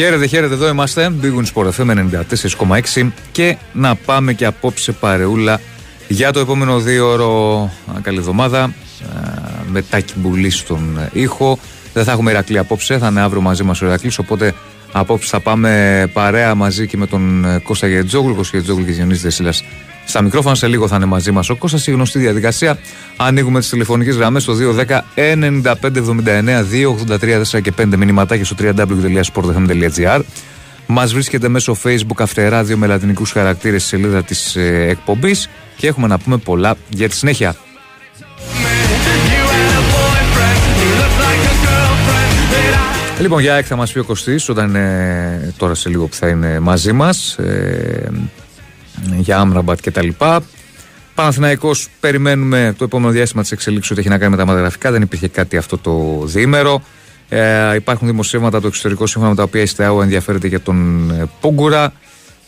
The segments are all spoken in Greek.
Χαίρετε, χαίρετε, εδώ είμαστε. Big Sport FM 94,6 και να πάμε και απόψε παρεούλα για το επόμενο δύο ώρο. Καλή εβδομάδα. Με τάκι μπουλή στον ήχο. Δεν θα έχουμε Ηρακλή απόψε, θα είναι αύριο μαζί μας ο Ηρακλής. Οπότε απόψε θα πάμε παρέα μαζί και με τον Κώστα Γετζόγλου, Κώστα Γετζόγλου και Γιονίση Δεσίλας στα μικρόφωνα. Σε λίγο θα είναι μαζί μας ο Κώστας. Η γνωστή διαδικασία. Ανοίγουμε τις τηλεφωνικές γραμμές στο 210 95 79 283 4 και 5 μηνυματάκια στο www.sportfm.gr. Μας βρίσκεται μέσω Facebook Αυτεράδιο με λατινικούς χαρακτήρες στη σελίδα της ε, εκπομπής και έχουμε να πούμε πολλά για τη συνέχεια. Λοιπόν, για ΑΕΚ θα μας πει ο Κωστής όταν είναι τώρα σε λίγο που θα είναι μαζί μας. Ε, για Άμραμπατ κτλ. Παναθηναϊκός περιμένουμε το επόμενο διάστημα της εξελίξης ότι έχει να κάνει με τα μαδεγραφικά. Δεν υπήρχε κάτι αυτό το διήμερο. Ε, υπάρχουν δημοσίευματα από το εξωτερικό σύμφωνα με τα οποία η ΣΤΕΑΟ ενδιαφέρεται για τον ε, Πούγκουρα.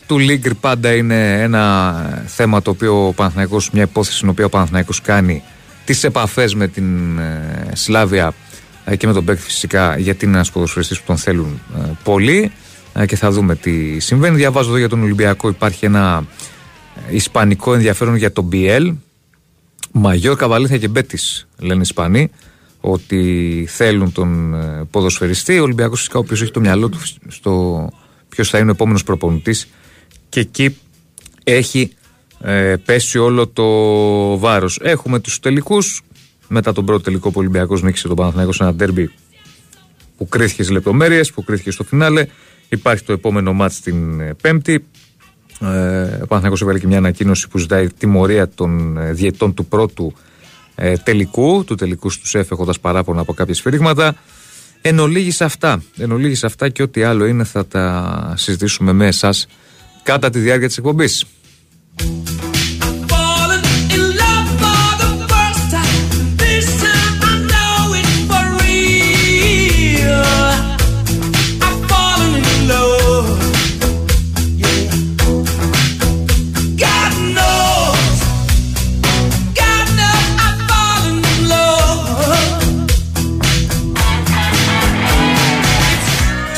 Του Λίγκρ πάντα είναι ένα θέμα το οποίο ο Παναθηναϊκός, μια υπόθεση στην οποία ο Παναθηναϊκός κάνει τις επαφές με την ε, Σλάβια ε, και με τον Μπέκ φυσικά γιατί είναι ένας ποδοσφαιριστής που τον θέλουν ε, πολύ ε, και θα δούμε τι συμβαίνει. Διαβάζω εδώ για τον Ολυμπιακό υπάρχει ένα ισπανικό ενδιαφέρον για τον BL. Μαγιόρ, Καβαλήθια και Μπέτης, λένε οι Ισπανοί, ότι θέλουν τον ε, ποδοσφαιριστή. Ο Ολυμπιακός φυσικά, ο οποίος έχει το μυαλό του στο ποιος θα είναι ο επόμενος προπονητής. Και εκεί έχει ε, πέσει όλο το βάρος. Έχουμε τους τελικούς. Μετά τον πρώτο τελικό που ο Ολυμπιακός νίκησε τον Παναθηναϊκό σε ένα ντέρμπι που κρίθηκε στις λεπτομέρειες, που κρίθηκε στο φινάλε. Υπάρχει το επόμενο μάτς την ε, Πέμπτη. Ε, ο Παναθηναϊκός έβαλε και μια ανακοίνωση που ζητάει τιμωρία των ε, διαιτών του πρώτου ε, τελικού, του τελικού στους ΣΕΦ έχοντας παράπονα από κάποια σφυρίγματα. Εν ολίγης αυτά, εν ολίγης αυτά και ό,τι άλλο είναι θα τα συζητήσουμε με εσάς κατά τη διάρκεια της εκπομπής.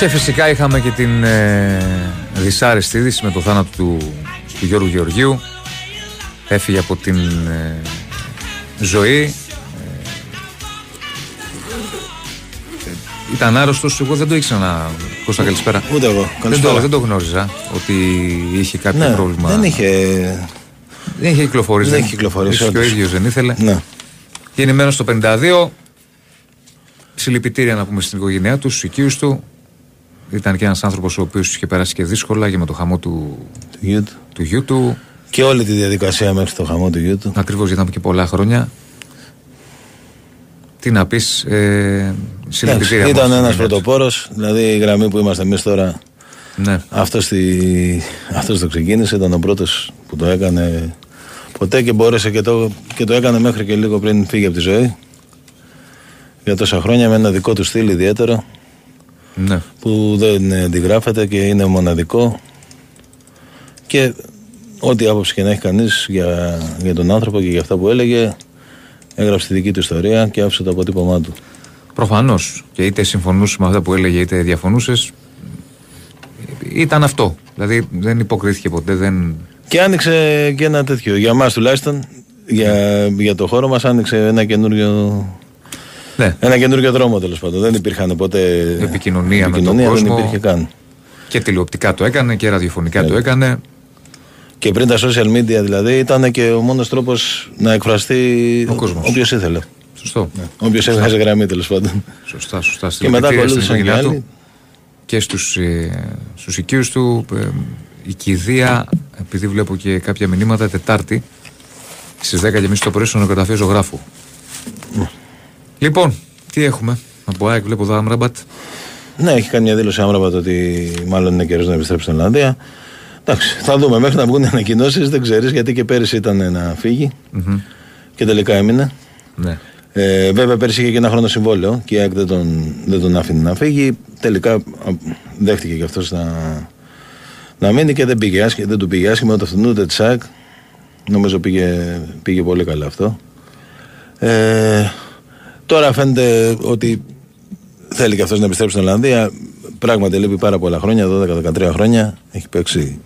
Και φυσικά είχαμε και την ε, δυσάρεστη είδηση με το θάνατο του, του Γιώργου Γεωργίου. Έφυγε από την ε, ζωή. Ε, ήταν άρρωστος. Εγώ δεν το ήξερα να. Κώστα, καλησπέρα. Ούτε εγώ. Δεν το, δεν το γνώριζα ότι είχε κάποιο ναι, πρόβλημα. Δεν είχε. Δεν είχε κυκλοφορήσει. Δεν είχε κυκλοφορήσει. Και ο ίδιος δεν ήθελε. Ναι. Γεννημένο το 52. Συλληπιτήρια να πούμε στην οικογένειά τους, στους οικείους του. Ήταν και ένας άνθρωπος ο οποίος είχε περάσει και δύσκολα και με το χαμό του, του, γιου του. του γιου του. Και όλη τη διαδικασία μέχρι το χαμό του γιου του. Ακριβώς γιατί ήταν και πολλά χρόνια. Τι να πεις, ε, συλληπιτήρια. Ήταν ένας πρωτοπόρος, δηλαδή η γραμμή που είμαστε εμείς τώρα. Ναι. Αυτός αυτός το ξεκίνησε, ήταν ο πρώτος που το έκανε ποτέ και μπόρεσε και το, και το έκανε μέχρι και λίγο πριν φύγει από τη ζωή. Για τόσα χρόνια με ένα δικό του στυλ ιδιαίτερο ναι. που δεν αντιγράφεται και είναι μοναδικό και ό,τι άποψη και να έχει κανείς για, για τον άνθρωπο και για αυτά που έλεγε έγραψε τη δική του ιστορία και άφησε το αποτύπωμά του. Προφανώς και είτε συμφωνούσε με αυτά που έλεγε είτε διαφωνούσες. ήταν αυτό. Δηλαδή δεν υποκρίθηκε ποτέ. Δεν... Και άνοιξε και ένα τέτοιο. Για μας τουλάχιστον, για, για το χώρο μας άνοιξε ένα καινούριο ναι. Ένα καινούργιο δρόμο τέλος πάντων. Δεν υπήρχαν ποτέ. Επικοινωνία, με τον κόσμο. Δεν υπήρχε καν. Και τηλεοπτικά το έκανε και ραδιοφωνικά ναι. το έκανε. Και πριν τα social media δηλαδή ήταν και ο μόνος τρόπος να εκφραστεί όποιος ήθελε. Σωστό. Ναι. Όποιος έβγαζε γραμμή τέλος πάντων. Σωστά, σωστά. Και μετά ακολούθησαν και άλλοι. Και στους ε, στους οικείους του ε, η κηδεία, επειδή βλέπω και κάποια μηνύματα, Τετάρτη στις 10.30 το πρωί στον νεκροταφείο ζωγράφου. Mm. Λοιπόν, τι έχουμε; Από ΑΕΚ, βλέπω εδώ Άμραμπατ. Ναι, έχει κάνει μια δήλωση Άμραμπατ ότι μάλλον είναι καιρός να επιστρέψει στην Ολλανδία. Εντάξει, θα δούμε. Μέχρι να βγουν οι ανακοινώσεις δεν ξέρεις γιατί και πέρυσι ήταν να φύγει mm-hmm. και τελικά έμεινε. Ναι. Ε, βέβαια πέρυσι είχε και ένα χρόνο συμβόλαιο και η ΑΕΚ δεν τον, δεν τον άφηνε να φύγει. Τελικά δέχτηκε και αυτός να, να μείνει και δεν, πήγε, δεν του πήγε άσχημα ούτε αυτόν ούτε της ΑΕΚ. Νομίζω πήγε, πήγε πολύ καλά αυτό. Ε, Τώρα φαίνεται ότι θέλει και αυτός να επιστρέψει στην Ολλανδία. Πράγματι λείπει πάρα πολλά χρόνια, 12-13 χρόνια. Έχει παίξει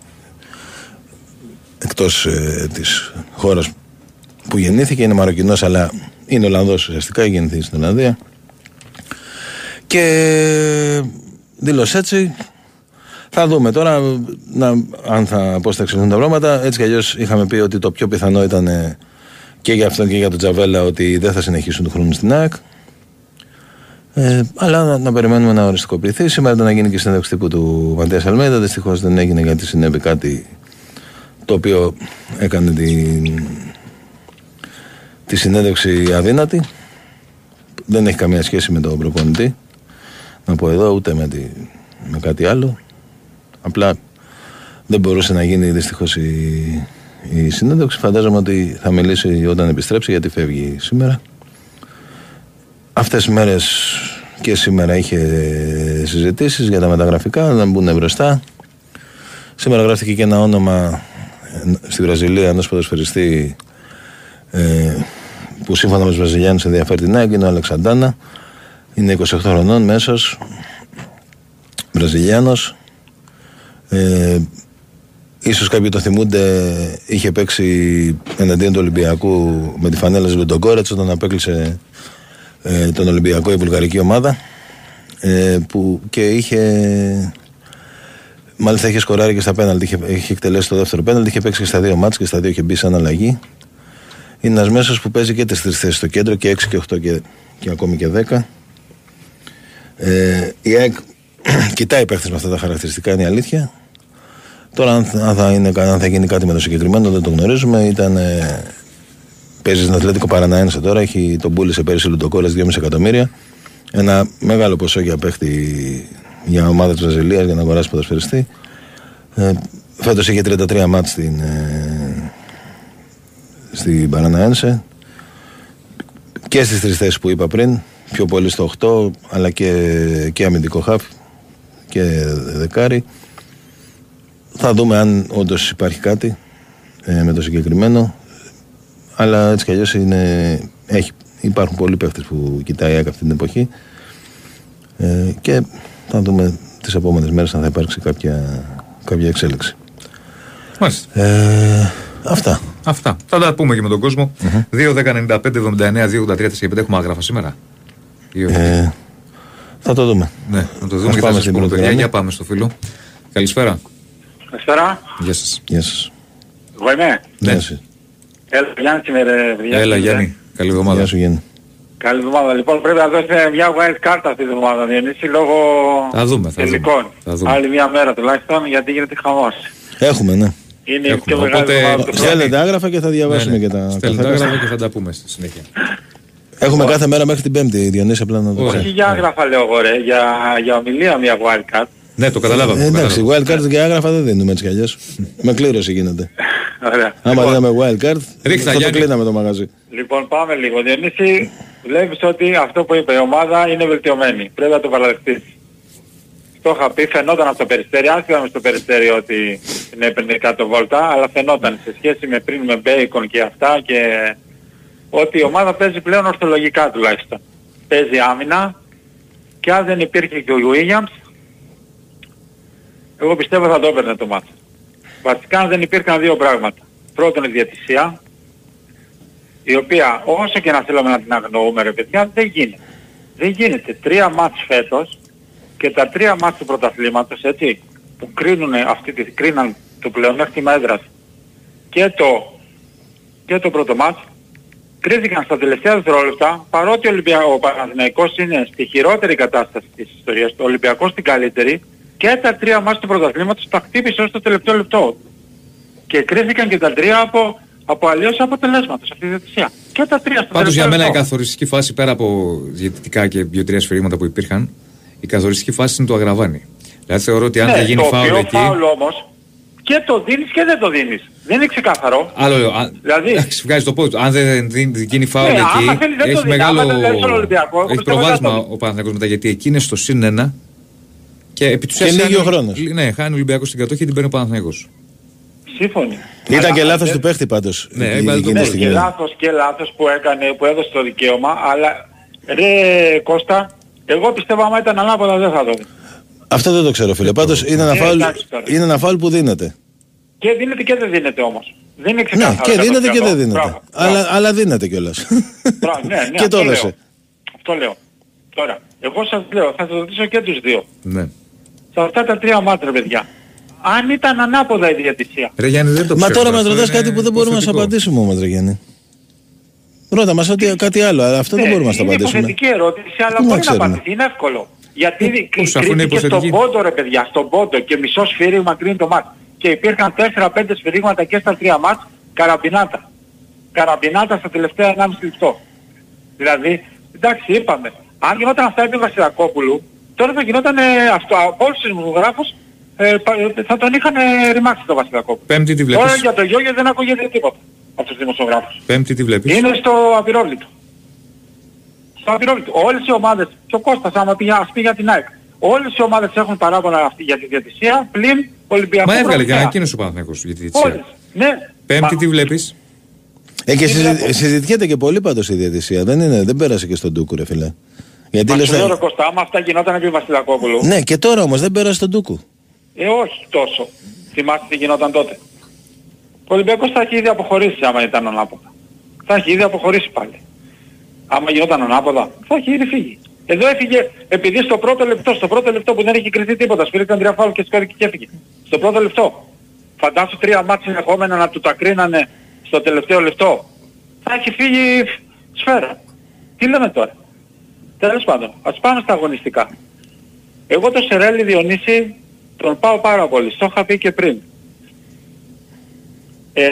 εκτός ε, της χώρας που γεννήθηκε. Είναι Μαροκινός, αλλά είναι Ολλανδός ουσιαστικά. Έχει γεννηθεί στην Ολλανδία. Και δήλωσε έτσι. Θα δούμε τώρα να, αν θα, πώς θα εξελιχθούν τα πράγματα. Έτσι κι αλλιώς είχαμε πει ότι το πιο πιθανό ήταν και για αυτόν και για τον Τζαβέλα ότι δεν θα συνεχίσουν του χρόνου στην ΑΕΚ. Ε, αλλά να, να, περιμένουμε να οριστικοποιηθεί. Σήμερα ήταν να γίνει και συνέντευξη τύπου του Μαντίας Αλμέδα. Δυστυχώς δεν έγινε γιατί συνέβη κάτι το οποίο έκανε τη, τη συνέντευξη αδύνατη. Δεν έχει καμία σχέση με τον προπονητή. Να πω εδώ ούτε με, τη, με κάτι άλλο. Απλά δεν μπορούσε να γίνει δυστυχώς η, η συνέντευξη. Φαντάζομαι ότι θα μιλήσει όταν επιστρέψει γιατί φεύγει σήμερα. Αυτές τις μέρες και σήμερα είχε συζητήσεις για τα μεταγραφικά, να μπουν μπροστά. Σήμερα γράφτηκε και ένα όνομα στη Βραζιλία ενός ποδοσφαιριστή ε, που σύμφωνα με τους Βραζιλιάνους ενδιαφέρει την ΑΕΚ, είναι ο Αλεξαντάνα. Είναι 28 χρονών μέσος, Βραζιλιάνος. Ε, ίσως κάποιοι το θυμούνται, είχε παίξει εναντίον του Ολυμπιακού με τη φανέλα της Λουντογκόρετς όταν απέκλεισε ε, τον Ολυμπιακό η βουλγαρική ομάδα ε, που και είχε μάλιστα είχε σκοράρει και στα πέναλτι είχε, είχε εκτελέσει το δεύτερο πέναλτι είχε παίξει και στα δύο μάτς και στα δύο είχε μπει σαν αλλαγή. Είναι ένας μέσος που παίζει και τις τρεις θέσεις στο κέντρο και 6 και 8 και, και ακόμη και 10 ε, η ΑΕΚ κοιτάει παίχτε με αυτά τα χαρακτηριστικά είναι η αλήθεια Τώρα, αν θα, είναι, αν θα γίνει κάτι με το συγκεκριμένο, δεν το γνωρίζουμε. Ήταν ε, Παίζει στην Ατλέτικο Παραναένσε τώρα, έχει τον πούλησε πέρυσι Λουντοκόλας 2,5 εκατομμύρια. Ένα μεγάλο ποσό για παίχτη για ομάδα της Βραζιλίας για να αγοράσει ποδοσφαιριστή. Ε, Φέτος είχε 33 μάτς στην, ε, στην Παραναένσε και στις τρεις θέσεις που είπα πριν. Πιο πολύ στο 8, αλλά και, και αμυντικό χάφ και δεκάρι. Θα δούμε αν όντως υπάρχει κάτι ε, με το συγκεκριμένο. Αλλά έτσι κι αλλιώς υπάρχουν πολλοί παίχτε που κοιτάει αυτή την εποχή. Ε, και θα δούμε τις επόμενες μέρες αν θα υπάρξει κάποια, κάποια εξέλιξη. Μάλιστα. Ε, αυτά. Αυτά. Θα τα πούμε και με τον κόσμο. Mm-hmm. 2, 10, 95, 79, 2, 83, 4 έχουμε άγραφα σήμερα. Ε, θα το δούμε. Ναι, να το δούμε και θα σας πούμε Για πάμε στο φίλο. Καλησπέρα. Καλησπέρα. Γεια σας. Γεια σας. Εγώ είμαι. Ναι. Έλα, Γιάννη σήμερα. Έλα Γιάννη. Καλή εβδομάδα. Γεια σου Γιάννη. Καλή εβδομάδα. Λοιπόν, πρέπει να δώσετε μια wild card αυτή τη εβδομάδα, Διονύση, λόγω θα δούμε, θα τελικών. Θα δούμε. Άλλη μια μέρα τουλάχιστον, γιατί γίνεται χαμός. Έχουμε, ναι. Είναι Έχουμε. πιο μεγάλη Οπότε, εβδομάδα του Στέλνετε άγραφα και θα διαβάσουμε Ναι, ναι. και τα Στέλνετε καθένα. άγραφα και θα τα πούμε στη συνέχεια. Έχουμε κάθε μέρα μέχρι την Πέμπτη, Διονύση, απλά να το Ωραία. ξέρει. Όχι για άγραφα λέω εγώ ρε, για, για ομιλία μια wild card. Ναι, το καταλάβαμε. Ε, το εντάξει, καταλάβαμε. wild card και άγραφα δεν δίνουμε έτσι κι αλλιώς. Με κλήρωση γίνεται. Ωραία. Άμα Λοιπόν, δίναμε wild card, Ρίχτα, θα το Γιάννη. κλείναμε το μαγαζί. Λοιπόν, πάμε λίγο. Διονύση, βλέπεις ότι αυτό που είπε η ομάδα είναι βελτιωμένη. Πρέπει να το παραδεχτείς. Το είχα πει, φαινόταν από το περιστέρι, άσχετα με στο περιστέρι ότι είναι έπαιρνε κάτω βόλτα, αλλά φαινόταν σε σχέση με πριν με Μπέικον και αυτά και ότι η ομάδα παίζει πλέον ορθολογικά τουλάχιστον. Παίζει άμυνα και αν δεν υπήρχε και ο Williams, εγώ πιστεύω θα το έπαιρνε το μάτι. Βασικά αν δεν υπήρχαν δύο πράγματα. Πρώτον η διατησία, η οποία όσο και να θέλουμε να την αγνοούμε ρε παιδιά, δεν γίνεται. Δεν γίνεται. Τρία μάτς φέτος και τα τρία μάτς του πρωταθλήματος, έτσι, που κρίνουν αυτή τη, κρίναν το πλεονέκτημα έδρας και το, και το πρώτο μάτς, κρίθηκαν στα τελευταία δευτερόλεπτα, παρότι ο, Ολυμπια... ο Παναθηναϊκός είναι στη χειρότερη κατάσταση της ιστορίας του, ο Ολυμπιακός στην καλύτερη, και τα τρία μάτς του πρωταθλήματος τα χτύπησε ως το τελευταίο λεπτό. Και κρίθηκαν και τα τρία από, από αλλιώς αποτελέσματα σε αυτή τη διατησία. Και τα τρία στο Πάντως για τελευταίο μένα η λεπτό. καθοριστική φάση πέρα από διαιτητικά και δύο-τρία σφυρίγματα που υπήρχαν, η καθοριστική φάση είναι το αγραβάνι. Δηλαδή θεωρώ ότι αν ναι, δεν γίνει το φάουλ οποίο εκεί. φάουλ όμως και το δίνεις και δεν το δίνεις. Δεν είναι ξεκάθαρο. Άλλο λέω. αν- Δηλαδή- εντάξει, βγάζει το πόδι του. Αν δεν δίνει- γίνει φάουλ Ναι, άμα εκεί, θέλεις δεν το έχει δίνεις. μεγάλο. Άμα δεν θέλει στον Ολυμπιακό, Έχει πιστεύω προβάδισμα δεν το ο Παναθηναϊκός μετά γιατί εκεί είναι στο συν ένα και επί του Και λύγει ο χρόνος. Ναι, χάνει ο Ολυμπιακός στην κατοχή την παίρνει ο Παναθηναϊκός. Σύμφωνοι. Ήταν Αλλά και λάθος δεν- του παίχτη πάντως. Ναι, η- έβαλε το εκείνη Ναι, τη πόδι. και στιγμή. λάθος και λάθος που έκανε, που έδωσε το δικαίωμα, αλλά ρε Κώστα, Εγώ πιστεύω άμα ήταν ανάποδα δεν θα το δει. Αυτό δεν το ξέρω φίλε. Πάντως είναι ένα, Ε, φάουλ, εντάξει τώρα. είναι ένα φάουλ που δίνεται. Και δίνεται και δεν δίνεται όμως. Δεν είναι Ναι, ξεκάθαρο. και δίνεται και 100%. δεν δίνεται. Μπράβο, Αλλά, μπράβο. αλλά δίνεται κιόλας. Μπράβο, ναι, ναι, και το αυτό λέω. έδωσε. Αυτό λέω. Τώρα, εγώ σας λέω, θα σας ρωτήσω και τους δύο. Ναι. Σε αυτά τα τρία μάτρα, παιδιά. Αν ήταν ανάποδα η διατησία. Ρε Γιάννη, δεν το Μα ξέρω. τώρα μας Αυτό ρωτάς είναι κάτι που δεν μπορούμε να σου υποθετικό. απαντήσουμε όμως ρε Γιάννη. Ρώτα μας ότι κάτι άλλο, αλλά αυτό δεν Ναι, μπορούμε να σου είναι απαντήσουμε. υποθετική ερώτηση, αλλά Πού να μπορεί να ξέρουμε. απαντηθεί. Είναι εύκολο. Γιατί Ε, κρι- πώς, αφού είναι κρίθηκε στον υποθετική. πόντο ρε παιδιά, στον πόντο και μισό σφύριγμα κρίνει το μάτς. Και υπήρχαν 4-5 σφυρίγματα και στα τρία μάτς καραμπινάτα. Καραμπινάτα στα τελευταία 1,5 λεπτό. Δηλαδή, εντάξει είπαμε, αν γινόταν αυτά επί Βασιλακόπουλου, τώρα θα γινόταν ε, αυτό, από όλους τους δημοσιογράφους ε, πα- ε, θα τον είχαν ε, ρημάξει τον Βασιλακόπουλο. Πέμπτη τι Τώρα βλέπεις. για το Γιώργο δεν ακούγεται τίποτα από τους δημοσιογράφους. Πέμπτη τι βλέπεις. Είναι στο απειρόβλητο. Στο απειρόβλητο. Όλες οι ομάδες, και ο Κώστας άμα πει, ας πει για την ΑΕΚ, όλες οι ομάδες έχουν παράπονα αυτή για τη διατησία, πλην Ολυμπιακό Μα έβγαλε και Προμηθέα. ανακοίνωση ο Παναθηναϊκός για τη Όλες. διετησία. Ναι. Πέμπτη Μα- τι βλέπεις. Ε, και Τι συζη- βλέπω. συζητιέται και πολύ πάντως η διαιτησία. Δεν, είναι, δεν πέρασε και στον Τούκου ρε φίλε. Γιατί Μα λες, σου λέω θα- ρε Κώστα, άμα αυτά γινόταν επί Βασιλακόπουλου, Ναι, και τώρα όμως δεν πέρασε στον Τούκου. ε όχι τόσο. Θυμάστε τι γινόταν τότε. Ο Ολυμπιακός θα έχει ήδη αποχωρήσει άμα ήταν ανάποδα. Θα έχει ήδη αποχωρήσει πάλι. Άμα γινόταν ανάποδα, θα έχει ήδη φύγει. Εδώ έφυγε, επειδή στο πρώτο λεπτό, στο πρώτο λεπτό που δεν έχει κρυθεί τίποτα, σπήρηκαν τρία φάουλ και σκόρηκε και έφυγε. Στο πρώτο λεπτό. Φαντάσου τρία μάτια συνεχόμενα να του τα κρίνανε στο τελευταίο λεπτό. Θα έχει φύγει σφαίρα. Τι λέμε τώρα; Τέλος πάντων, ας πάμε στα αγωνιστικά. Εγώ το Σερέλη Διονύση τον πάω πάρα πολύ. Στο είχα πει και πριν. Ε,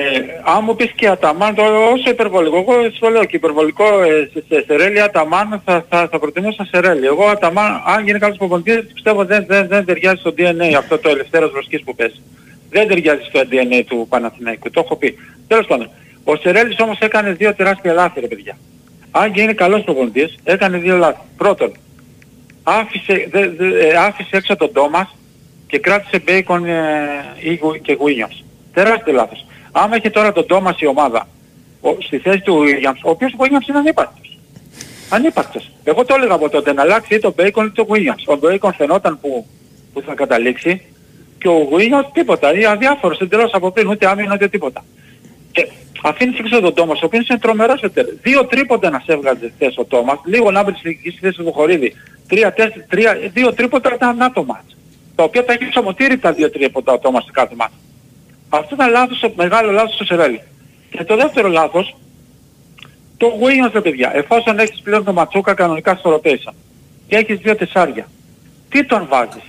αν μου πεις και Αταμάν, το, όσο υπερβολικό, εγώ σου το λέω και υπερβολικό ε, σε, σε Σερέλη Αταμάν θα, θα, θα προτιμούσα Σερέλη. Εγώ Αταμάν, αν γίνει καλός προπονητής, πιστεύω δεν, δεν, δεν ταιριάζει στο DNA αυτό το ελευθέρος βροσκής που παίζει. Δεν ταιριάζει στο DNA του Παναθηναϊκού, το έχω πει. Τέλος πάντων, ο Σερέλης όμως έκανε δύο τεράστια λάθη ρε παιδιά. Αν γίνει καλός προπονητής, έκανε δύο λάθη. Πρώτον, άφησε, δε, δε, ε, άφησε έξω τον Τόμας και κράτησε Μπέικον ε, ή Γου- και Williams. Τεράστιο λάθος. Άμα είχε τώρα τον Τόμας η ομάδα ο, στη θέση του Williams, ο οποίος ο Williams είναι ανύπαρκτος. Ανύπαρκτος. Εγώ το έλεγα από τότε να αλλάξει ή τον Μπέικον ή τον Williams. Ο Μπέικον φαινόταν που, που θα καταλήξει και ο Williams τίποτα. Ή αδιάφορος εντελώς από πριν, ούτε άμυνα ούτε τίποτα. Και αφήνεις έξω τον Τόμας, ο οποίος είναι τρομερός εταιρ. Δύο τρίποντα να σε έβγαζε χθες ο Τόμας, λίγο να βρεις στη θέση του Χωρίδη. Τρία, τέσσερα, τρία, δύο τρίποντα ήταν να το μάτς. Τα οποία τα έχεις ψωμοτήρι τα δύο τρίποντα ο Τόμας σε κάθε μάτς. Αυτό ήταν λάθος, μεγάλο λάθος στο Σερέλι. Και το δεύτερο λάθος, το Williams ρε παιδιά, εφόσον έχεις πλέον το Ματσούκα κανονικά στο rotation και έχεις δύο τεσσάρια, τι τον βάζεις;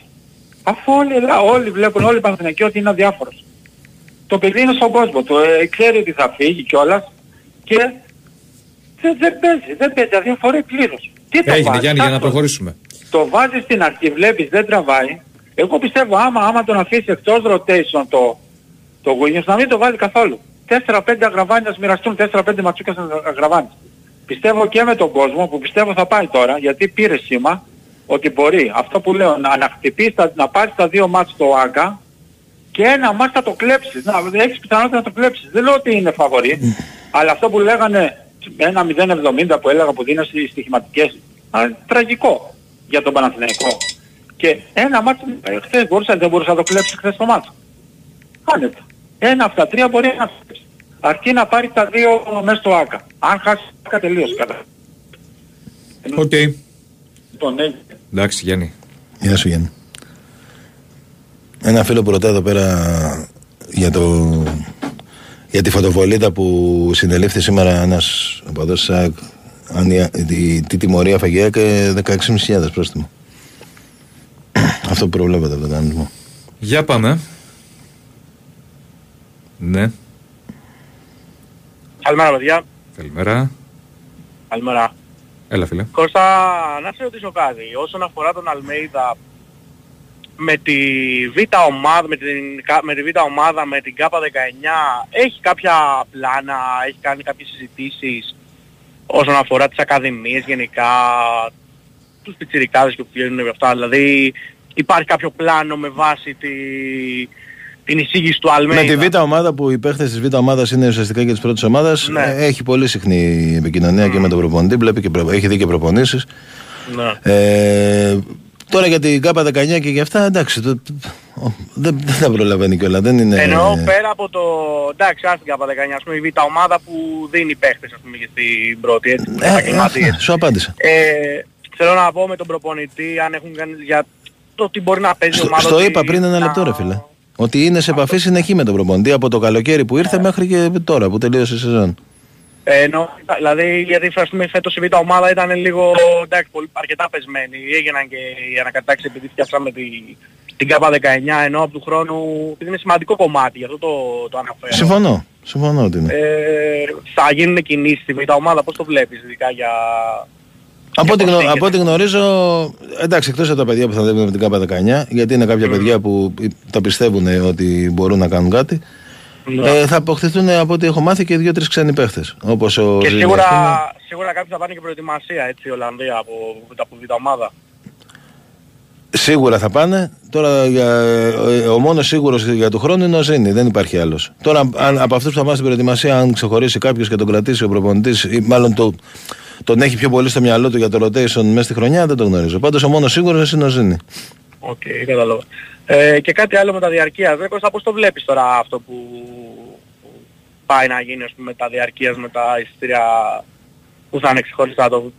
Αφού όλοι, ελά- όλοι βλέπουν, όλοι οι Παναθηναϊκοί ότι είναι αδιάφορος. Το παιδί είναι στον κόσμο του, ε, ξέρει ότι θα φύγει κιόλας και δεν, δεν παίζει, δεν παίζει, αδιαφορεί πλήρως. Τι το Έγινε βάζεις, Γιάννη για να άστο. προχωρήσουμε. Το βάζεις στην αρχή, βλέπεις δεν τραβάει. Εγώ πιστεύω άμα, άμα τον αφήσει εκτός rotation το, το Williams να μην το βάλει καθόλου. 4-5 αγραβάνιας μοιραστούν, 4-5 ματσούκες αγραβάνια. Πιστεύω και με τον κόσμο που πιστεύω θα πάει τώρα γιατί πήρε σήμα ότι μπορεί αυτό που λέω να, να χτυπήσει, τα- να πάρει τα δύο μάτς στο ΆΚΑ και ένα μάτς θα το κλέψεις. Να, έχεις πιθανότητα να το κλέψεις. Δεν λέω ότι είναι φαβορί, αλλά αυτό που λέγανε ένα 0,70 που έλεγα που δίνω στις στοιχηματικές, α, τραγικό για τον Παναθηναϊκό. Και ένα μάτς, ε, χθες μπορούσα, δεν μπορούσα να το κλέψει χθες το μάτς. Άνετα. Ένα από τα τρία μπορεί να το κλέψεις. Αρκεί να πάρει τα δύο μέσα στο ΟΑΚΑ. Αν χάσει το ΟΑΚΑ τελείωσε κατά. Οκ. Λοιπόν, ναι. Εντάξει Γιάννη. Γεια σου Γιάννη. Ένα φίλο που ρωτάει εδώ πέρα για, το, για τη φωτοβολίδα που συνελήφθη σήμερα ένας από εδώ ΣΑΚ αν η- τι, τι τιμωρία φαγιά και 16.500 πρόστιμο. Αυτό που προβλέπεται από τον κανονισμό. Για πάμε. Ναι. Καλημέρα παιδιά. Καλημέρα. Καλημέρα. Έλα φίλε. Κώστα, να σε ρωτήσω κάτι. Όσον αφορά τον Αλμέιδα με τη Β ομάδα, με, την, με τη Β ομάδα, με την ΚΑΠΑ 19, έχει κάποια πλάνα, έχει κάνει κάποιες συζητήσεις όσον αφορά τις ακαδημίες γενικά, τους πιτσιρικάδες και που βγαίνουν με αυτά. Δηλαδή υπάρχει κάποιο πλάνο με βάση τη, την εισήγηση του Αλμέιδα. Με τη Β' ομάδα που οι παίχτες της Β' ομάδας είναι ουσιαστικά και της πρώτης ομάδας Ναι. ε, έχει πολύ συχνή επικοινωνία και με τον προπονητή. Βλέπει και προ- έχει δει και προπονήσεις. Ναι. Ε, τώρα για την ΚΑΠΑ 19 και για αυτά, εντάξει, το, το- ο, δεν, δεν τα προλαβαίνει κιόλας. Δεν είναι... Εννοώ πέρα από το... Εντάξει, άστηκα από 19, ας πούμε η β' ομάδα που δίνει παίχτες, ας πούμε, για στην πρώτη, έτσι, Ε, επαγγελματίες. αυτό, σου απάντησα. Ε, θέλω να πω με τον προπονητή αν έχουν κάνει για το τι μπορεί να παίζει η Στο, ομάδα. στο ότι είπα πριν ένα να- λεπτό, ρε φίλε. Ότι είναι σε επαφή συνεχή με τον προπονητή από το καλοκαίρι που ήρθε μέχρι και τώρα που τελείωσε η σεζόν. Ε, ενώ, δηλαδή γιατί ας πούμε φέτος η β' ομάδα ήταν λίγο εντάξει, πολύ, αρκετά πεσμένη. Έγιναν και οι ανακατάξεις επειδή φτιάξαμε τη, την ΚΑΠΑ 19 ενώ από του χρόνου επειδή είναι σημαντικό κομμάτι, γι' αυτό το, το αναφέρω. Συμφωνώ. Συμφωνώ ότι είναι. Ε, θα γίνουν κινήσεις στη β' ομάδα, πώς το βλέπεις, ειδικά για... Από ό,τι, γνω- προσθήκες. από ό,τι γνωρίζω, εντάξει, εκτός από τα παιδιά που θα δίνουν με την ΚΑΠΑ 19, γιατί είναι κάποια παιδιά που τα πιστεύουν ότι μπορούν να κάνουν κάτι, Ναι. ε, θα αποκτηθούν από ό,τι έχω μάθει και δύο-τρεις ξένοι παίχτες. Όπως ο Και Ζήνη, σίγουρα, ας πούμε. σίγουρα κάποιοι θα πάνε και προετοιμασία, έτσι, η Ολλανδία από, από β' ομάδα. Σίγουρα θα πάνε. Τώρα για, ε, ο μόνος σίγουρος για του χρόνου είναι ο Ζήνη, δεν υπάρχει άλλος. Τώρα, αν, από αυτούς που θα πάνε στην προετοιμασία, αν ξεχωρίσει κάποιος και τον κρατήσει ο προπονητής, ή μάλλον το, τον έχει πιο πολύ στο μυαλό του για το rotation μέσα στη χρονιά, δεν το γνωρίζω. Πάντως ο μόνος σίγουρος είναι ο Ζήνη. Οκ, κατάλαβα. Ε, και κάτι άλλο με τα διαρκείας. Βέβαια, Κώστα, πώς το βλέπεις τώρα αυτό που που πάει να γίνει ας πούμε, με τα διαρκείας, με τα εισιτήρια που θα είναι ξεχωριστά; Το...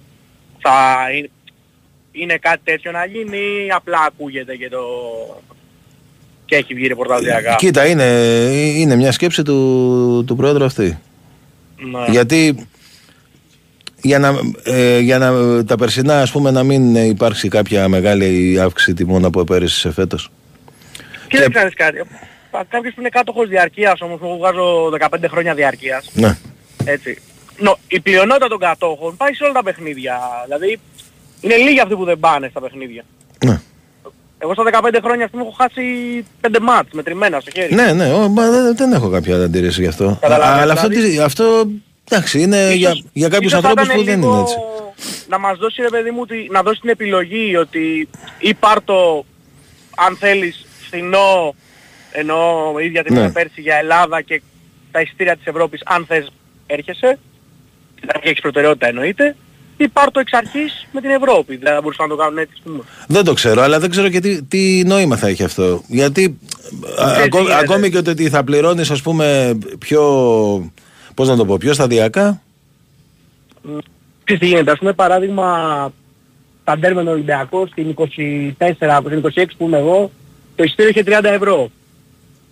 Θα είναι, είναι κάτι τέτοιο να γίνει ή απλά ακούγεται και το... και έχει βγει ρεπορταζιακά. Κοίτα, είναι, είναι μια σκέψη του, του Πρόεδρου αυτή. Ναι. Γιατί για να, ε, για να τα περσινά ας πούμε να μην υπάρξει κάποια μεγάλη αύξηση τιμών από πέρυσι σε φέτος. Και δεν ξέρεις κάτι. Α, Κάποιος που είναι κάτοχος διαρκείας όμως, εγώ βγάζω 15 χρόνια διαρκείας. Ναι. Έτσι. Νο, η πλειονότητα των κατόχων πάει σε όλα τα παιχνίδια. Δηλαδή είναι λίγοι αυτοί που δεν πάνε στα παιχνίδια. Ναι. Εγώ στα 15 χρόνια ας πούμε έχω χάσει 5 μάτς μετρημένα στο χέρι. Ναι, ναι, ο, μα, δεν, δεν έχω κάποια αντίρρηση γι' αυτό. Καταλαβαίνεις, Αλλά αυτό, δηλαδή- τι- αυτό εντάξει, είναι Ίσως- για, για κάποιους ίσως θα ανθρώπους ήταν που δεν λίγο είναι έτσι. Να μας δώσει ρε παιδί μου, τη- να δώσει την επιλογή ότι ή πάρ' το αν θέλεις φθηνό ενώ ίδια την Ναι. ναι. πέρσι για Ελλάδα και τα εισιτήρια της Ευρώπης αν θες έρχεσαι δηλαδή έχεις προτεραιότητα εννοείται ή πάρ' το εξ αρχής με την Ευρώπη δεν θα μπορούσαν να το κάνουν έτσι ας πούμε. Δεν το ξέρω, αλλά δεν ξέρω και τι, τι νόημα θα έχει αυτό. Γιατί α, Ξέρεις τι ακόμη, γίνεται. ακόμη και ότι θα πληρώνεις ας πούμε πιο, πώς να το πω, πιο σταδιακά; Ξέρεις τι γίνεται, ας πούμε παράδειγμα τα ντέρ με τον Ολυμπιακό στην 24, στην 26 που είμαι εγώ το εισιτήριο είχε 30 ευρώ.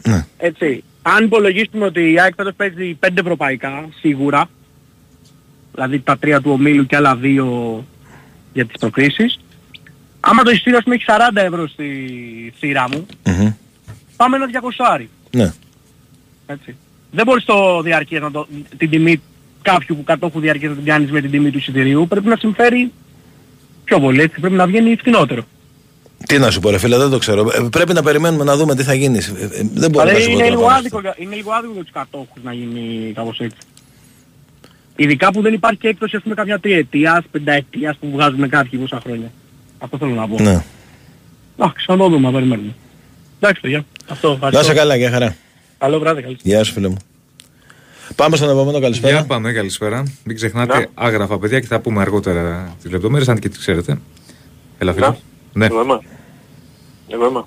Ναι. Έτσι. Αν υπολογίσουμε ότι η ΑΕΚ φέτος παίζει 5 ευρωπαϊκά, σίγουρα, δηλαδή τα τρία του ομίλου και άλλα δύο για τις προκρίσεις, άμα το εισιτήριο ας πούμε έχει 40 ευρώ στη σειρά μου, Μμμ. πάμε ένα 200. ναι. Έτσι. Δεν μπορείς το διαρκείας να το, την τιμή κάποιου που κατόχου διαρκείας να την κάνεις με την τιμή του εισιτηρίου, πρέπει να συμφέρει πιο πολύ, έτσι, πρέπει να βγαίνει φθηνότερο. Τι να σου πω ρε φίλε, δεν το ξέρω. Ε, Πρέπει να περιμένουμε να δούμε τι θα γίνει. Ε, ε, Δεν μπορώ να Δηλαδή σου πω είναι τώρα λίγο, πάνω σε άδικο, αυτό. για- είναι λίγο άδικο για τους κατόχους να γίνει κάπως έτσι. Ειδικά που δεν υπάρχει και έκπτωση ας πούμε κάποια τριετίας, πενταετίας που βγάζουμε κάποιοι πόσα χρόνια. Αυτό θέλω να πω. Ναι. Εντάξει, θα το δούμε, να περιμένουμε. Εντάξει παιδιά. Αυτό, Να σε ευχαριστώ. καλά, για χαρά. Καλό βράδυ, καλή. Γεια σου φίλε μου. Πάμε στον επόμενο καλησπέρα. Για πάμε, καλησπέρα. Μην ξεχνάτε Ναι. άγραφα, παιδιά, και θα πούμε αργότερα τις λεπτομέρειες, αν και τις ξέρετε. Έλα, φίλε. Ναι. Ναι, Εγώ είμαι. Εγώ είμαι.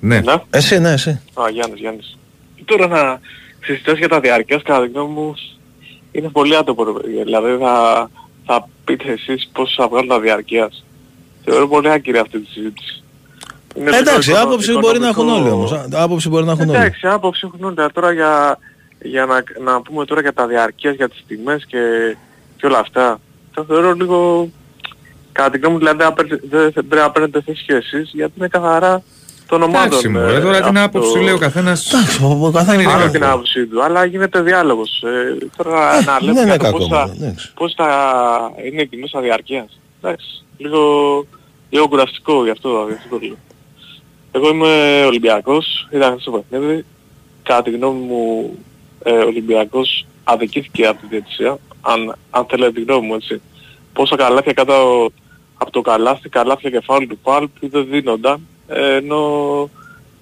ναι. Ναι. Εσύ, ναι, εσύ. Α, Γιάννης, Γιάννης. Τώρα να συζητάς για τα διαρκές, κατά τη γνώμη μου, είναι πολύ άτομο ρε παιδιά. Δηλαδή θα, θα πείτε εσείς πώς θα βγάλουν τα διαρκείας. Θεωρώ πολύ άκυρη αυτή τη συζήτηση. Είναι Ε, Εντάξει, λίγο άποψη οικονομικό- μπορεί να έχουν όλοι όμως. Α, Άποψη μπορεί να έχουν όλοι. Εντάξει, άποψη έχουν όλοι. Τώρα για, για να, να πούμε τώρα για τα διαρκείας, για τις τιμές και, και όλα αυτά. Τα θεωρώ λίγο... Κατά τη γνώμη μου δηλαδή δεν απέρ- δεν πρέπει να παίρνετε θέση και εσείς γιατί είναι καθαρά των ομάδων. Εντάξει, μου, ε, τώρα την αυτό. άποψη λέει ο καθένα. Εντάξει, ο- ο καθένας είναι Άλλο κακό. την άποψη του, αλλά γίνεται διάλογος. Ε, τώρα Ε, να δεν λέμε είναι κάτω κακό, πώς θα, μάλλον, εντάξει. πώς θα είναι η μέσα διαρκείας. Εντάξει, λίγο, λίγο κουραστικό γι' αυτό, γι' αυτό το λέω. Εγώ είμαι Ολυμπιακός, είδα αυτό το παιχνίδι. Κατά τη γνώμη μου, ε, ο Ολυμπιακός αδικήθηκε από τη διαιτησία, αν, αν θέλετε τη γνώμη μου έτσι. Πόσα καλάθια κάτω από το καλάθι, καλάθια και φάουλ του Παλ που δεν δίνονταν, ε, ενώ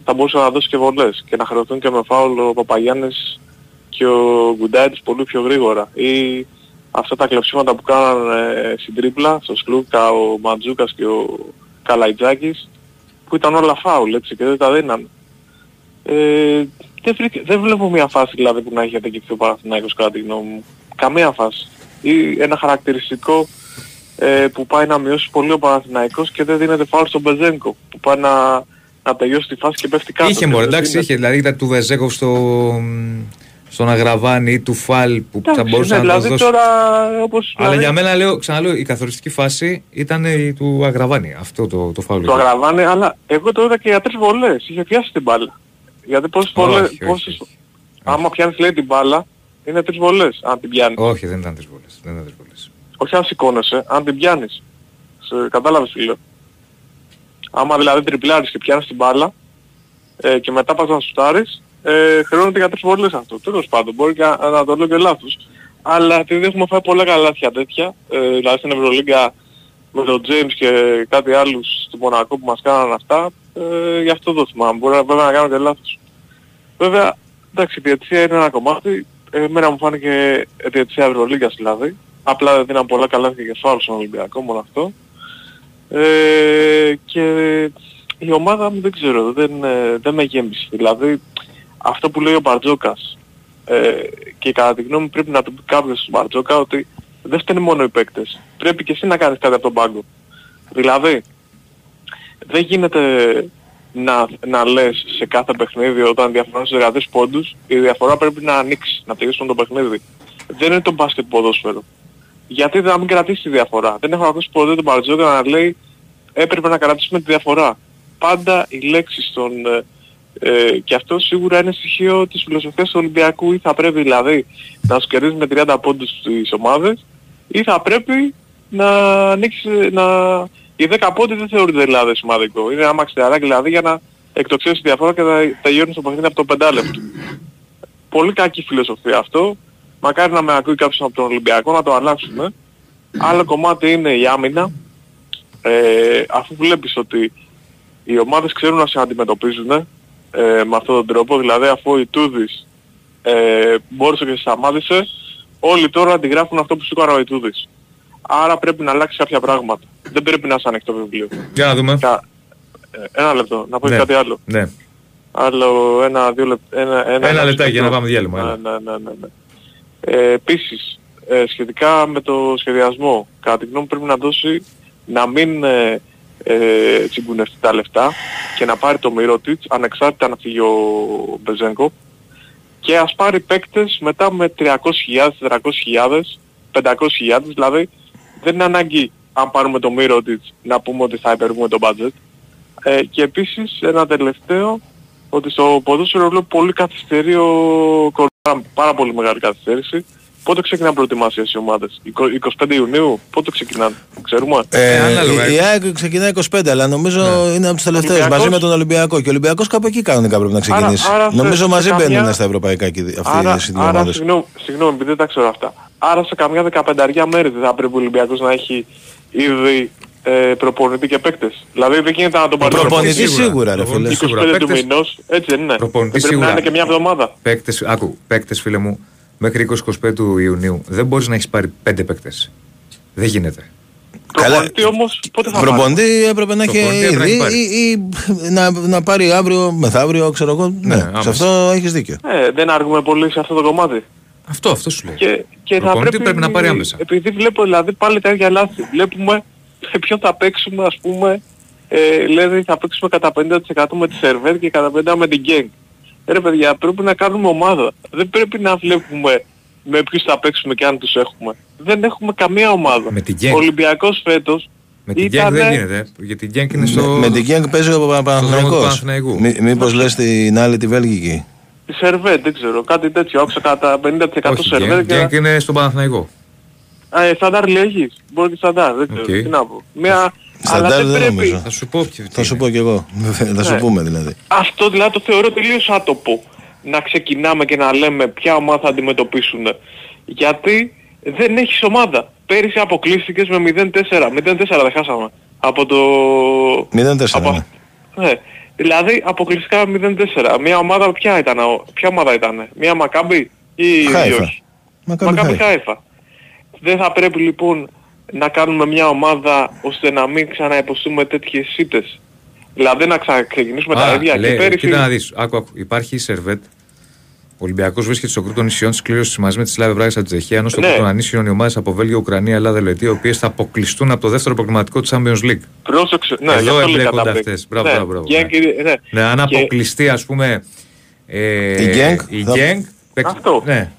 θα μπορούσε να δώσει και βολές και να χρεωθούν και με φάουλ ο Παπαγιάννης και ο Γκουντάιτης πολύ πιο γρήγορα. Ή αυτά τα κλεψίματα που κάνανε στην τρίπλα, στο Σλούκα, ο Μαντζούκας και ο Καλαϊτζάκης, που ήταν όλα φάουλ έτσι και δεν τα δίνανε. Ε, δεν, βρήκα, δεν βλέπω μια φάση δηλαδή που να έχει ατεκηθεί ο Παναθηναϊκός κατά τη γνώμη μου. Καμία φάση. Ή ένα χαρακτηριστικό ε, που πάει να μειώσει πολύ ο Παναθηναϊκός και δεν δίνεται φάουλ στον Μπεζένκο που πάει να, να τελειώσει τη φάση και πέφτει κάτω. Είχε μωρέ, εντάξει, είχε. Δηλαδή ήταν του Βεζέκοφ στο, στον Αγραβάνη ή του Φαλ που θα μπορούσε ναι, να το δηλαδή δώσει. τώρα όπως... Αλλά δηλαδή, για μένα, λέω, ξαναλέω, η καθοριστική φάση ήταν η του Αγραβάνη. Αυτό το, το φάουλ. Το αγραβάνε, αλλά εγώ το είδα και για τρεις βολές. Είχε πιάσει την μπάλα. Γιατί πόσες Όχι, βολές... όχι, Πόσες... όχι. Άμα πιάνεις λέει την μπάλα, είναι τρεις βολές αν την πιάνεις. Όχι, δεν ήταν τρεις βολές. Δεν ήταν τρεις βολές. Όχι αν σηκώνεσαι, αν την πιάνεις. Σε, κατάλαβες τι λέω. Άμα δηλαδή τριπλάρεις και πιάνεις την μπάλα ε, και μετά πας να σουτάρεις, ε, χρεώνεται για τρεις βολές αυτό. Τέλος πάντων, μπορεί και να, να το λέω και λάθος. Αλλά επειδή έχουμε φάει πολλά καλάθια τέτοια, ε, δηλαδή στην Ευρωλίγκα με τον James και κάτι άλλους στο Μονακό που μας κάνανε αυτά, ε, γι' αυτό το θυμάμαι. Μπορεί να, βέβαια να κάνω και λάθος. Βέβαια, εντάξει, η διαιτησία είναι ένα κομμάτι. Εμένα μου φάνηκε διαιτησία Ευρωλίγκας δηλαδή. Απλά δεν δίναν πολλά καλά και φάουλ στον Ολυμπιακό, μόνο αυτό. Ε, και η ομάδα μου δεν ξέρω, δεν, ε, δεν με γέμισε. Δηλαδή, αυτό που λέει ο Μπαρτζόκας ε, και κατά τη γνώμη μου πρέπει να του πει κάποιος στον Μπαρτζόκα ότι δεν φταίνει μόνο οι παίκτες. Πρέπει και εσύ να κάνεις κάτι από τον πάγκο. Δηλαδή, δεν γίνεται να, να λες σε κάθε παιχνίδι όταν διαφορά στους 13 πόντους, η διαφορά πρέπει να ανοίξει, να τελειώσει το παιχνίδι. Δεν είναι το μπάσκετ ποδόσφαιρο. Γιατί δεν να μην κρατήσει τη διαφορά. Δεν έχω ακούσει ποτέ τον Μπαρτζόκα να λέει έπρεπε να κρατήσουμε τη διαφορά. Πάντα οι λέξεις στον... Ε, ε, και αυτό σίγουρα είναι στοιχείο της φιλοσοφίας του Ολυμπιακού ή θα πρέπει δηλαδή να σου κερδίσει με 30 πόντους τις ομάδες ή θα πρέπει να ανοίξεις, να... Οι 10 πόντοι δεν θεωρείται δηλαδή σημαντικό. Είναι ένα μαξιλαράκι δηλαδή για να εκτοξεύσει τη διαφορά και να τελειώνει το παιχνίδι από το πεντάλεπτο. Πολύ κακή φιλοσοφία αυτό. Μακάρι να με ακούει κάποιος από τον Ολυμπιακό να το αλλάξουμε. Άλλο κομμάτι είναι η άμυνα. Ε, αφού βλέπεις ότι οι ομάδες ξέρουν να σε αντιμετωπίζουν ε, με αυτόν τον τρόπο, δηλαδή αφού ο Ιτούδης ε, μπόρεσε και σταμάτησε, όλοι τώρα αντιγράφουν αυτό που σου έκανε ο Ιτούδης. Άρα πρέπει να αλλάξει κάποια πράγματα. Δεν πρέπει να είσαι ανοιχτό βιβλίο. Για να δούμε. Κα- ε, Ένα λεπτό, να πω και Ναι. κάτι άλλο. Ναι. Άλλο ένα, δύο λεπτά. Ένα, ένα, Ένα λεπτάκι για να λεπτό. πάμε διάλειμμα, έλα. Ναι, ναι, ναι, ναι, ναι. Ε, επίσης, ε, σχετικά με το σχεδιασμό, κατά τη γνώμη μου πρέπει να δώσει να μην ε, ε, τσιγκουνευτεί τα λεφτά και να πάρει το Μυρότιτς ανεξάρτητα να φύγει ο Μπεζέγκο. Και ας πάρει παίκτες μετά με 300.000, 400.000, 500.000 δηλαδή δεν είναι ανάγκη αν πάρουμε το Μυρότιτς να πούμε ότι θα υπερβούμε το budget. Ε, και επίσης ένα τελευταίο ότι στο ποδόσφαιρο βλέπω πολύ καθυστερεί ο Κορμπάν, πάρα πολύ μεγάλη καθυστέρηση. Πότε ξεκινάνε προετοιμασίες οι ομάδες, 20 25 Ιουνίου, πότε ξεκινάνε, ξέρουμε; Ε, ανάλογα. η, η ΑΕΚ ξεκινάει 25, αλλά νομίζω είναι από τους τελευταίους Ολυμπιακός; μαζί με τον Ολυμπιακό. Και ο Ολυμπιακός κάπου εκεί κανονικά πρέπει να ξεκινήσει. Άρα- άρα σε- νομίζω σε μαζί καμιά- μπαίνουν στα ευρωπαϊκά και οι- αυτοί άρα, οι δύο άρα ομάδες. συγγνώμη, συγγνώμη, επειδή δεν τα ξέρω αυτά. Άρα σε καμιά δεκαπενταριά μέρη δεν θα πρέπει ο Ολυμπιακός να έχει ήδη ε, προπονητή και παίκτες. Δηλαδή δεν γίνεται να τον πάρει Προπονητή σίγουρα. σίγουρα, ρε φίλε. Προπονητή 25 σίγουρα. του Παίκτες- μηνός, έτσι δεν είναι. Προπονητή δεν πρέπει σίγουρα. να είναι και μια εβδομάδα. Παίκτες, άκου, παίκτες φίλε μου, μέχρι 20-25 του Ιουνίου δεν μπορείς να έχεις πάρει 5 παίκτες. Δεν γίνεται. Καλά. Προπονητή όμως πότε θα πάρει; Προπονητή έπρεπε να έχει Προπονητή έπρεπε να ήδη έχει πάρει. ή, ή να, να πάρει αύριο, μεθαύριο, ξέρω εγώ. Ναι, σε άμεσα. αυτό έχεις δίκιο. Ε, δεν άργουμε πολύ σε αυτό το κομμάτι. Αυτό, αυτό σου λέει. Και, και θα Προπονητή πρέπει, πρέπει να πάρει άμεσα. Επειδή βλέπω δηλαδή πάλι τα ίδια λάθη. Βλέπουμε σε ποιον θα παίξουμε ας πούμε. Ε, λέει θα παίξουμε κατά 50% με τη Σερβέρ και κατά 50% με την Γκέγκ. Ε, Ρε παιδιά πρέπει να κάνουμε ομάδα. Δεν πρέπει να βλέπουμε με ποιους θα παίξουμε και αν τους έχουμε. Δεν έχουμε καμία ομάδα. Με την Genk. Ο Ολυμπιακός φέτος Με την Γκένκ ήτανε- δεν γίνεται. Γιατί η Γκένκ είναι στο. Με, με την Γκένγκ παίζει ο δρόμο του Παναθηναϊκός. Παναθηναϊκού. Μή, μήπως λες την άλλη τη Βέλγικη. τη Σερβέρ δεν ξέρω. Κάτι τέτοιο. Άκουσα κατά 50% Όχι, Σερβέρ Γκένκ, και... Γκένκ είναι στον Παναθηναϊκό. Α, ε, Σταντάρ λέγεις. Μπορεί και Σταντάρ. Δεν ξέρω. Οκ. Τι να πω. Μια... Σταντάρ Αλλά δεν δεν πρέπει. νομίζω. Θα σου πω ποιο. Θα σου πω κι εγώ. Θα σου Ναι. πούμε δηλαδή. Αυτό δηλαδή το θεωρώ τελείως άτοπο. Να ξεκινάμε και να λέμε ποια ομάδα θα αντιμετωπίσουν. Γιατί δεν έχεις ομάδα. Πέρυσι αποκλείστηκες με 0-4. 0-4 δεν χάσαμε. Από το... 0-4. από... ναι. Ναι. Δηλαδή αποκλειστικά 0-4. Μια ομάδα ποια ήταν, ο- ποια ομάδα ήταν. Μια Μακάμπη ή ή Χάιφα. όχι; Μακάμπι Μακάμπη Χάιφα. Χάιφα. δεν θα πρέπει λοιπόν να κάνουμε μια ομάδα ώστε να μην ξαναεποστούμε τέτοιες σύντες. Δηλαδή να ξαναξεκινήσουμε τα ίδια λέει, και πέρυσι. Κοίτα να δεις, άκου, άκου. Υπάρχει η Σερβέτ. Ο Ολυμπιακός βρίσκεται στο κρούτο νησιών της κλήρωσης μαζί με τη Σλάβε Βράγη Ατζεχία, ενώ στο Ναι. κρούτο νησιών οι ομάδες από Βέλγιο, Ουκρανία, Ελλάδα, Ελβετία, οι οποίες θα αποκλειστούν από το δεύτερο προγραμματικό του Champions League. Πρόσεξε, ναι, Εδώ γι' αυτό λέει εμπλέκονται κατάπληξη. αυτές. Μπράβο, ναι, μπράβο, μπράβο, Genk, ναι. Ναι, αν Και- αποκλειστεί, ας πούμε. Ε, Η Genk η θα- Genk, παίξει- Αυτό. Ναι.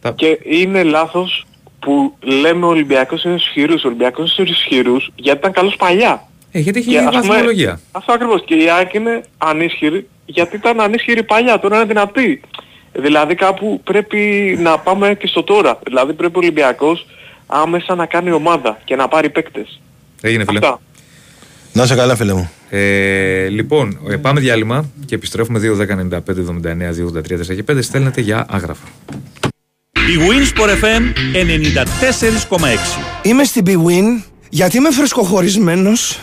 Θα- Και είναι λάθος που λέμε ο Ολυμπιακός είναι ισχυρούς. Ο Ολυμπιακός είναι ισχυρούς γιατί ήταν καλός παλιά. Ε, γιατί έχει Και ας πούμε, βαθμολογία. Αυτό ακριβώς. Και η ΑΕΚ είναι ανίσχυρη γιατί ήταν ανίσχυρη παλιά. Τώρα είναι δυνατή. Δηλαδή κάπου πρέπει να πάμε και στο τώρα. Δηλαδή πρέπει ο Ολυμπιακός άμεσα να κάνει ομάδα και να πάρει παίκτες. Έγινε, φίλε. Αυτά. Να σε καλά, φίλε μου. Ε, λοιπόν, ε, πάμε διάλειμμα και επιστρέφουμε 2-10-95-79-283 και 5. Στέλνετε για άγραφα. Η Winsport FM 94,6. Είμαι στην BWIN γιατί είμαι φρεσκοχωρισμένος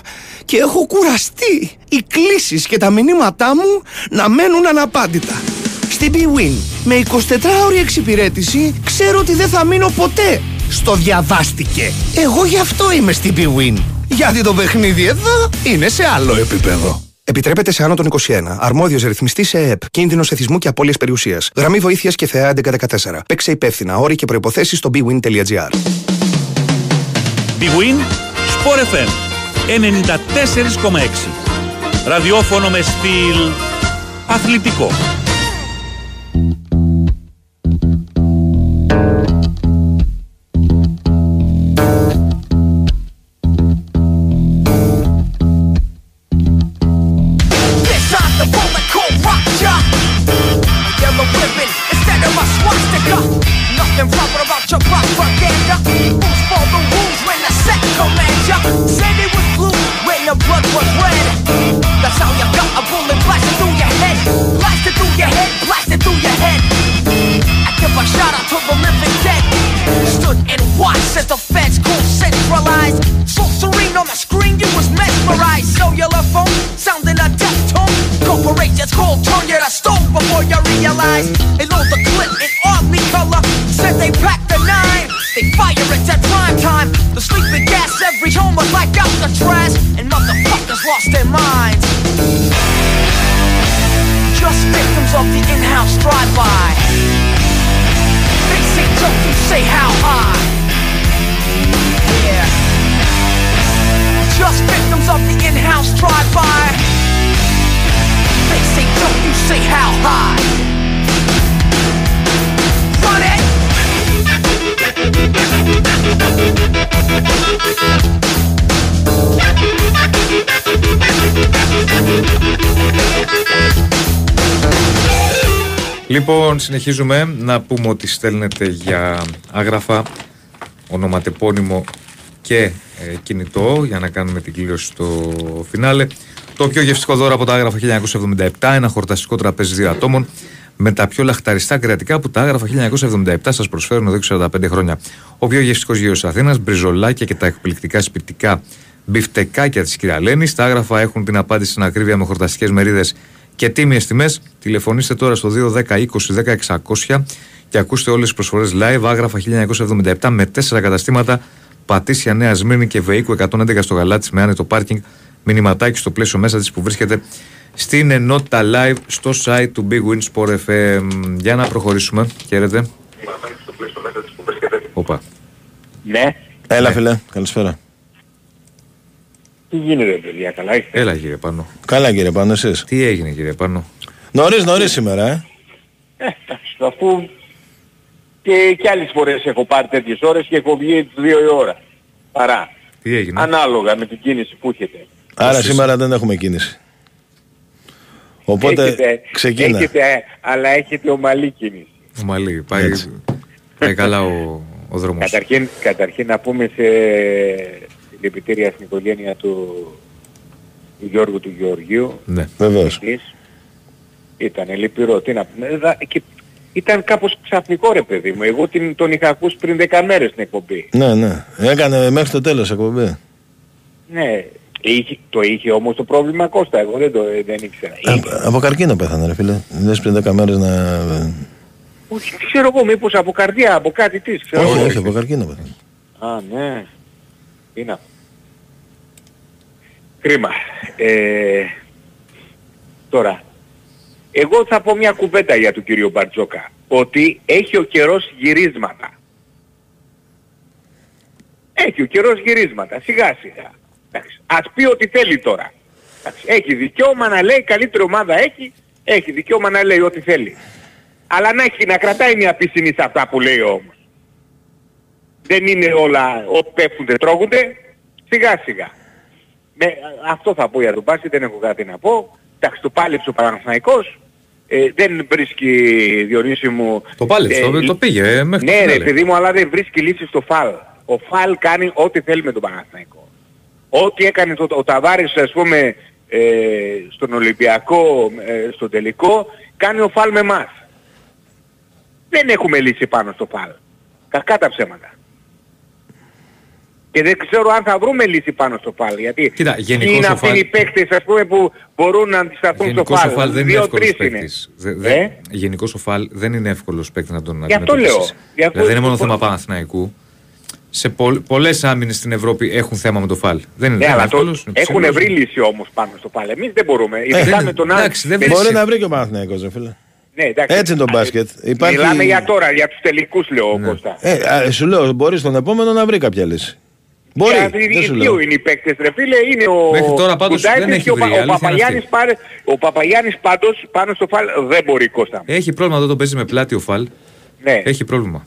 και έχω κουραστεί οι κλήσεις και τα μηνύματά μου να μένουν αναπάντητα. Στην BWIN με 24ωρη εξυπηρέτηση ξέρω ότι δεν θα μείνω ποτέ στο διαβάστηκε. Εγώ γι' αυτό είμαι στην BWIN. Γιατί το παιχνίδι εδώ είναι σε άλλο επίπεδο. Επιτρέπεται σε άνω των 21. Αρμόδιος ρυθμιστής σε ΕΕΠ. Κίνδυνος εθισμού και απώλειας περιουσίας. Γραμμή βοήθειας και θεά 1114. Παίξε υπεύθυνα. Όροι και προϋποθέσεις στο bwin.gr. Η Win Sport FM 94,6. Ραδιόφωνο με στυλ αθλητικό. Ribbon instead of a swastika. Nothing proper about your propaganda. Who's for the rules when the set command ya? Said it was blue when the blood was red. That's how you got a bullet blasted through your head. Blasted through your head, blasted through your head. I give a shout out to the living. Stood and watched as the feds cool centralized. So serene on the screen, you was mesmerized. Cellular phone sounding a death tone. Corporations call turn you to stone before you realize. They load the clip in oddly color. Said they packed the nine. They fire it at prime time. The sleeping gas every home was like out the trash. And motherfuckers lost their minds. Just victims of the in-house drive-by. Say don't you say how high. Yeah. Just victims of the in-house drive-by. They say don't you say how high. Run it. Λοιπόν, συνεχίζουμε να πούμε ότι στέλνετε για άγραφα, ονοματεπώνυμο και ε, κινητό για να κάνουμε την κλήρωση στο φινάλε. Το πιο γευστικό δώρο από τα άγραφα 1977, ένα χορταστικό τραπέζι δύο ατόμων με τα πιο λαχταριστά κρεατικά που τα άγραφα 1977 σας προσφέρουν εδώ και 45 χρόνια. Ο πιο γευστικός γύρος Αθήνας, μπριζολάκια και τα εκπληκτικά σπιτικά μπιφτεκάκια της Κυραλένη. Τα άγραφα έχουν την απάντηση στην ακρίβεια με χορταστικές μερίδες και τίμιες τιμές. Τηλεφωνήστε τώρα στο 210 20 10 600 και ακούστε όλες τις προσφορές live. Άγραφα 1977 με 4 καταστήματα. Πατήσια Νέα Σμύρνη και Βεϊκού 111 στο γαλάτι με άνετο πάρκινγκ. Μηνυματάκι στο πλαίσιο μέσα της που βρίσκεται στην ενότητα live στο site του Big Win Sport FM. Για να προχωρήσουμε. Χαίρετε. Οπα. Ναι. Έλα, φίλε. Καλησπέρα. Τι γίνεται παιδιά, καλά είστε; Έλα κύριε Πάνο. Καλά, κύριε Πάνο, εσείς; Τι έγινε κύριε Πάνο; Νωρίς, νωρίς σήμερα, ε; Ε, εντάξει, αφού και, και άλλες φορές έχω πάρει τέτοιες ώρες και έχω βγει τις 2 η ώρα. Παρά. Τι έγινε; Ανάλογα με την κίνηση που έχετε. Άρα Εσείς. σήμερα δεν έχουμε κίνηση. Οπότε έχετε, ξεκίνα. έχετε, αλλά έχετε ομαλή κίνηση. Ομαλή. Πάει, Έτσι. πάει καλά ο, ο δρόμος. Καταρχήν, καταρχήν να πούμε σε συλληπιτήρια στην οικογένεια του, του Γιώργου του Γεωργίου. Ναι. Βεβαίως. Της. Ήταν λυπηρό, τι να πούμε. Δα- και ήταν κάπως ξαφνικό ρε παιδί μου. Εγώ την, τον είχα ακούσει πριν 10 μέρες την εκπομπή. Ναι, ναι. Έκανε μέχρι το τέλος εκπομπή. Ναι, είχε, το είχε όμως το πρόβλημα Κώστα, εγώ δεν το δεν ήξερα. Α, Είχε. από καρκίνο πέθανε, ρε φίλε. Λες πριν 10 μέρες να... Όχι, ξέρω εγώ, μήπως από καρδιά, από κάτι της, ξέρω όχι, εγώ. όχι, από καρκίνο πέθανε. Α, ναι. Είναι αυτό. Κρίμα. Ε, τώρα, εγώ θα πω μια κουβέντα για τον κύριο Μπαρτζόκα. Ότι έχει ο καιρός γυρίσματα. Έχει ο καιρός γυρίσματα. Σιγά σιγά. Εντάξει. Ας πει ό,τι θέλει τώρα. Εντάξει. Έχει δικαίωμα να λέει καλύτερη ομάδα έχει. Έχει δικαίωμα να λέει ό,τι θέλει. Αλλά να, έχει, να κρατάει μια πισινή σε αυτά που λέει όμως. Δεν είναι όλα ό,τι πέφτουν τρώγονται. Σιγά σιγά. Με, αυτό θα πω για τον Πάση, δεν έχω κάτι να πω. Εντάξει, το πάλεψε ο Παναθηναϊκός. Ε, δεν βρίσκει Διονύση μου... Το πάλεψε, το, το πήγε ε, μέχρι Ναι το ρε φινάλε. παιδί μου, αλλά δεν βρίσκει λύση στο φαλ. Ο φαλ κάνει ό,τι θέλει με τον Παναθηναϊκό. Ό,τι έκανε το, ο Ταβάρης ας πούμε ε, στον Ολυμπιακό, ε, στο τελικό, κάνει ο φαλ με εμάς. Δεν έχουμε λύση πάνω στο φαλ. Κακά τα ψέματα. Και δεν ξέρω αν θα βρούμε λύση πάνω στο φαλ. Γιατί Κοίτα, ποιοι γενικώς είναι ο αυτοί φαλ- οι παίκτες ας πούμε που μπορούν να αντισταθούν στο Γενικώς φαλ. ο Φαλ δεν είναι εύκολος Δύο-τρεις είναι. παίκτης. Δε- δε- Ε; Γενικώς ο Φαλ δεν είναι εύκολος παίκτης να τον Γι' αυτό αντιμετωπίσεις. λέω. Γι' αυτό Δηλαδή δεν είναι μόνο λοιπόν- θέμα Παναθηναϊκού. Σε πολλ, πολλές άμυνες στην Ευρώπη έχουν θέμα με το Φαλ. Δεν είναι Ναι, δεν είναι αλλά το, εύκολος. είναι έχουν ψηλός. βρει λύση όμως πάνω στο πάλι. Εμείς δεν μπορούμε. Ειδικά δεν- με τον άλλο. εντάξει, δεν με- βρίσκει. Μπορεί να βρει και ο Παναθηναϊκός, ρε φίλε. Ναι, εντάξει. Έτσι είναι το μπάσκετ. Υπάρχει- Μιλάμε για τώρα, για τους τελικούς λέω ο Κώστα. Ε, α, σου λέω, μπορείς στον επόμενο να βρει κάποια λύση. Μπορεί, Γιατί δεν σου οι δύο λέω. είναι οι παίκτες ρε φίλε, είναι ο Μέχρι τώρα πάντως Κουδάιτης δεν έχει και ο, βρει, Πα- η ο, αλήθεια είναι Παπαγιάννης αυτή. πάρε, ο Παπαγιάννης πάντως πάνω στο φάλ δεν μπορεί Κώστα. μου. Έχει πρόβλημα εδώ τον παίζει με πλάτη ο Φαλ. Ναι. Έχει πρόβλημα.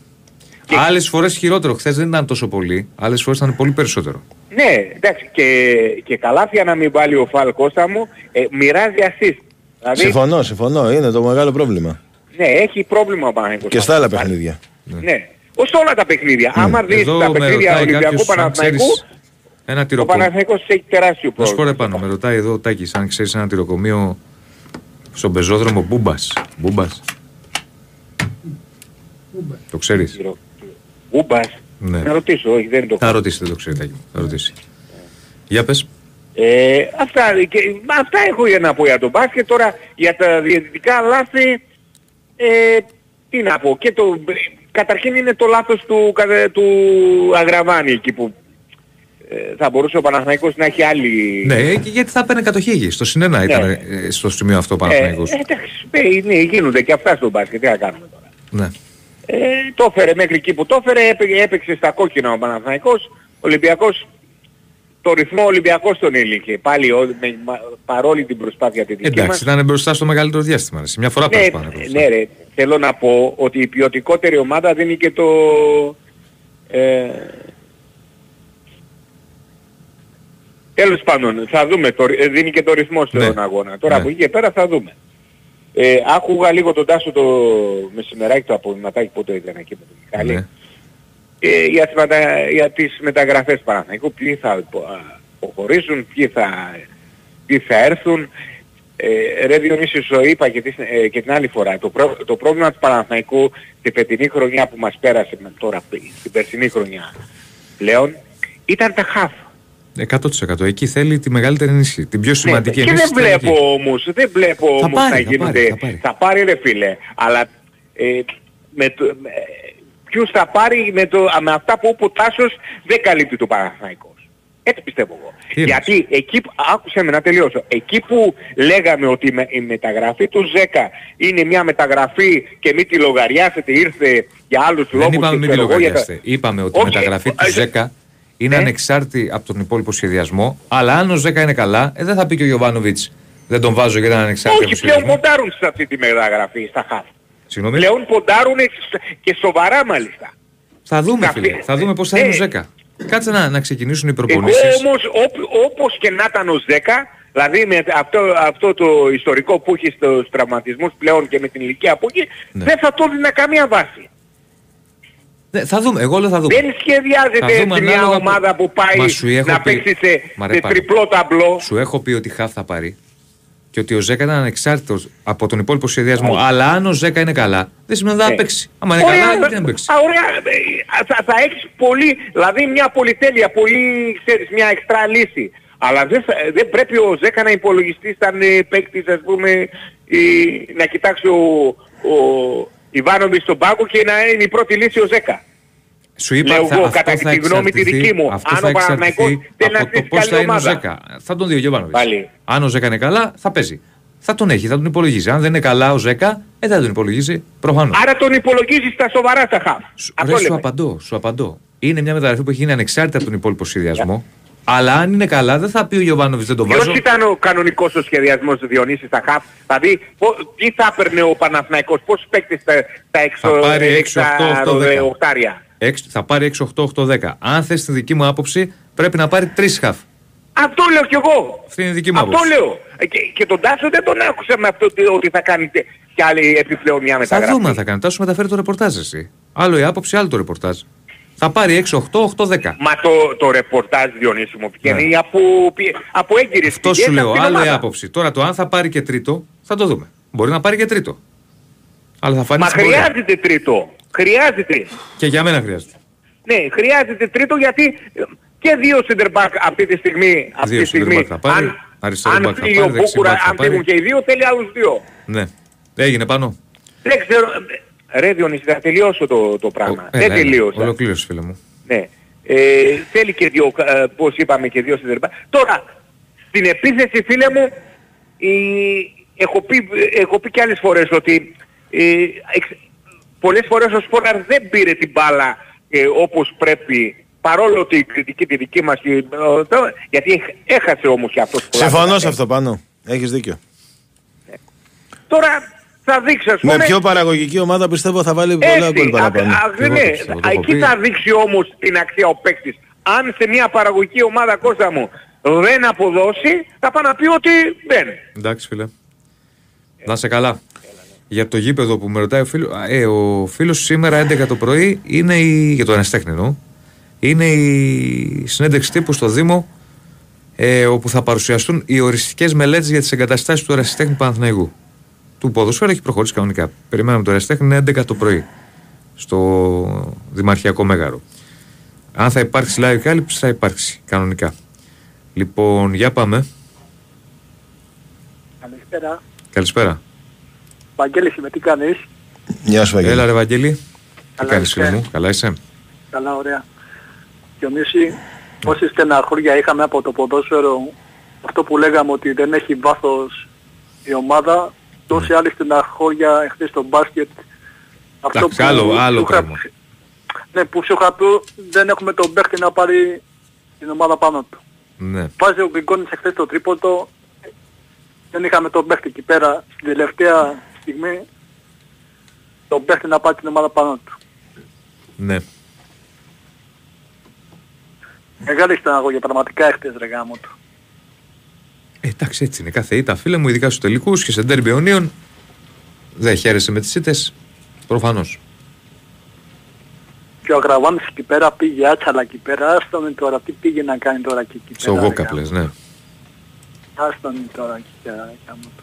Άλλες φορές χειρότερο. Χθες δεν ήταν τόσο πολύ. Άλλες φορές ήταν πολύ περισσότερο. Ναι, εντάξει και, και καλάθια να μην βάλει ο φάλ Κώστα μου, ε, μοιράζει assist. Δηλαδή, Συμφωνώ, συμφωνώ. Είναι το μεγάλο πρόβλημα. ναι, έχει πρόβλημα ο Παναγικός. Και στα άλλα παιχνίδια. Ναι. Όχι σε όλα τα παιχνίδια. Άμα δεις Εδώ τα με παιχνίδια ρωτάει Ολυμπιακού κάποιος αν Παναθηναϊκού, ξέρεις ένα ο τυροκομείο. Παναθηναϊκός έχει τεράστιο Να σου πω πρόβλημα. ρε πάνω, με ρωτάει εδώ ο Τάκης αν ξέρεις ένα τυροκομείο στον πεζόδρομο Μπούμπας. Μπούμπας. Το ξέρεις; Ούμπας. Ναι. Να ρωτήσω, όχι δεν το Θα ξέρω. ρωτήσει, δεν το ξέρει Τάκη μου. Θα ρωτήσει. Για πες. Ε, αυτά, και, μα αυτά έχω για να πω για τον μπάσκετ. Τώρα για τα διαιτητικά λάθη, ε, τι να πω. Και το, καταρχήν είναι το λάθος του, κα- του Αγραβάνη εκεί που ε, θα μπορούσε ο Παναθηναϊκός να έχει άλλη... Ναι, και γιατί θα παίρνει κατοχή εκεί. Στο συνένα ήταν Ναι. ε, στο σημείο αυτό ο ε, Παναθηναϊκός. ε, εντάξει, ε, ναι, γίνονται και αυτά στο μπάσκετ. Τι να κάνουμε τώρα. Ναι. Ε, το έφερε μέχρι εκεί που το έφερε, έπαι- έπαιξε στα κόκκινα ο Παναθηναϊκός. Ο Ολυμπιακός, το ρυθμό ο Ολυμπιακός τον έλυκε. Πάλι ο, με, μα- παρόλη την προσπάθεια τη δική μας. Εντάξει, ήταν μπροστά στο μεγαλύτερο διάστημα. ρε. Σε μια φορά Ναι, πέρασε πάνω. μπροστά. ναι ρε, θέλω να πω ότι η ποιοτικότερη ομάδα δίνει και το... Ε, τέλος πάντων, θα δούμε, το, ε, δίνει και το ρυθμό στον Ναι. αγώνα. Τώρα Ναι. από εκεί και πέρα θα δούμε. Ε, άκουγα λίγο τον Τάσο το μεσημεράκι το απογευματάκι που το ήταν εκεί με τον Μιχάλη. Ναι. Ε, για, τις μετα... για τις μεταγραφές Παναθηναϊκού, ποιοι θα απο- α, αποχωρήσουν, ποιοι θα, ποιοι θα έρθουν. Ε, ρε Διονύση, σου είπα και, τη- ε, και την άλλη φορά, το, πρό- το πρόβλημα του Παναθηναϊκού την φετινή χρονιά που μας πέρασε με τώρα, την περσινή χρονιά πλέον, ήταν τα χαφ. 100%. Εκεί θέλει τη μεγαλύτερη ενίσχυση. Την πιο σημαντική Ναι, και δεν ενίσχυση. θέλει εκεί. βλέπω όμως, δεν βλέπω Θα όμως πάρει, να θα γίνονται... πάρει, θα πάρει. ρε φίλε, αλλά ε, με το, με, ποιους θα πάρει με, το, με αυτά που είπε ο Τάσος δεν καλύπτει το Παναθηναϊκός. Έτσι πιστεύω εγώ. Τι εννοείς; Γιατί εκεί, που- άκουσε με να τελειώσω, εκεί που λέγαμε ότι η με- η μεταγραφή του ΖΕΚΑ είναι μια μεταγραφή και μην τη λογαριάσετε ήρθε για άλλους Δεν λόγους είπαμε και μην τη ξέρω εγώ, για τα- λογαριάσετε. Είπαμε ότι η Όχι, μεταγραφή ε, του ε, ΖΕΚΑ είναι ναι. ανεξάρτητη από τον υπόλοιπο σχεδιασμό. Αλλά αν ο ΖΕΚΑ είναι καλά, ε, δεν θα πει και ο Γιωβάνοβιτς. Δεν τον βάζω γιατί είναι ανεξάρτητη από Όχι, τον πλέον σχεδιασμό. ποντάρουν σε αυτή τη μεταγραφή, στα χαφ. Συγγνώμη. Πλέον ποντάρουν και σοβαρά μάλιστα. Θα δούμε, Θα φίλε. πει- Θα δούμε πώς θα Ε, είναι ο ΖΕΚΑ. Κάτσε να, να ξεκινήσουν οι Εγώ προπονήσεις. όμως όπ- όπως και να ήταν ο 10, δηλαδή με αυτό, αυτό το ιστορικό που έχει στους τραυματισμούς πλέον και με την ηλικία που έχει, Ναι. δεν θα το δίνει καμία βάση. Ναι, θα δούμε. Εγώ λέω θα δούμε. Δεν Θα σχεδιάζεται δούμε έτσι μια ανάλογα που- ομάδα που πάει Μα σου έχω να πει- παίξει σε, Μα ρε σε πάλι. τριπλό ταμπλό. Σου έχω πει ότι χαφ θα πάρει και ότι ο Ζέκα ήταν ανεξάρτητος από τον υπόλοιπο σχεδιασμό. Αλλά αν ο Ζέκα είναι καλά, δεν σημαίνει ότι δεν θα Ναι. παίξει. Άμα είναι καλά, γιατί να παίξει. α, ωραία, ε, θα, θα έχεις πολύ, δηλαδή μια πολυτέλεια, πολύ, ξέρεις, μια εξτρά λύση. Αλλά δεν, θα- δεν πρέπει ο Ζέκα να υπολογιστείς σαν ε, παίκτης, ας πούμε, η, να κοιτάξει ο, ο Ιβάνοβιτς στον πάγκο και να είναι η πρώτη λύση ο Ζέκα. Σου είπα, Λέω θα, εγώ, αυτό κατά θα τη γνώμη τη εξαρτηθεί- δική μου. Αυτό Αν θα ο Παναθηναϊκός εξαρτηθεί θέλει να από το στήσει πώς θα καλή είναι ο ομάδα. Ζέκα. Θα τον δει ο Γιωβάνοβιτς. Πάλι. Αν ο Ζέκα είναι καλά, θα παίζει. Θα τον έχει, θα τον υπολογίζει. Αν δεν είναι καλά ο Ζέκα, ε, δεν θα τον υπολογίζει. Προφανώς. Άρα τον υπολογίζεις στα σοβαρά στα χαφ. Αυτό Ρε, σου λέμε. απαντώ, σου απαντώ. Είναι μια μεταγραφή που έχει γίνει ανεξάρτητα από τον υπόλοιπο σχεδιασμό. Αλλά αν είναι καλά, δεν θα πει ο Γιωβάνοβιτς δεν τον βάζω. Ποιος ήταν ο κανονικός ο σχεδιασμός του Διονύσης στα χαφ. Δηλαδή, πο- τι θα έπαιρνε ο Παναθηναϊκός, πόσους παίκτες τα, τα έξω, Θα πάρει έξω, έξα- 8, 8, 10. οχτάρια. Έξι- θα πάρει 6-8-8-10. Αν θες τη δική μου άποψη, πρέπει να πάρει τρεις χαφ. Αυτό λέω κι εγώ. Αυτή είναι η δική μου Αυτό άποψη. λέω. Ε, Και, και τον Τάσο δεν τον άκουσα με αυτό ότι- ότι θα κάνει τε- κι άλλη επιπλέον μια Θα μεταγραφή. δούμε αν θα κάνει. Θα σου μεταφέρει το ρεπορτάζ εσύ. Άλλο η άποψη, άλλο το ρεπορτάζ. Θα πάρει 6-8-8-10. Μα το, το ρεπορτάζ Διονύση μου πηγαίνει Ναι. από, πι- από έγκυρες Αυτό πηγές σου λέω. από την Άλλο η ομάδα. άποψη. Τώρα το αν θα πάρει και τρίτο, θα το δούμε. Μπορεί να πάρει και τρίτο. Αλλά θα φανεί Μα στην πορεία. χρειάζεται τρίτο. Χρειάζεται. Και για μένα χρειάζεται. Ναι, χρειάζεται τρίτο γιατί ε, και δύο center back αυτή τη στιγμή. Αυτή Δύο τη στιγμή center back θα πάρει, αν, αριστερό αν back θα φύγει πάρει, ο δεξί Μπούκουρα, back θα αν πάρει. φύγουν και οι δύο, θέλει άλλους δύο. Ναι. Έγινε πάνω. Δεν ξέρω. ε, Ρε Διονύση, θα τελειώσω το, το πράγμα. Ο- Δεν έλα, έλα. τελείωσα. Ολοκλήρωσε φίλε μου. Ναι. Ε, θέλει και δύο, ε, πώς είπαμε, και δύο center back. Τώρα, στην επίθεση φίλε μου, η, έχω, πει, έχω πει και άλλες φορές ότι ε, εξ, πολλές φορές ο Σπόραρ δεν πήρε την μπάλα ε, όπως πρέπει παρόλο ότι η κριτική τη δική μας ε, ε, το- γιατί έχ- έχασε όμως και αυτός πολλά Συμφωνώ σε παιχνίδια. αυτό πάνω. Έχεις δίκιο. Τώρα θα δείξεις ας πούμε Με πιο παραγωγική ομάδα πιστεύω θα βάλει πολλά έτσι, γκολ α- παραπάνω. α- Και εγώ ναι, το πιστεύω, το έχω εκεί πει. θα δείξει όμως την αξία ο παίκτης. Αν σε μια παραγωγική ομάδα Κώστα μου δεν αποδώσει θα πάει να πει ότι δεν. Εντάξει φίλε. Να σε καλά. Για το γήπεδο που με ρωτάει ο φίλος, ε, ο φίλος σήμερα 11 το πρωί είναι η, για το Αναστέχνη εννοώ, είναι η συνέντευξη τύπου στο Δήμο ε, όπου θα παρουσιαστούν οι οριστικές μελέτες για τις εγκαταστάσεις του Ερασιτέχνη Παναθηναϊκού. Του ποδοσφαίρου έχει προχωρήσει κανονικά. Περιμένουμε το Ερασιτέχνη είναι 11 το πρωί στο Δημαρχιακό Μέγαρο. Αν θα υπάρξει live κάλυψη θα υπάρξει κανονικά. Λοιπόν, για πάμε. Καλησπέρα. Καλησπέρα. Βαγγέλης είμαι, τι κάνεις; Γεια σου Βαγγέλη. Έλα ρε Βαγγέλη. Τι Καλά κάνεις είστε. φίλε μου, καλά είσαι; Καλά, ωραία. Διονύση, όση στεναχώρια είχαμε από το ποδόσφαιρο, αυτό που λέγαμε ότι δεν έχει βάθος η ομάδα, τόση άλλη στεναχώρια εχθές στο μπάσκετ. Εντάξει, άλλο- άλλο σου είχα- πράγμα. Ναι, που σου είχα πει δεν έχουμε τον παίχτη να πάρει την ομάδα πάνω του. Ναι. Βάζει ο Γκριγκόνης εχθές το τρίποντο, δεν είχαμε τον παίχτη εκεί πέρα στην τελευταία στιγμή τον παίχτη να πάρει την ομάδα πάνω του. Ναι. Μεγάλη στεναγωγία πραγματικά έχτες ρε γάμο του. Ε, εντάξει, έτσι είναι. Κάθε ήττα, φίλε μου, ειδικά στους τελικούς και σε ντέρμπι αιωνίων, δεν χαίρεσαι με τις ήττες. Προφανώς. Και ο Αγραβάνης εκεί πέρα πήγε άτσαλα εκεί πέρα. Άστον είναι τώρα, τι πήγε να κάνει τώρα και εκεί Στο πέρα. Γόκα ρε γάμο. πλες, ναι. Άστον είναι τώρα εκεί πέρα. ρε γάμο του.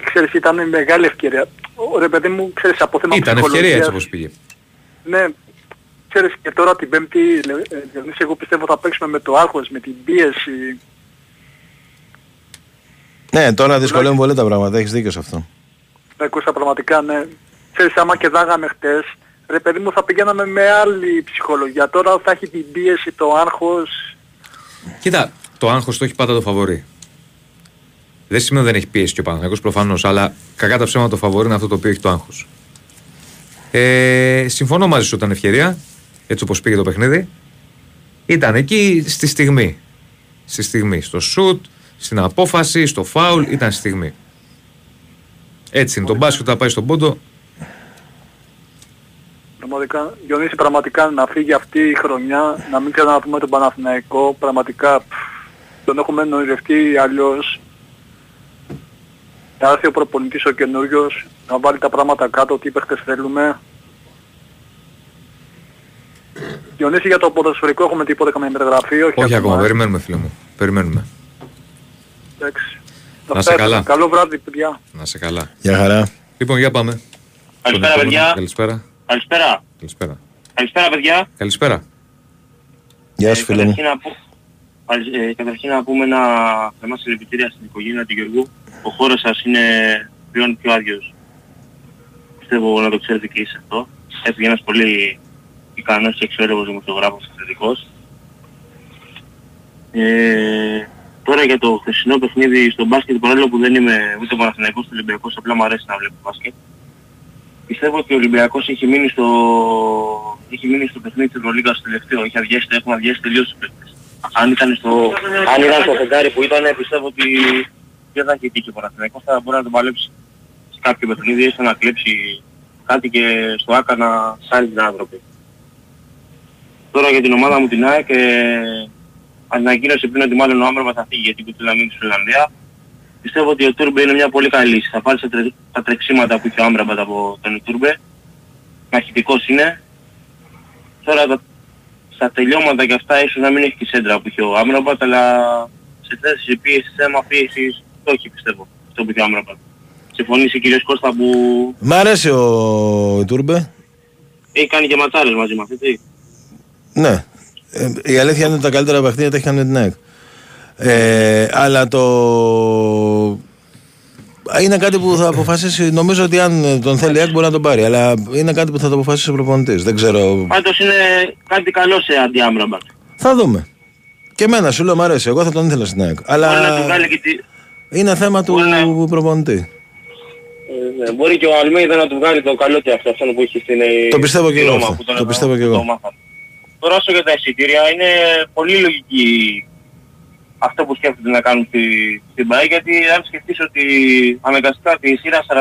Και ξέρεις ήταν μεγάλη ευκαιρία. Ω, Ρε παιδί μου, ξέρεις από θέμα Ήταν ευκαιρία ψυχολογίας- έτσι όπως πήγε. Ναι, ξέρεις και τώρα την πέμπτη, λε- ε, Διονύση, εγώ πιστεύω θα παίξουμε με το άγχος, με την πίεση. Ναι, τώρα δυσκολεύουν πολύ τα πράγματα. Έχεις δίκιο σε αυτό. Ναι, Κώστα, πραγματικά, ναι. Ξέρεις, άμα και δάγαμε χτες, ρε παιδί μου θα πηγαίναμε με άλλη ψυχολογία. Τώρα θα έχει την πίεση, το άγχος. Κοίτα, το άγχος το έχει πάντα το φαβορή. Δεν σημαίνει ότι δεν έχει πίεση και ο Παναθηναϊκός προφανώς, αλλά κακά τα ψέματα το φαβορή είναι αυτό το οποίο έχει το άγχος. Ε, συμφωνώ μαζί σου ήταν ευκαιρία, έτσι όπως πήγε το παιχνίδι. Ήταν εκεί στη στιγμή. Στη στιγμή. Στο σουτ, στην απόφαση, στο φάουλ, ήταν στη στιγμή. Έτσι είναι. Το μπάσκετ θα πάει στον πόντο. Πραγματικά, Διονύση, πραγματικά να φύγει αυτή η χρονιά, να μην ξαναδούμε τον Παναθηναϊκό, πραγματικά πφ, τον έχουμε νοηρευτεί αλλιώς. Να έρθει ο προπονητής ο καινούριος, να βάλει τα πράγματα κάτω, τι παίχτες θέλουμε. Διονύση για το ποδοσφαιρικό έχουμε τίποτα καμία μεταγραφή, όχι, Όχι ακόμα, ε. περιμένουμε φίλε μου. Περιμένουμε. Εντάξει. Να Αυτά σε ήθελα. καλά. Καλό βράδυ, παιδιά. Να σε καλά. Γεια χαρά. Λοιπόν, για πάμε. Καλησπέρα, Στον επόμενο. παιδιά. Καλησπέρα. Καλησπέρα. Καλησπέρα. Καλησπέρα παιδιά. Καλησπέρα. Γεια σου Ε, φίλε μου. καταρχήν, να πω- καλη- ε, καταρχήν να πούμε ένα θερμά συλληπιτήρια στην οικογένεια του Γεωργού. Ο χώρος σας είναι πλέον πιο άδειος. Πιστεύω να το ξέρετε και εσείς αυτό. Έφυγε ένας πολύ ικανός και εξαίρετος δημοσιογράφος εξαιρετικός. Ε, τώρα για το χθεσινό παιχνίδι στο μπάσκετ, παρόλο που δεν είμαι ούτε Παναθηναϊκός ούτε Ολυμπιακός, απλά μου αρέσει να βλέπω μπάσκετ. Πιστεύω ότι ο Ολυμπιακός έχει μείνει στο, έχει μείνει στο παιχνίδι της Ευρωλίγκας στο τελευταίο. Έχει αδειάσει, έχουν αδειάσει τελείως τους παίκτες. Αν ήταν στο, αν ήταν στο φεγγάρι που ήταν, πιστεύω ότι δεν θα είχε τύχει ο Παναθηναϊκός, θα μπορεί να τον παλέψει σε κάποιο παιχνίδι, έστω να κλέψει κάτι και στο άκα να σάρει την άνθρωποι. Τώρα για την ομάδα μου την ΑΕΚ, ε, ανακοίνωσε πριν ότι μάλλον ο Άμραμπα θα φύγει γιατί που να μείνει στην Ολλανδία. Πιστεύω ότι ο Τούρμπε είναι μια πολύ καλή λύση. Θα πάρει στα, τρε... τα τρεξίματα που είχε ο Άμραμπα από τον Τούρμπε. Μαχητικός είναι. Τώρα τα... στα τελειώματα και αυτά ίσως να μην έχει τη σέντρα που είχε ο Άμραμπατ, αλλά σε θέση πίεσης, θέμα πίεσης, το έχει πιστεύω, αυτό που είχε ο Άμραμπατ. Συμφωνήσει ο κύριος Κώστα που Μ' αρέσει ο Τούρμπε. έχει κάνει και ματσάρες μαζί μας, έτσι. Ναι. Ε, η αλήθεια είναι ότι τα καλύτερα παιχνίδια τα έχει κάνει με την ΑΕΚ. Ε, αλλά το. Είναι κάτι που θα αποφασίσει. Νομίζω ότι αν τον θέλει η ΑΕΚ μπορεί να τον πάρει. Αλλά είναι κάτι που θα το αποφασίσει ο προπονητής. Δεν ξέρω. Πάντως είναι κάτι καλό σε αντιάμραμπατ. Θα δούμε. Και εμένα σου λέω μ' αρέσει. Εγώ θα τον ήθελα στην ΑΕΚ. Μπορεί να Αλλά του βγάλει και τη... είναι θέμα του Μπορεί να- προπονητή. Ε, ναι, μπορεί και ο Αλμέιδα να του βγάλει το καλό και αυτό, αυτό που έχει στην ε, Το πιστεύω και στη εγώ Ρώμα, αυτό. που τον Το εδώ- πιστεύω και που εγώ. το μάθαμε. Τώρα όσο για τα εισιτήρια είναι πολύ λογική αυτό που σκέφτονται να κάνουν στη, στην ΠΑΕ γιατί αν σκεφτείς ότι αναγκαστικά τη σειρά 47-46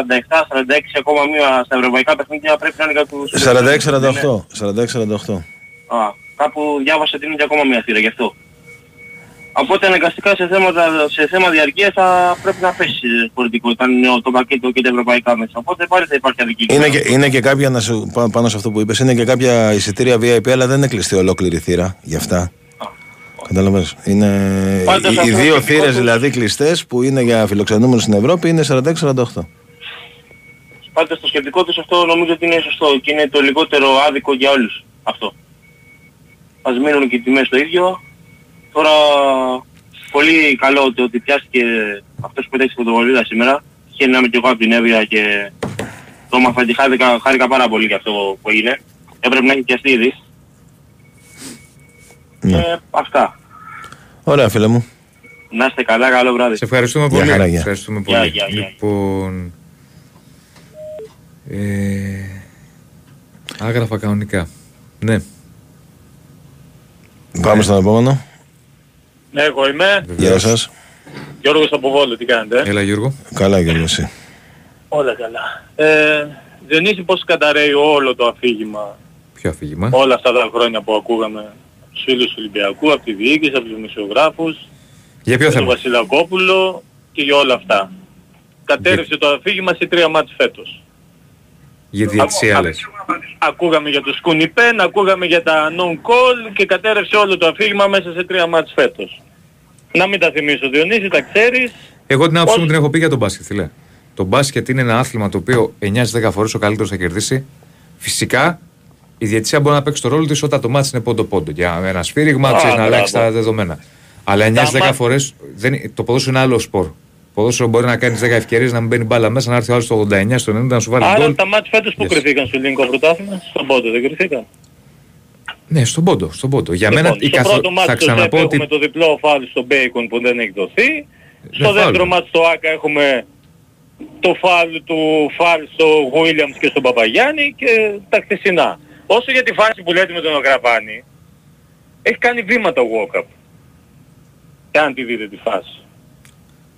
ακόμα μία στα ευρωπαϊκά παιχνίδια πρέπει να είναι για τους... 46-48. 46-48. Α, κάπου διάβασα ότι είναι και ακόμα μία θύρα γι' αυτό. Οπότε αναγκαστικά σε, θέματα, σε θέμα διαρκείας θα πρέπει να πέσει πολιτικό όταν είναι το πακέτο και τα ευρωπαϊκά μέσα. Οπότε πάλι θα υπάρχει αδική. Είναι και, είναι και κάποια, να σου, πά- πάνω σε αυτό που είπες, είναι και κάποια εισιτήρια VIP, αλλά δεν είναι κλειστή ολόκληρη θύρα γι' αυτά. Καταλαβαίνεις. Είναι Πάντως οι, οι αυτό δύο το θύρες τους- δηλαδή κλειστές που είναι για φιλοξενούμενους στην Ευρώπη είναι 46-48. Πάντως το σκεπτικό τους αυτό νομίζω ότι είναι σωστό και είναι το λιγότερο άδικο για όλους αυτό. Ας μείνουν και οι τιμές το ίδιο. Τώρα πολύ καλό το ότι πιάστηκε αυτός που έταξε φωτοβολίδα σήμερα. Χαίρομαι και εγώ από την Εύβοια και το έμαθα και χάρηκα, χάρηκα πάρα πολύ για αυτό που έγινε. Έπρεπε να έχει πιαστεί ήδη. Ναι. Ε, αυτά. Ωραία φίλε μου. Να είστε καλά, καλό βράδυ. Σε ευχαριστούμε Γεια πολύ. χαρά, Σε γεια. ευχαριστούμε Γεια, πολύ. γεια, γεια. Λοιπόν. Ε, άγραφα κανονικά. Ναι, Πάμε στον επόμενο. Ναι, εγώ είμαι. Γεια σας. Γιώργος από Βόλο, τι κάνετε; έλα Γιώργο. Καλά Γιώργο εσύ. Όλα καλά. Ε, Διονύση, πώς καταραίει όλο το αφήγημα; Ποιο αφήγημα; όλα αυτά τα χρόνια που ακούγαμε τους φίλους του Ολυμπιακού, από τη διοίκηση, από τους δημοσιογράφους, Για ποιο τον θέμα; Βασιλακόπουλο και για όλα αυτά. Κατέρευσε το αφήγημα σε τρία μάτς φέτος. Για διαιτησία λες. Ακούγαμε για το Σκουνιπέν, ακούγαμε για τα non-call και κατέρευσε όλο το αφήγημα μέσα σε τρία μάτς φέτος. Να μην τα θυμίσω Διονύση, τα ξέρεις. Εγώ την άποψή μου Όλοι- την έχω πει για τον μπάσκετ, φίλε. Το μπάσκετ είναι ένα άθλημα το οποίο 9-10 φορές ο καλύτερος θα κερδίσει. Φυσικά η διαιτησία μπορεί να παίξει το ρόλο της όταν το μάτι είναι πόντο-πόντο. Για ένα σφύριγμα Α, ξέρεις να μπράβο. αλλάξει τα δεδομένα. Αλλά 9-10 μάτ- φορές το ποδόσφαιρο είναι άλλο σπορ. Ποδόσφαιρο μπορεί να κάνει 10 ευκαιρίες να μην μπαίνει μπάλα μέσα, να έρθει ο άλλος στο 89, στο 90 να σου βάλει Άρα γκολ. τα μάτς φέτος που Yes. κρυφθήκαν στο ελληνικό πρωτάθλημα, στον πόντο δεν κρυφθήκαν. Ναι, στον πόντο. Στον πόντο. Για Λοιπόν, μένα η στο καθο... πρώτο μάτς θα στο ΣΕΦ ξαναπώ έχουμε ότι. το διπλό φάουλ στο Μπέικον που δεν έχει δοθεί. Στο φάουλ. δεύτερο μάτς στο ΟΑΚΑ έχουμε το φάουλ του φάουλ στο Γουίλιαμς και στον Παπαγιάννη και τα χθεσινά. Όσο για τη φάση που λέτε με τον Αγραβάνη, έχει κάνει βήματα ο Walkup. Και αν τη δείτε τη φάση.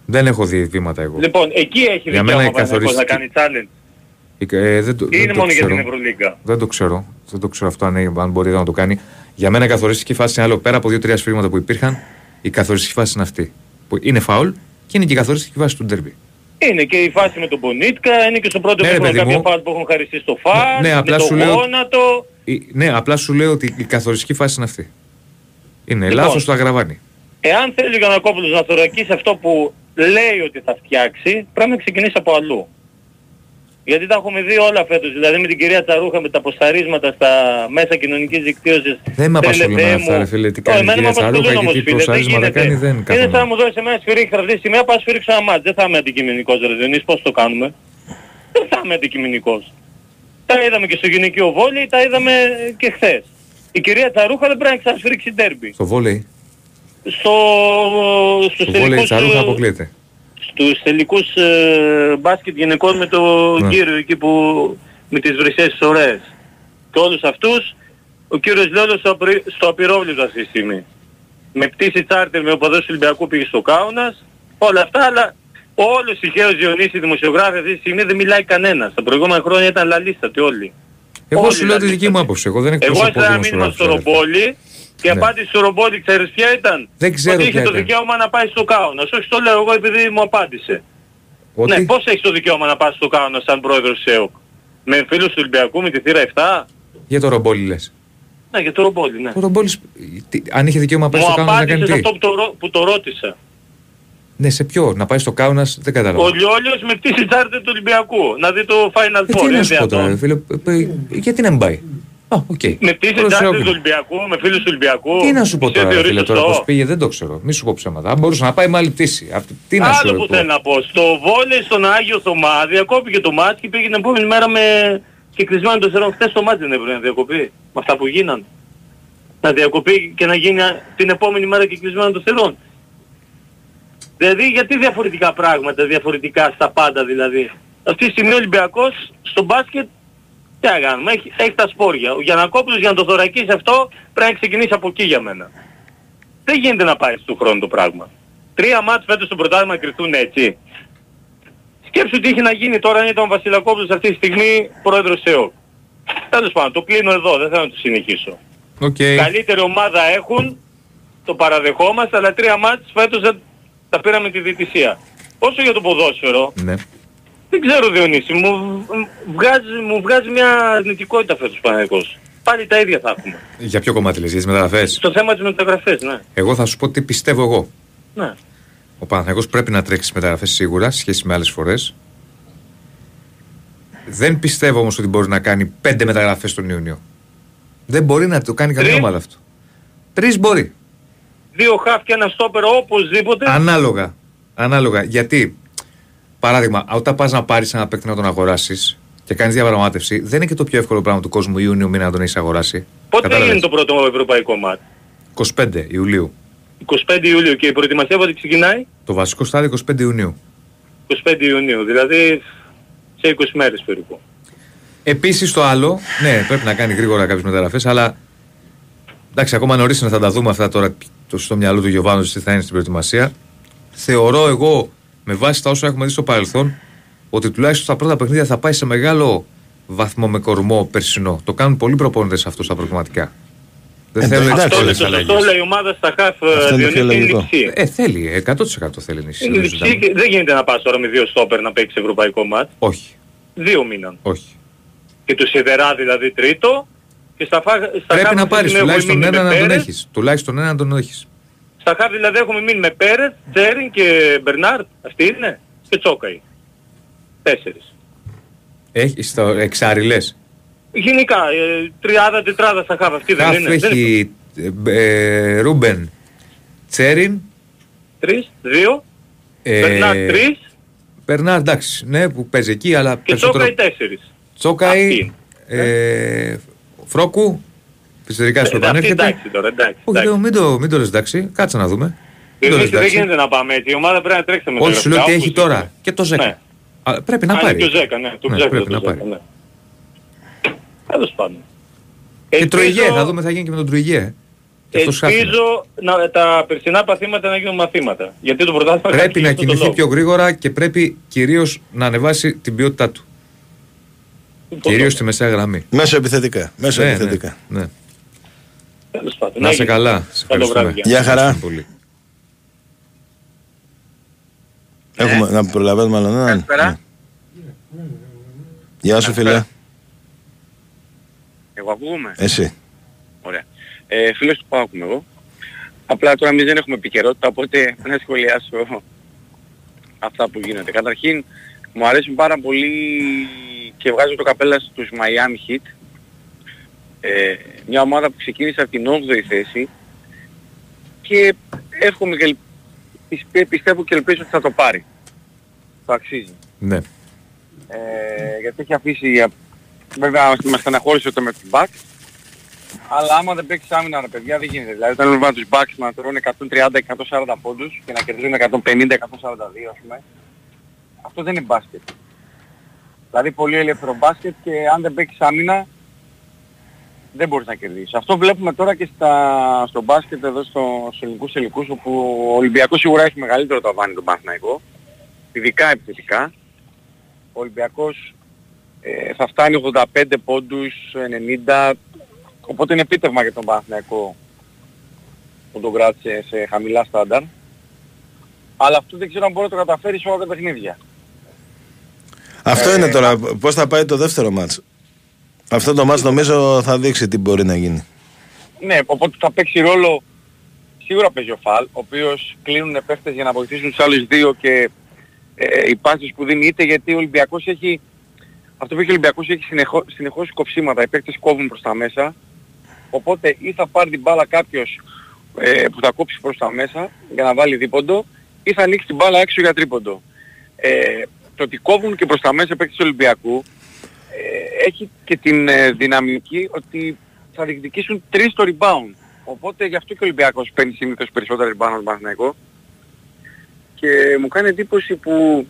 Δεν έχω δει βήματα εγώ. Λοιπόν, εκεί έχει Για μένα δικαίωμα η ο Παναθηναϊκός να καθοριστική- κάνει challenge. Ε, δεν το, Ή δεν είναι το μόνο για ξέρω. την Ευρωλίγκα. Δεν το ξέρω. Δεν το ξέρω αυτό αν, είναι- αν μπορεί να το κάνει. Για μένα η καθοριστική φάση είναι άλλο. Πέρα από δύο-τρία σφύριγματα που υπήρχαν, η καθοριστική φάση είναι αυτή. Που είναι φάουλ και είναι και η καθοριστική φάση του ντερμπι. Είναι και η φάση με τον Πονίτκα, είναι και στο πρώτο Ναι, ρε μήχρονο παιδί κάποια μου. φάση που έχουν χαριστεί στο φάουλ, Ναι, ναι, απλά με σου το λέω- γόνατο. Ναι, απλά σου λέω ότι η καθοριστική φάση είναι αυτή. Είναι Λοιπόν. λάθος το αγραβάνει. Εάν θέλει ο Γιανακόπουλος να θωρακίσει αυτό που λέει ότι θα φτιάξει, πρέπει να ξεκινήσει από αλλού. Γιατί τα έχουμε δει όλα φέτος, δηλαδή με την κυρία Τσαρούχα, με τα ποσταρίσματα στα μέσα κοινωνικής δικτύωσης. Δεν με απασχολούν τρελε αυτά, μου. ρε φίλε, τι Ω, κάνει η εμένα κυρία με απασχολούν Τσαρούχα και όμως, τι φίλε, δεν προσταρίσματα γίνεται. κάνει, δεν Είναι κάθομαι. σαν να μου δώσεις εμένα σφυρί χαρτί σημαία, πάω σφυρίξω ένα μάτς. Δεν θα είμαι αντικειμενικός ρε Διονύση, πώς το κάνουμε. Δεν θα είμαι αντικειμενικός. Τα είδαμε και στο γυναικείο βόλεϊ, τα είδαμε και χθες. Η κυρία Τσαρούχα δεν πρέπει να ξανασφυρίξει ντέρμπι. Στο βόλεϊ; Στο, στους Στο βόλεϊ τελικούς, Τσαρούχα ε, αποκλείεται. Στους τελικούς ε, μπάσκετ γυναικών με το Ναι. κύριο εκεί που με τις βρυσές ωραίες. Και όλους αυτούς ο κύριος Λόλος στο, απρι- στο απειρόβλητο αυτή τη στιγμή. Με πτήση τσάρτερ με οπαδός του Ολυμπιακού πήγε στο Κάουνας, όλα αυτά, αλλά όλος τυχαίος Διονύσης δημοσιογράφοι αυτή τη στιγμή δεν μιλάει κανένας. Τα προηγούμενα χρόνια ήταν λαλίστατοι όλοι. Εγώ Όλοι σου λέω τη δηλαδή. δική μου άποψη. Εγώ δεν Εγώ εκπροσωπώ έστειλα ένα μήνυμα δημοσιογράφους. στο ρε φίλε. Ρομπόλι και η Ναι. απάντηση του Ρομπόλι ξέρεις ποια ήταν; Δεν ξέρω Ότι είχε ποια το ήταν. δικαίωμα να πάει στο Κάουνας. Όχι το λέω εγώ επειδή μου απάντησε. Ότι; Ναι, πώς έχεις το δικαίωμα να πας στο Κάουνας σαν πρόεδρος της ΕΟΚ; Με φίλους του Ολυμπιακού, με τη θύρα 7. για το Ρομπόλι λες. Ναι, για το Ρομπόλι, ναι. Το Ρομπόλι, τι- αν είχε δικαίωμα να πάει Μου στο Κάουνας να κάνει απάντησες σε τι; αυτό που το, ρω- που το ρώτησα. Ναι, σε ποιο, να πάει στο Κάουνας, δεν κατάλαβα. Ο Λιόλιος με πτήση τσάρτερ του Ολυμπιακού. Να δει το Final Ε, Four. τι να είναι σου πω τώρα, δυνατόν. ρε φίλε, ε, ε, γιατί να μην πάει; Α, οκ. Με πτήση Προς τσάρτερ Θεού. του Ολυμπιακού, με φίλους του Ολυμπιακού. Τι να σου πω Σε τώρα, ρε θεωρεί φίλε, τώρα σωστό. πώς πήγε, δεν το ξέρω. Μη σου πω ψέματα. Αν μπορούσε να πάει με άλλη πτήση. Αυτό- Τι να σου Άλλο που πω. θέλω να πω. Στο βόλεϊ στον Άγιο Θωμά διακόπηκε το μάτς και πήγε την επόμενη μέρα με και κλεισμένο το θερόν. Χθες το μάτς δεν έπρεπε να διακοπεί. Με αυτά που γίνανε. Να διακοπεί και να γίνει την επόμενη μέρα και κλεισμένο το θερόν. Δηλαδή γιατί διαφορετικά πράγματα, διαφορετικά στα πάντα δηλαδή. Αυτή τη στιγμή ο Ολυμπιακός στο μπάσκετ τι να κάνουμε, έχει, έχει τα σπόρια. Ο Γιανακόπουλος για να το θωρακίσει αυτό πρέπει να ξεκινήσει από εκεί για μένα. Δεν γίνεται να πάει του χρόνου το πράγμα. Τρία μάτς φέτος στο πρωτάθλημα κριθήκαν έτσι. Σκέψου τι είχε να γίνει τώρα αν ήταν ο Βασιλακόπουλος αυτή τη στιγμή πρόεδρος ΕΟΚ. Τέλος πάντων, το κλείνω εδώ, δεν θέλω να το συνεχίσω. Οκ. Καλύτερη ομάδα έχουν, το παραδεχόμαστε, αλλά τρία μάτς φέτος δεν τα πήραμε τη διαιτησία. Όσο για το ποδόσφαιρο, Ναι. Δεν ξέρω Διονύση, μου, μου βγάζει, μου βγάζει μια αρνητικότητα φέτος Παναθηναϊκός. Πάλι τα ίδια θα έχουμε. Για ποιο κομμάτι λες, για τις μεταγραφές; Στο θέμα της μεταγραφές, ναι. Εγώ θα σου πω τι πιστεύω εγώ. ναι. Ο Παναθηναϊκός πρέπει να τρέξει τις μεταγραφές σίγουρα, σε σχέση με άλλες φορές. Δεν πιστεύω όμως ότι μπορεί να κάνει πέντε μεταγραφές τον Ιούνιο. Δεν μπορεί να το κάνει καμία Τρεις. ομάδα αυτό. Τρεις μπορεί. Δύο χαφ και ένα στόπερ οπωσδήποτε. Ανάλογα. Ανάλογα. Γιατί, παράδειγμα, όταν πας να πάρεις ένα παίκτη να τον αγοράσεις και κάνεις διαπραγμάτευση, δεν είναι και το πιο εύκολο πράγμα του κόσμου Ιούνιο μήνα να τον έχεις αγοράσει. Πότε Κατάλαβες; έγινε το πρώτο ευρωπαϊκό μάτς; 25 Ιουλίου. 25 Ιουλίου και η προετοιμασία πότε ξεκινάει; Το βασικό στάδιο 25 Ιουνίου. 25 Ιουνίου, δηλαδή σε 20 μέρες περίπου. Επίσης το άλλο, ναι, πρέπει να κάνει γρήγορα κάποιες μεταγραφές, αλλά εντάξει, ακόμα νωρίς να θα τα δούμε αυτά τώρα το στο μυαλό του Γιωβάνου τι θα είναι στην προετοιμασία. Θεωρώ εγώ, με βάση τα όσα έχουμε δει στο παρελθόν, ότι τουλάχιστον στα πρώτα παιχνίδια θα πάει σε μεγάλο βαθμό με κορμό περσινό. Το κάνουν πολλοί προπόνητες αυτό στα προγραμματικά. Δεν Ε, θέλουν εντάξει, Αυτό είναι πολλές το αλλαγές. σωστό, λέει η ομάδα στα χαφ Αυτό είναι πιο Διονύση, είναι λογικό. λειψία. Ε, θέλει, 100% θέλει ενίσχυση. Είναι δεν λειψία συζητάμε. και δεν γίνεται να πας τώρα με δύο στόπερ να παίξεις ευρωπαϊκό μάτς. Όχι, Δύο μήναν. όχι. Και του Σιδερά δηλαδή τρίτο. Και στα, φα... στα Πρέπει χαφ να αυτή τη πάρεις στιγμή έχουμε τουλάχιστον μείνει ένα με να τον Πέρεθ. έχεις. Τουλάχιστον ένα να τον έχεις. Στα χαφ δηλαδή έχουμε μείνει με Πέρεθ, Τσέριν και Μπερνάρτ. Αυτοί είναι. Και Τσόκαη. Τέσσερις. Έχεις το εξάρι Γενικά, ε, τριάδα, τετράδα στα χαφ αυτή δεν Χαφ είναι. Δεν είναι. έχει ε, ε, Ρούμπεν Τσέριν. Τρεις, δύο, Ε, Μπερνάρτ τρεις Μπερνάρ, εντάξει, ναι, που παίζει εκεί, αλλά και περισσότερο. Τσόκαη τέσσερις. Τσόκαη, Αυτή ε, Φρόκου, φυσικά σου Ε, αυτή επανέρχεται. εντάξει τώρα, εντάξει. Όχι, εντάξει. δεν- μην το, μην το λες εντάξει, κάτσε να δούμε. Μην το Διονύση, λες δεν εντάξει. γίνεται να πάμε έτσι. Η ομάδα πρέπει να τρέξει με Όχι, σου λέω ότι έχει τώρα και το Ζέκα. Ναι. Α, Πρέπει να Α, πάρει. είναι και ο Ζέκα, ναι. Του Ναι, Ζέκα, πρέπει το να Ζέκα, πάρει. ναι. Τέλος πάντων. Και Ελπίζω- Τροϊγέ, θα δούμε τι θα γίνει και με τον Τροϊγέ. Και αυτός χάθηκε. Ελπίζω να, τα περσινά παθήματα να γίνουν μαθήματα. Γιατί το πρωτάθλημα Πρέπει χάθηκε να για αυτόν τον κινηθεί λόγο. πιο γρήγορα και πρέπει κυρίως να ανεβάσει την ποιότητά του. Λοιπόν, Κυρίως στη μεσαία γραμμή. Μέσω επιθετικά. Μέσω Ναι, ναι, επιθετικά. ναι. Τέλος πάντων. Να είσαι Έγινε. καλά. Σε Καλό ευχαριστούμε. βράδυ. Γεια χαρά. Ευχαριστούμε πολύ. Έχουμε να προλαβαίνουμε άλλον έναν. Καλησπέρα. Ναι. Γεια σου φίλε. Εγώ ακούγομαι; Εσύ. Ωραία. Ε, φίλος του Πάουκ είμαι εγώ. Απλά τώρα εμείς δεν έχουμε επικαιρότητα, οπότε να σχολιάσω αυτά που γίνονται. Καταρχήν, μου αρέσουν πάρα πολύ και βγάζω το καπέλα στους Miami Heat. Ε, μια ομάδα που ξεκίνησε από την 8η θέση και εύχομαι και ελ- πιστε- πιστεύω και ελπίζω ότι θα το πάρει. Το αξίζει. Ναι. Ε, γιατί έχει αφήσει α- βέβαια με στεναχώρησε το με τους Bucks. Αλλά άμα δεν παίξεις άμυνα ρε παιδιά δεν γίνεται. Δηλαδή όταν βλέπουμε τους Bucks να τρώνε 130-140 πόντους και να κερδίζουν 150-142 ας πούμε. Αυτό δεν είναι μπάσκετ. Δηλαδή πολύ ελεύθερο μπάσκετ και αν δεν παίξεις άμυνα δεν μπορείς να κερδίσεις. Αυτό βλέπουμε τώρα και στα, στο μπάσκετ εδώ στο, στους ελληνικούς ελικούς όπου ο Ολυμπιακός σίγουρα έχει μεγαλύτερο ταβάνι τον Παναθηναϊκό. Ειδικά επιθετικά. Ο Ολυμπιακός ε, θα φτάνει 85 πόντους, 90. Οπότε είναι επίτευγμα για τον Παναθηναϊκό που τον κράτησε σε χαμηλά στάνταρ. Αλλά αυτό δεν ξέρω αν μπορεί να το καταφέρει σε όλα τα παιχνίδια. Αυτό Ε, είναι τώρα. Πώς θα πάει το δεύτερο μάτς; Αυτό το μάτς νομίζω θα δείξει τι μπορεί να γίνει. Ναι, οπότε θα παίξει ρόλο σίγουρα παίζει ο Φαλ, ο οποίος κλείνουν παίχτες για να βοηθήσουν τους άλλους δύο και ε, οι πάσεις που δίνει είτε γιατί ο Ολυμπιακός έχει αυτό που έχει ο Ολυμπιακός έχει συνεχώς, συνεχώς κοψίματα, οι παίκτες κόβουν προς τα μέσα οπότε ή θα πάρει την μπάλα κάποιος ε, που θα κόψει προς τα μέσα για να βάλει δίποντο ή θα ανοίξει την μπάλα έξω για τρίποντο. Ε, το ότι κόβουν και προς τα μέσα οι παίκτες του Ολυμπιακού ε, έχει και την ε, δυναμική ότι θα διεκδικήσουν τρεις στο rebound. Οπότε γι' αυτό και ο Ολυμπιακός παίρνει συνήθως περισσότερα rebound από τον Παναθηναϊκό. Και μου κάνει εντύπωση που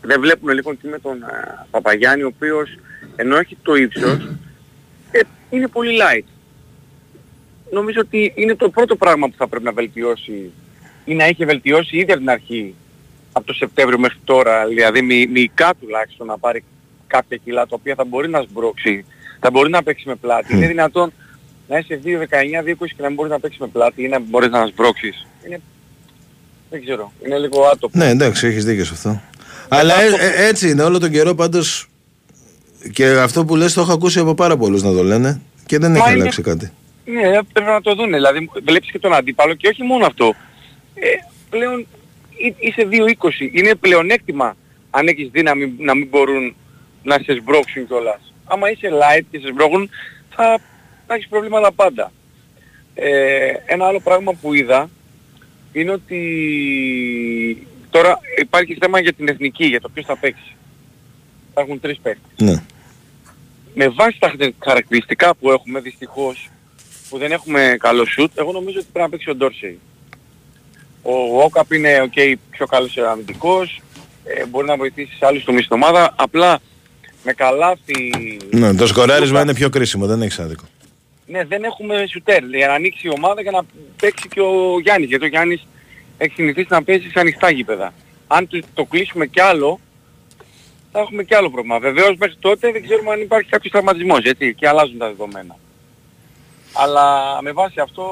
δεν βλέπουμε λίγο τι με τον ε, Παπαγιάννη, ο οποίος ενώ έχει το ύψος, ε, είναι πολύ light. Νομίζω ότι είναι το πρώτο πράγμα που θα πρέπει να βελτιώσει ή να είχε βελτιώσει ήδη από την αρχή από το Σεπτέμβριο μέχρι τώρα, δηλαδή μη, μυϊκά τουλάχιστον να πάρει κάποια κιλά τα οποία θα μπορεί να σμπρώξει, θα μπορεί να παίξει με πλάτη. Είναι δυνατόν να είσαι 2-19, 2-20 και να μην μπορείς να παίξεις με πλάτη ή να μπορείς να σμπρώξεις. Είναι... Δεν ξέρω, είναι λίγο άτομο. Ναι, εντάξει, έχεις δίκιο σε αυτό. Αλλά ε, ε, έτσι είναι όλο τον καιρό πάντως και αυτό που λες το έχω ακούσει από πάρα πολλούς να το λένε και δεν Μα έχει είναι- αλλάξει κάτι. Ναι, πρέπει να το δούνε. Δηλαδή βλέπεις και τον αντίπαλο και όχι μόνο αυτό. Ε, πλέον εί- είσαι 2-20. Είναι πλεονέκτημα αν έχεις δύναμη να μην μπορούν να σε σμπρώξουν κιόλας. Άμα είσαι light και σε σμπρώχνουν θα, θα έχεις προβλήματα πάντα. Ε, ένα άλλο πράγμα που είδα είναι ότι τώρα υπάρχει θέμα για την εθνική, για το ποιος θα παίξει. Υπάρχουν τρεις παίκτες Ναι. με βάση τα χαρακ- χαρακτηριστικά που έχουμε δυστυχώς που δεν έχουμε καλό σουτ, εγώ νομίζω ότι πρέπει να παίξει ο Ντόρσεϊ. Ο Όκαπ είναι okay, πιο καλός αμυντικός, ε, μπορεί να βοηθήσει σε άλλους τομείς στην ομάδα, απλά με καλάθι... ναι. Το σκοράρισμα είναι πιο κρίσιμο, δεν έχεις άδικο. Ναι, δεν έχουμε σουτέρ για να ανοίξει η ομάδα για να παίξει και ο Γιάννης, γιατί ο Γιάννης έχει συνηθίσει να παίζει σε ανοιχτά γήπεδα. Αν του- το κλείσουμε κι άλλο, θα έχουμε κι άλλο πρόβλημα. Βεβαίως μέχρι τότε δεν ξέρουμε αν υπάρχει κάποιος τραυματισμός, έτσι, και αλλάζουν τα δεδομένα. Αλλά με βάση αυτό,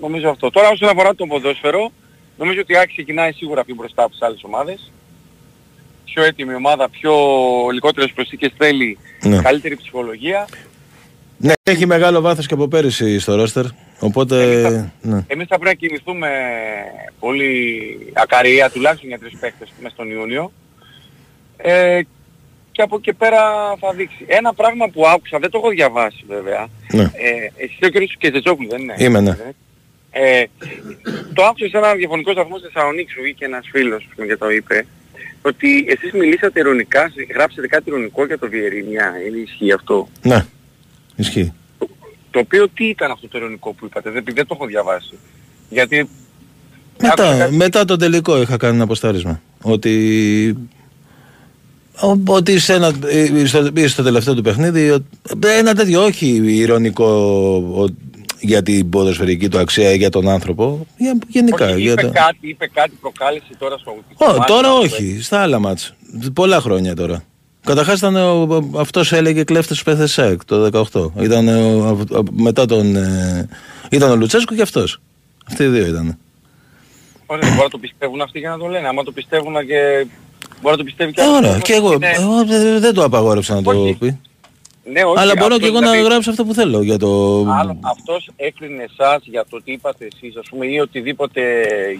νομίζω αυτό. Τώρα όσον αφορά το ποδόσφαιρο, νομίζω ότι η Άκη ξεκινάει σίγουρα πιο μπροστά από τις άλλες ομάδες. Πιο έτοιμη ομάδα, πιο λιγότερες προσθήκες θέλει, Ναι. καλύτερη ψυχολογία. Ναι, έχει μεγάλο βάθος και από πέρυσι στο ρόστερ. Οπότε. Ναι. Εμείς θα πρέπει να κινηθούμε πολύ ακαρία, τουλάχιστον για τρεις παίκτες μέσα στον Ιούνιο. Ε, και από εκεί πέρα θα δείξει. Ένα πράγμα που άκουσα, δεν το έχω διαβάσει βέβαια. Ναι. Ε, εσύ ο κ. Κεζετζόπουλου δεν είναι; Είμαι, ναι. Ε, το άκουσα σε ένα διαφωνικό σταθμό στη Θεσσαλονίκη σου βγήκε ένας φίλος που και το είπε ότι εσείς μιλήσατε ειρωνικά, γράψατε κάτι ειρωνικό για το Βιερίνια. Είναι ισχύει αυτό; ναι. Ισχύει. Το οποίο τι ήταν αυτό το ειρωνικό που είπατε, δεν, δεν το έχω διαβάσει. Γιατί Μετά, μετά το τελικό είχα κάνει ένα αποστάρισμα. Ότι. ο- Ότι σε ένα, ε, στο, ε, στο τελευταίο του παιχνίδι ο- ένα τέτοιο όχι ηρωνικό ο- για την ποδοσφαιρική του αξία ή για τον άνθρωπο για, γενικά όχι, για είπε, το... κάτι, είπε κάτι προκάλεσε τώρα στο Ω, μάτς, τώρα αυτό, όχι, στα άλλα μάτς. Πολλά χρόνια τώρα. Καταρχάς ήταν ο, ο- αυτός έλεγε κλέφτες του ΠΘΣΕΚ το 18. Ήταν ο- ο- ο- μετά τον... ε, ήταν ο Λουτσέσκο και αυτός. Αυτοί οι δύο ήταν. Ωραία, μπορεί να το πιστεύουν αυτοί για να το λένε. Άμα το πιστεύουν και μπορεί να το πιστεύει και Ε, άλλος ωραία, κόσμος, και εγώ, είναι- εγώ δεν- δεν το απαγόρεψα να το Όχι. πει. Ναι, όχι, Αλλά μπορώ αυτό και εγώ δηλαδή- να γράψω αυτό που θέλω για το... Άλλο, αυτός έκρινε εσάς για το τι είπατε εσείς, ας πούμε, ή οτιδήποτε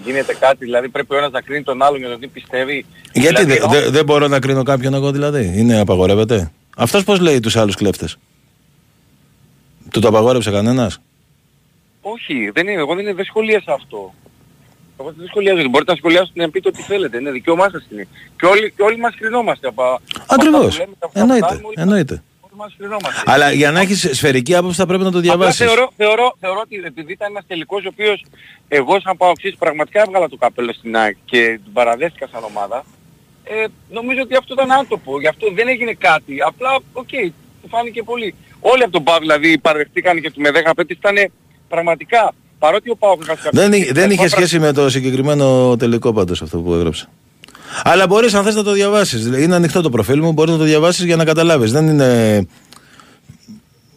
γίνεται κάτι, δηλαδή πρέπει ο ένας να κρίνει τον άλλον για το τι πιστεύει. Γιατί δηλαδή, δεν δε, δεν μπορώ να κρίνω κάποιον εγώ δηλαδή; Είναι απαγορεύεται; Αυτός πώς λέει τους άλλους κλέφτες; Του το απαγόρεψε κανένας; Όχι, δεν είναι, εγώ δεν, είναι, δεν σχολίασα αυτό. Εγώ δεν σχολιάζω, μπορείτε να σχολιάσετε να πείτε ό,τι θέλετε, είναι δικαίωμά σας είναι. Και όλοι, και όλοι μας κρινόμαστε από από αυτά Ακριβώς. που λέμε, από αυτά που Εννοείται. Κάνουμε, όλοι μας- Εννοείται. σφυρινόμαστε. Αλλά για να έχεις σφαιρική άποψη θα πρέπει να το Απλά διαβάσεις. θεωρώ, θεωρώ, θεωρώ ότι επειδή ήταν ένας τελικός ο οποίος εγώ σαν Παοκτσής πραγματικά έβγαλα το καπέλο στην ΑΕΚ και την παραδέχτηκα σαν ομάδα, ε, νομίζω ότι αυτό ήταν άτοπο. Γι' αυτό δεν έγινε κάτι. Απλά, οκ, του φάνηκε πολύ. Όλοι από τον ΠΑΟΚ δηλαδή παραδεχτήκαν και του Μεδέχα απέτηση ήταν πραγματικά, παρότι ο ΠΑΟΚ Δεν, εί- δεν είχε σχέση με το συγκεκριμένο τελικό πάντως αυτό που έγραψε. Αλλά μπορείς αν θες να το διαβάσεις. Είναι ανοιχτό το προφίλ μου, μπορείς να το διαβάσεις για να καταλάβεις. Δεν είναι...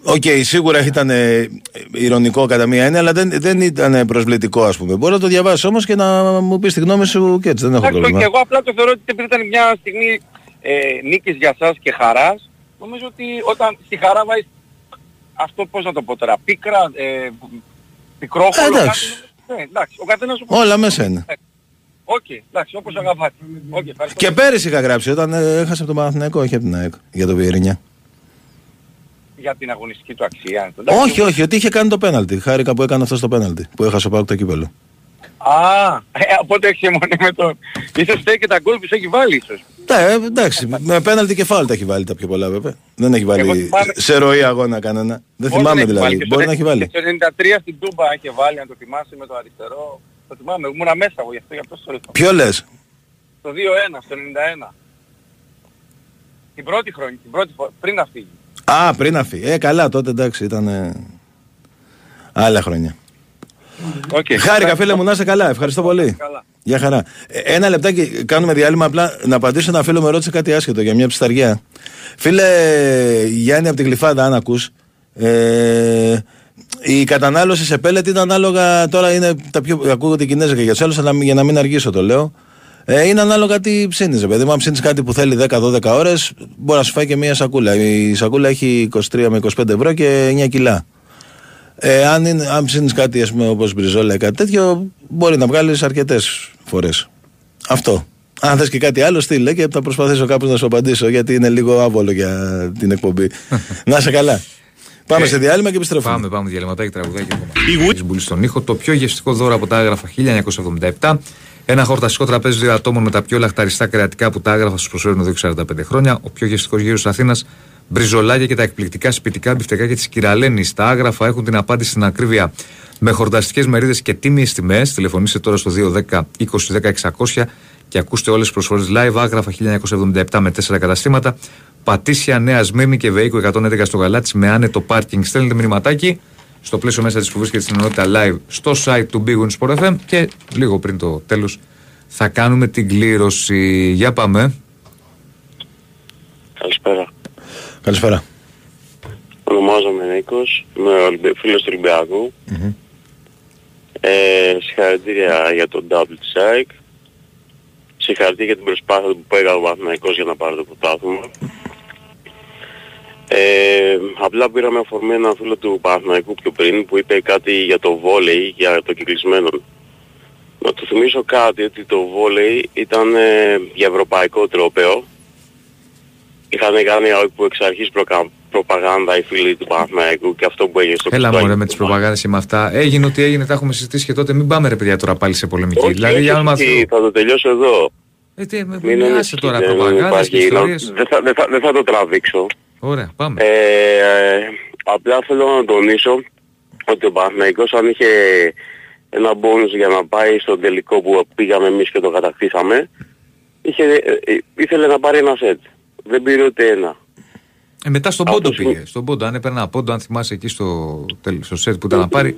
Οκ, σίγουρα ήταν ε, ειρωνικό κατά μία έννοια, αλλά δεν, δεν ήταν προσβλητικό ας πούμε. Μπορεί να το διαβάσεις όμως και να μου πεις τη γνώμη σου και έτσι, δεν έχω Εντάξει, πρόβλημα. και εγώ απλά το θεωρώ ότι επειδή ήταν μια στιγμή ε, νίκης για σας και χαράς, νομίζω ότι όταν στη χαρά βάζεις αυτό πώς να το πω τώρα, πίκρα, ε, πικρόχολο, Ε, εντάξει. κάτι, ναι, εντάξει, ο καθένας Όλα μέσα είναι. Οκ, εντάξει, όπως αγαπάτε. Οκ, ευχαριστώ. Και πέρυσι είχα γράψει όταν ε, έχασε από τον Παναθηναϊκό, όχι από την ΑΕΚ, για το Βιερίνια. Για την αγωνιστική του αξία. εντάξει. Όχι, όχι, ότι είχε κάνει το πέναλτι. Χάρηκα που έκανε αυτός το πέναλτι. Που έχασε ο Πάουκ το κύπελο. Α, ε, οπότε έχει αιμονή με τον... Ίσως φταίει και τα γκολ που σου έχει βάλει ίσως. Ναι, ε, εντάξει, με πέναλτι και φάουλ τα έχει βάλει τα πιο πολλά βέβαια. Δεν έχει Εγώ βάλει θυμάμαι- σε ροή αγώνα κανένα. Δεν Πώς θυμάμαι έχει βάλει δηλαδή. και Μπορεί στο- να έχει βάλει. και Στο 93 στην Τούμπα είχε βάλει, αν το θυμάσαι, με το αριστερό. Το θυμάμαι, ήμουνα μέσα εγώ γι' αυτό, γι' αυτό στο ρυθμό. Ποιο λες; Το 2-1, στο 91. Την πρώτη χρόνια, την πρώτη φορά, πριν να φύγει. Α, πριν να φύγει. Ε, καλά, τότε εντάξει, ήταν ε, άλλα χρόνια. Okay. Χάρηκα φίλε μου, να είσαι καλά. Ευχαριστώ πολύ. Καλά. Γεια χαρά. Ε, Ένα λεπτάκι κάνουμε διάλειμμα απλά να απαντήσω ένα φίλο με ρώτησε κάτι άσχετο για μια ψισταριά. Φίλε Γιάννη από την Γλυφάδα, αν ακούς, ε, η κατανάλωση σε πέλετ είναι ανάλογα, τώρα είναι τα πιο, ακούγονται κινέζικα για τους άλλους, αλλά για να μην αργήσω το λέω. Ε, είναι ανάλογα τι ψήνεις, ρε παιδί μου. Αν ψήνεις κάτι που θέλει 10-12 ώρες, μπορεί να σου φάει και μια σακούλα. Η σακούλα έχει 23 με 25 ευρώ και 9 κιλά. Ε, αν, είναι, αν ψήνεις κάτι ας πούμε, όπως μπριζόλα ή κάτι τέτοιο, μπορεί να βγάλεις αρκετές φορές. Αυτό. Αν θες και κάτι άλλο, στείλε και θα προσπαθήσω κάπως να σου απαντήσω γιατί είναι λίγο άβολο για την εκπομπή. να είσαι καλά. Πάμε σε διάλειμμα και επιστρέφουμε. Πάμε, πάμε διαλυματάκι τραγουδάκι ακόμα. Της Μπουλής στον ήχο, το πιο γευστικό δώρο από τα άγραφα 1977. Ένα χορταστικό τραπέζι δύο ατόμων με τα πιο λαχταριστά κρεατικά που τα άγραφα σου προσφέρουν εδώ και 45 χρόνια. Ο πιο γευστικός γύρος Αθήνας, μπριζολάκια και τα εκπληκτικά σπιτικά μπιφτεκάκια τη Κυραλένη. Τα άγραφα έχουν την απάντηση στην ακρίβεια με χορταστικές μερίδες και τίμιες τιμές. Τηλεφωνήστε τώρα στο 210 20 600 και ακούστε όλες τις προσφορές live. Άγραφα 1977 με 4 καταστήματα. Πατήσια Νέας Σμύρνη και Βεΐκου 111 στο Γαλάτσι με άνετο πάρκινγκ. Στέλνετε μηνυματάκι στο πλαίσιο μέσα της που βρίσκεται στην ενότητα live στο site του Big Win Sport FM και λίγο πριν το τέλος θα κάνουμε την κλήρωση. Για πάμε. Καλησπέρα. Καλησπέρα. Ονομάζομαι Νίκος, είμαι Ολυμπι... φίλος του ολυμπιακου Ε, συγχαρητήρια για τον double της ΑΕΚ. Συγχαρητήρια για την προσπάθεια που έκανε ο Παναθηναϊκός για να πάρει το πρωτάθλημα. Ε, απλά πήραμε αφορμή ένα φίλο του Παναθηναϊκού πιο πριν που είπε κάτι για το βόλεϊ, για το κυκλισμένο. Να του θυμίσω κάτι ότι το βόλεϊ ήταν ε, για ευρωπαϊκό τρόπαιο. Είχαν κάνει από εξ αρχής προκα- προπαγάνδα οι φίλοι του Παναθηναϊκού και αυτό που έγινε στο Έλα κουτάκι. μωρέ με τις προπαγάνδες και με αυτά. Έγινε ό,τι έγινε, τα έχουμε συζητήσει και τότε. Μην πάμε ρε παιδιά τώρα πάλι σε πολεμική. Όχι, δηλαδή όχι, για όνομα όχι, Θεού. θα το τελειώσω εδώ. Ε, τι, με Μην άσε ανησυχείτε, τώρα δεν προπαγάνδες υπάρχει- και ιστορίες. Δεν θα, δεν, θα, δεν θα το τραβήξω. Ωραία, πάμε. Ε, ε, απλά θέλω να τονίσω ότι ο Παναθηναϊκός αν είχε ένα μπόνους για να πάει στο τελικό που πήγαμε εμείς και το κατακτήσαμε, είχε, ε, ε, ήθελε να πάρει ένα σετ. Δεν πήρε ούτε ένα. Ε, μετά στον πόντο πήγε. Στον πόντο, αν έπαιρνε ένα πόντο, αν θυμάσαι εκεί στο, τέλος, στο σετ που ήταν να πάρει.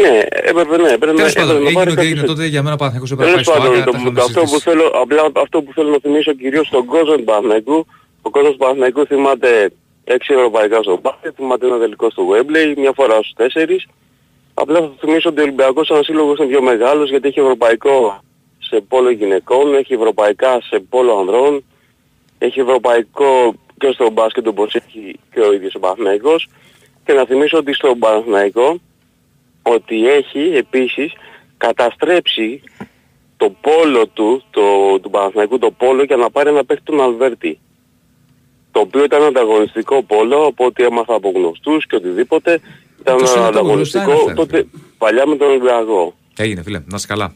Ναι, έπρεπε, ναι, έπρεπε Τέλος πάντων, έπρεπε να έγινε πάρει ό,τι κάτι έγινε σετ. τότε για μένα Παναθηναϊκός έπρεπε να πάει Τέλος στο πάντων, Άγκα. το, τα είχαμε το, αυτό, που συζητήσει. θέλω, απλά αυτό που θέλω να θυμίσω κυρίως στον κόσμο του Παναθηναϊκού, ο κόσμος του Παναθηναϊκού θυμάται 6 ευρωπαϊκά στο μπάσκετ, θυμάται ένα τελικό στο Wembley, μια φορά στους 4. Απλά θα θυμίσω ότι ο Ολυμπιακός σαν σύλλογος είναι πιο μεγάλος γιατί έχει ευρωπαϊκό σε πόλο γυναικών, έχει ευρωπαϊκά σε πόλο ανδρών, έχει ευρωπαϊκό και στο μπάσκετ όπως έχει και ο ίδιος ο Παναθηναϊκός και να θυμίσω ότι στο Παναθηναϊκό ότι έχει επίσης καταστρέψει το πόλο του, το, του Παναθηναϊκού το πόλο για να πάρει ένα παίχτη τον Αλβέρτη. Το οποίο ήταν ανταγωνιστικό πόλο από ό,τι έμαθα από γνωστούς και οτιδήποτε. Ήταν Τόσο είναι το γνωστά είναι ανταγωνιστικό αυτά, ρε τότε παλιά με τον Ολυμπιακό. Έγινε, φίλε, να είσαι καλά.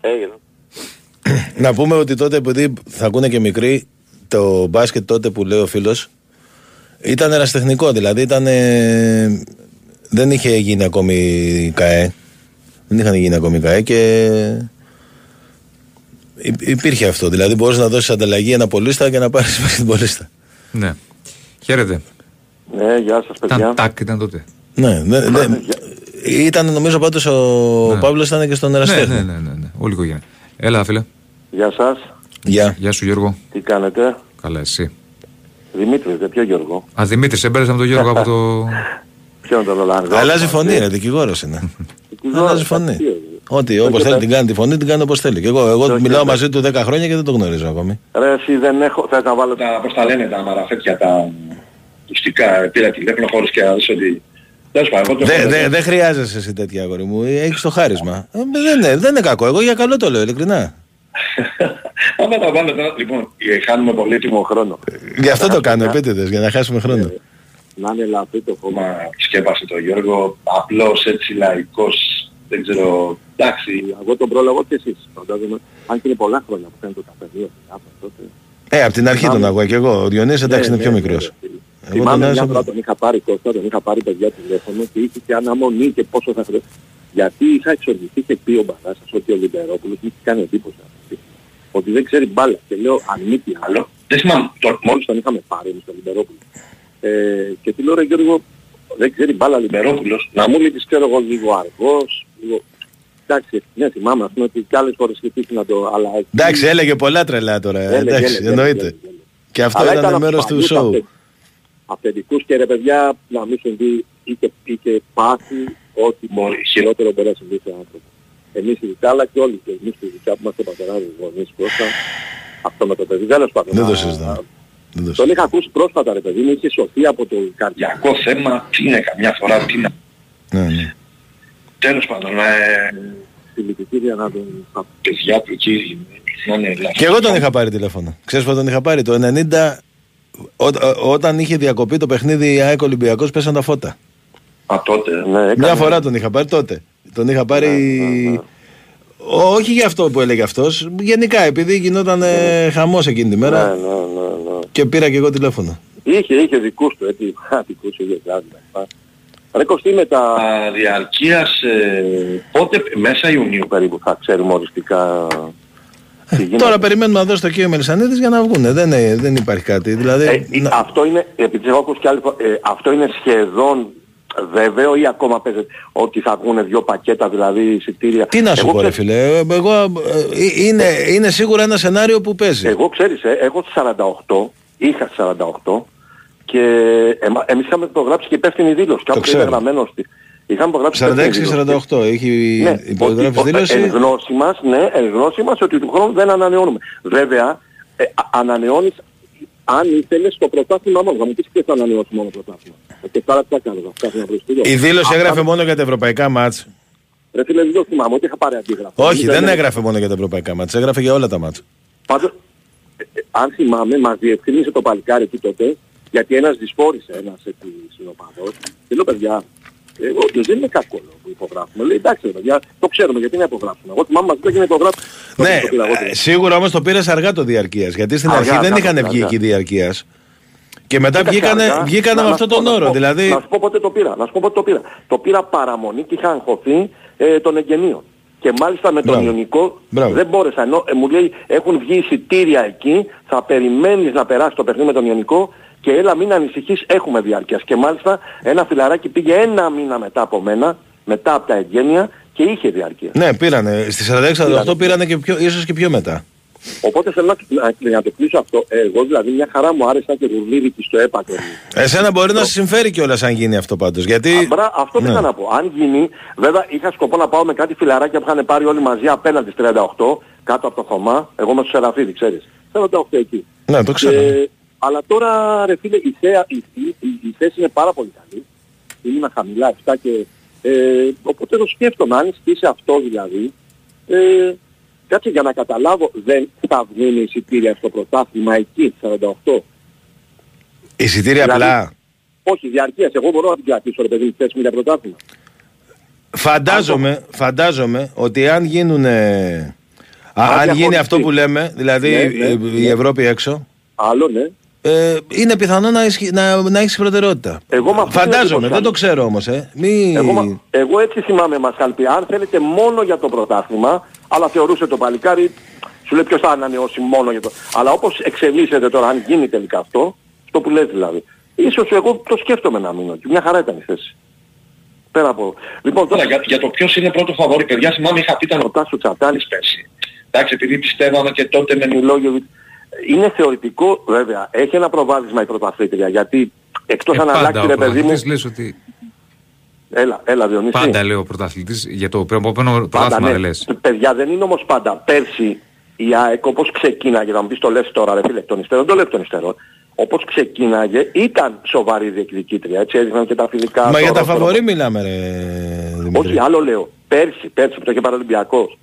Έγινε. Να πούμε ότι τότε, επειδή θα ακούνε και μικροί, το μπάσκετ τότε που λέει ο φίλος, Ήταν εραστεχνικό, δηλαδή ήταν. ε, δεν είχε γίνει ακόμη η ΚαΕ. Δεν είχαν γίνει ακόμη η ΚαΕ και. υ- Υπήρχε αυτό. Δηλαδή μπορείς να δώσεις ανταλλαγή ένα πολίστα και να πάρεις μέχρι την πολίστα. Ναι. Χαίρετε. Ναι, γεια σας παιδιά. Ήταν τάκ, ήταν τότε. Ναι, δε- δε- ήταν νομίζω πάντως ο Ναι. Παύλος ήταν και στον Ναι, εραστέχνη. ναι, ναι, ναι, ναι. Όλη η οικογένεια. Έλα, φίλε. Γεια σας. Γεια. Γεια σου, Γιώργο. Τι κάνετε; Καλά, εσύ. Δημήτρης, δεν ποιο Γιώργο; Α, Δημήτρη, σε μπέρδεσα με τον Γιώργο από το. Ποιο είναι το Ρολάνδο. Αλλάζει φωνή, ρε, δικηγόρος είναι. Δικηγόρος, Αλλάζει φωνή. Αστείο. Ότι όπως θέλει την κάνει τη φωνή, την κάνει όπως θέλει. Και εγώ, εγώ μιλάω μαζί του 10 χρόνια και δεν το γνωρίζω ακόμη. Ρε, εσύ δεν έχω, θες να βάλω τα, πώς τα λένε τα μαραφέτια, τα ακουστικά, πήρα τηλέφωνο χωρίς και να δεις ότι... Τέλος πάντων, εγώ το Δεν έχω- δε, δεν χρειάζεσαι εσύ τέτοια αγόρι μου. Έχεις το χάρισμα. Ε, δεν, είναι, δεν είναι κακό. Εγώ για καλό το λέω, ειλικρινά. Άμα τα βάλω τώρα, λοιπόν, ε, χάνουμε πολύτιμο χρόνο. Γι' αυτό το κάνω επίτηδες, για να χάσουμε χρόνο. να είναι ελαφρύ το Ακόμα σκέπασε το Γιώργο, απλός έτσι λαϊκός, δεν ξέρω, εντάξει. Εγώ τον πρόλαβα και εσείς. Φαντάζομαι, αν και είναι πολλά χρόνια που φαίνεται το καφεδίο. τότε. Ε, από την αρχή τον ακούω και εγώ. Ο Διονύσης εντάξει είναι πιο μικρός. Εγώ τον Θυμάμαι μια έζησα. φορά τον είχα πάρει Κώστα, τον είχα πάρει παιδιά τηλέφωνο και είχε και αναμονή και πόσο θα χρειαστεί. Γιατί είχα εξοργηθεί και πει ο Μπαράσας ότι ο Λιμπερόπουλος μου είχε κάνει εντύπωση αυτή. Ότι δεν ξέρει μπάλα. Και λέω αν μη τι άλλο. Δεν θυμάμαι. Μόλις τον είχαμε πάρει εμείς τον Λιμπερόπουλο. Ε, και τι λέω ρε Γιώργο, δεν ξέρει μπάλα Λιμπερόπουλος. Να μου λέει τις ξέρω εγώ λίγο αργός, λίγο... Εντάξει, ναι, θυμάμαι ας πούμε ότι κι άλλες φορές είχε τύχει να το... Αλλά Εντάξει, έλεγε πολλά τρελά τώρα. Έλεγε, Εντάξει, έλεγε, εννοείται. έλεγε, Και αυτό Αλλά ήταν μέρος του ασφαλής σοου. αυθε- Αυθεντικούς και ρε παιδιά να μην συμβεί ή και, ή και πάθει ό,τι μπορεί, χειρότερο μπορεί να συμβεί σε άνθρωπος. Εμείς ειδικά αλλά και όλοι και εμείς ειδικά που είμαστε πατεράδες γονείς Κώστα, αυτό με το παιδί τέλος πάντων. Δεν το να- συζητάω. Δεν το Τον είχα ακούσει πρόσφατα ρε παιδί μου, είχε σωθεί από το καρδιακό Κακό θέμα, τι είναι καμιά φορά, τι είναι. Ναι, ναι. Τέλος πάντων, ε, συλληπιτήρια να τον... παιδιά του εκεί να είναι λάθος. Και εγώ τον είχα πάρει τηλέφωνο. Ξέρεις πότε τον είχα πάρει; Το 90, ό, ό- όταν είχε διακοπεί το παιχνίδι ΑΕΚ Ολυμπιακός πέσαν τα φώτα. Α, τότε. Ναι, Μια φορά τον είχα πάρει τότε. Τον είχα πάρει... Ό- Όχι για αυτό που έλεγε αυτός, γενικά επειδή γινόταν ε, χαμός εκείνη τη Ναι, μέρα ναι, ναι, ναι. και πήρα και εγώ τηλέφωνο. Είχε, είχε δικούς του, έτσι, α, δικούς του, είχε κάτι. Ρε Κωστή με τα... Α, διαρκείας, ε, πότε, μέσα Ιουνίου περίπου θα ξέρουμε οριστικά τι γίνεται. Τώρα περιμένουμε να δώσει το κύριο Μελισανίδης για να βγουνε. Δεν, ε, δεν υπάρχει κάτι. Δηλαδή, Ε, να- Αυτό είναι, επειδή έχω ακούσει κι άλλη φορά, ε, αυτό είναι σχεδόν βέβαιο ή ακόμα παίζεται ότι θα βγουν δύο πακέτα, δηλαδή εισιτήρια. Τι να σου Εγώ πω ρε ξέρεις- φίλε, ε, εγώ, ε, ε, είναι, είναι σίγουρα ένα σενάριο που παίζει. Εγώ ξέρεις, ε, έχω στις 48, είχα στις 48 και εμα, εμείς είχαμε υπογράψει και υπεύθυνη δήλωση. Κάπου είναι ξέρω. γραμμένο στη... Είχαμε υπογράψει 46 υπεύθυνη και δήλωση. 48 έχει Ναι, υπογράψει ότι- δήλωση. Εν γνώση μας, ναι, εν γνώση μας ότι του χρόνου δεν ανανεώνουμε. Βέβαια, ε, α- ανανεώνεις αν ήθελες το πρωτάθλημα μόνος. Θα μου πεις και θα ανανεώσεις μόνο το πρωτάθλημα. Ε, Και τώρα τι θα κάνω, θα φτάσω να βρεις Η δήλωση έγραφε μόνο για τα ευρωπαϊκά μάτς. Ρε φίλε, δεν το θυμάμαι, ότι είχα πάρει αντίγραφο. Όχι, δεν είναι- έγραφε μόνο για τα ευρωπαϊκά μάτς, έγραφε για όλα τα μάτς. Πάντως, ε, ε, αν θυμάμαι, μας διευκρίνησε το παλικάρι εκεί τότε, γιατί ένας δυσφόρησε ένας έτσι συνοπαδός. Και λέω, παιδιά, εγώ δεν είναι κακό λόγο που υπογράφουμε. Λέει, εντάξει, ρε παιδιά, το ξέρουμε γιατί να υπογράψουμε. Εγώ θυμάμαι μας είπε να υπογράψουμε. Ναι, Το πήρα εγώ, ε, σίγουρα όμως το πήρες αργά το διαρκείας, γιατί στην Αργά, αρχή δεν αργά, είχαν αργά. βγει εκεί διαρκείας. Και μετά Κοίταξε, βγήκανε, αργά, βγήκανε να- με να αυτόν σου πω, τον να σου όρο. πω. Δηλαδή, Να σου πω πότε το πήρα. Να σου πω πότε το πήρα. Το πήρα παραμονή και είχα αγχωθεί ε, των εγγενείων. Και μάλιστα με τον Μπράβο. Ιωνικό Μπράβο. δεν μπόρεσα. Ενώ ε, μου λέει έχουν βγει εισιτήρια εκεί, θα περιμένεις να περάσεις το παιχνίδι με τον Ιωνικό και έλα μην ανησυχείς, έχουμε διάρκειας. Και μάλιστα ένα φιλαράκι πήγε ένα μήνα μετά από μένα, μετά από τα εγγένεια και είχε διάρκεια. ναι, πήρανε. Στη 46-48 πήρανε και πιο, ίσως και πιο μετά. Οπότε θέλω να, να, να το κλείσω αυτό. Ε, εγώ δηλαδή μια χαρά μου άρεσε και γουρλίδικη στο έπακρο. Εσένα μπορεί να σε συμφέρει κιόλας αν γίνει αυτό πάντως. Γιατί... Μπρα, αυτό Ναι. πήγα να πω. Αν γίνει, βέβαια είχα σκοπό να πάω με κάτι φιλαράκια που είχαν πάρει όλοι μαζί απέναντι στις 38, κάτω από το χωμά. Εγώ είμαι στο Σεραφίδη, ξέρεις. 48 εκεί. Ναι, το ξέρω. Και- αλλά τώρα, ρε φίλε, η, θέα, η, η, η, η θέση είναι πάρα πολύ καλή. Είναι χαμηλά, 7 και... Ε, οπότε το σκέφτομαι, αν στήσει αυτό δηλαδή, ε, κάτσε για να καταλάβω, δεν θα βγουν εισιτήρια στο πρωτάθλημα εκεί, 48. Εισιτήρια Δηλαδή, απλά; Όχι, διαρκείας. Εγώ μπορώ να την κρατήσω, ρε παιδί μου, τη θέση μου για πρωτάθλημα. Φαντάζομαι, φαντάζομαι ότι αν γίνουν. αν διαχωριστεί. γίνει αυτό που λέμε, δηλαδή Ναι, ναι, η- η ναι. Ευρώπη έξω, Άλλο, ναι. Ε, είναι πιθανό να, ισχυ- να, να έχεις προτεραιότητα. Εγώ με αυτή την Φαντάζομαι, εντύπωση δεν το ξέρω όμως. Ε. Μη... Εγώ, μα- εγώ έτσι θυμάμαι μας πει, αν θέλετε μόνο για το πρωτάθλημα, αλλά θεωρούσε το παλικάρι, σου λέει ποιος θα ανανεώσει μόνο για το... Αλλά όπως εξελίσσεται τώρα, αν γίνει τελικά αυτό, αυτό που λες δηλαδή, ίσως εγώ το σκέφτομαι να μείνω και μια χαρά ήταν η θέση. Πέρα από... Λοιπόν, Τώρα, για, για το ποιος είναι πρώτο φαβόρι, παιδιά, θυμάμαι είχα πει ήταν ο Τάσο Τσατάλης πέρσι. Εντάξει, επειδή πιστεύαμε και τότε με Μιλόγεβιτ. Είναι θεωρητικό, βέβαια, έχει ένα προβάδισμα η πρωταθλήτρια, γιατί εκτός Ε, αν πάντα αλλάξει ο ρε παιδί μου... πρωταθλητής λες ότι Έλα, έλα Διονύση. πάντα λέει ο πρωταθλητής για το επόμενο Πάντα, πρωτάθλημα ναι. δεν λες. Παιδιά δεν είναι όμως πάντα. Πέρσι η ΑΕΚ όπως ξεκίναγε, να μου πεις το λες τώρα ρε φίλε, τον υστέρων, το λέω τον υστέρων. Όπως ξεκίναγε ήταν σοβαρή διεκδικήτρια, έτσι έδειχναν και τα φιλικά. Μα για τα τώρα, φαβορή μιλάμε ρε Δημήτρη. Όχι, άλλο λέω. Πέρσι, πέρσι που το είχε πάρει ο Ολυμπιακός.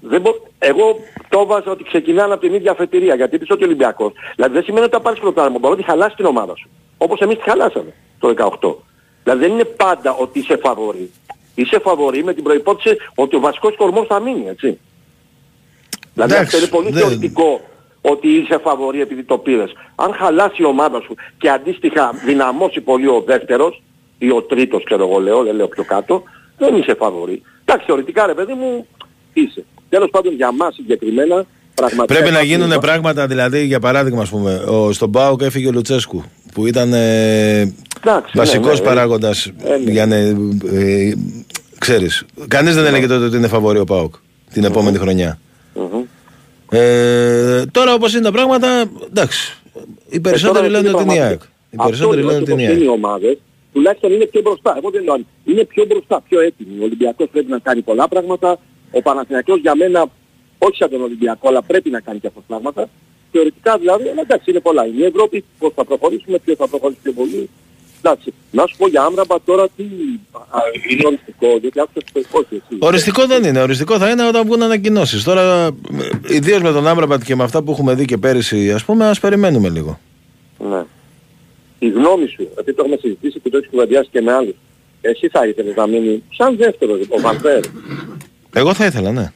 Δεν μπο... Εγώ το βάζα ότι ξεκινάνε από την ίδια αφετηρία, γιατί πίσω ότι ο Ολυμπιακός. Δηλαδή δεν σημαίνει ότι θα πάρεις πρωτάθλημα, μπορεί να τη χαλάσει την ομάδα σου. Όπως εμείς τη χαλάσαμε το 18. Δηλαδή δεν είναι πάντα ότι είσαι φαβορή. Είσαι φαβορή με την προϋπόθεση ότι ο βασικός κορμός θα μείνει, έτσι. Δηλαδή Εντάξει, αυτό είναι πολύ δεν- θεωρητικό ότι είσαι φαβορή επειδή το πήρες. Αν χαλάσει η ομάδα σου και αντίστοιχα δυναμώσει πολύ ο δεύτερος ή ο τρίτος ξέρω εγώ λέω, δεν λέω πιο κάτω, δεν είσαι φαβορή. Εντάξει, θεωρητικά ρε παιδί μου είσαι. Τέλος πάντων για μας συγκεκριμένα πραγματικά... Πρέπει να υπάρχει γίνουν λοιπόν- πράγματα, δηλαδή για παράδειγμα, ας πούμε, ο, στον Πάοκ έφυγε ο Λουτσέσκου, που ήταν ε, Εντάξει, ναι, βασικός ναι, παράγοντας ε, ναι. για να, ε, ξέρεις, κανείς δεν έλεγε τότε ότι είναι φαβορή ο Πάοκ την επόμενη χρονιά. Μμμ. Ε, τώρα όπως είναι τα πράγματα, εντάξει, οι περισσότεροι Ε, τώρα, λένε ότι είναι η πραγματικά. ΑΕΚ. Οι περισσότεροι Αυτό λένε ότι είναι η είναι ΑΕΚ. οι ομάδες, τουλάχιστον είναι πιο μπροστά. Εγώ δεν λέω αν- είναι πιο μπροστά, πιο έτοιμοι. Ο Ολυμπιακός πρέπει να κάνει πολλά πράγματα. Ο Παναθηναϊκός για μένα, όχι σαν τον Ολυμπιακό, αλλά πρέπει να κάνει και αυτά τα πράγματα. Θεωρητικά δηλαδή, αλλά εντάξει είναι πολλά. Είναι η Ευρώπη, πώς θα προχωρήσουμε, ποιος θα προχωρήσει πιο πολύ. Εντάξει, να σου πω για Άμραμπα τώρα τι α, είναι οριστικό, γιατί άκουσες το όχι εσύ. Οριστικό δεν είναι. Οριστικό θα είναι όταν βγουν ανακοινώσεις. Τώρα, ιδίως με τον Άμπραμπατ και με αυτά που έχουμε δει και πέρυσι, ας πούμε, ας περιμένουμε λίγο. Ναι. Η γνώμη σου, γιατί το έχουμε συζητήσει και το έχεις κουβεντιάσει και με άλλους. Εσύ θα ήθελες να μείνει σαν δεύτερο, ο Βανφέρ. Εγώ θα ήθελα, ναι.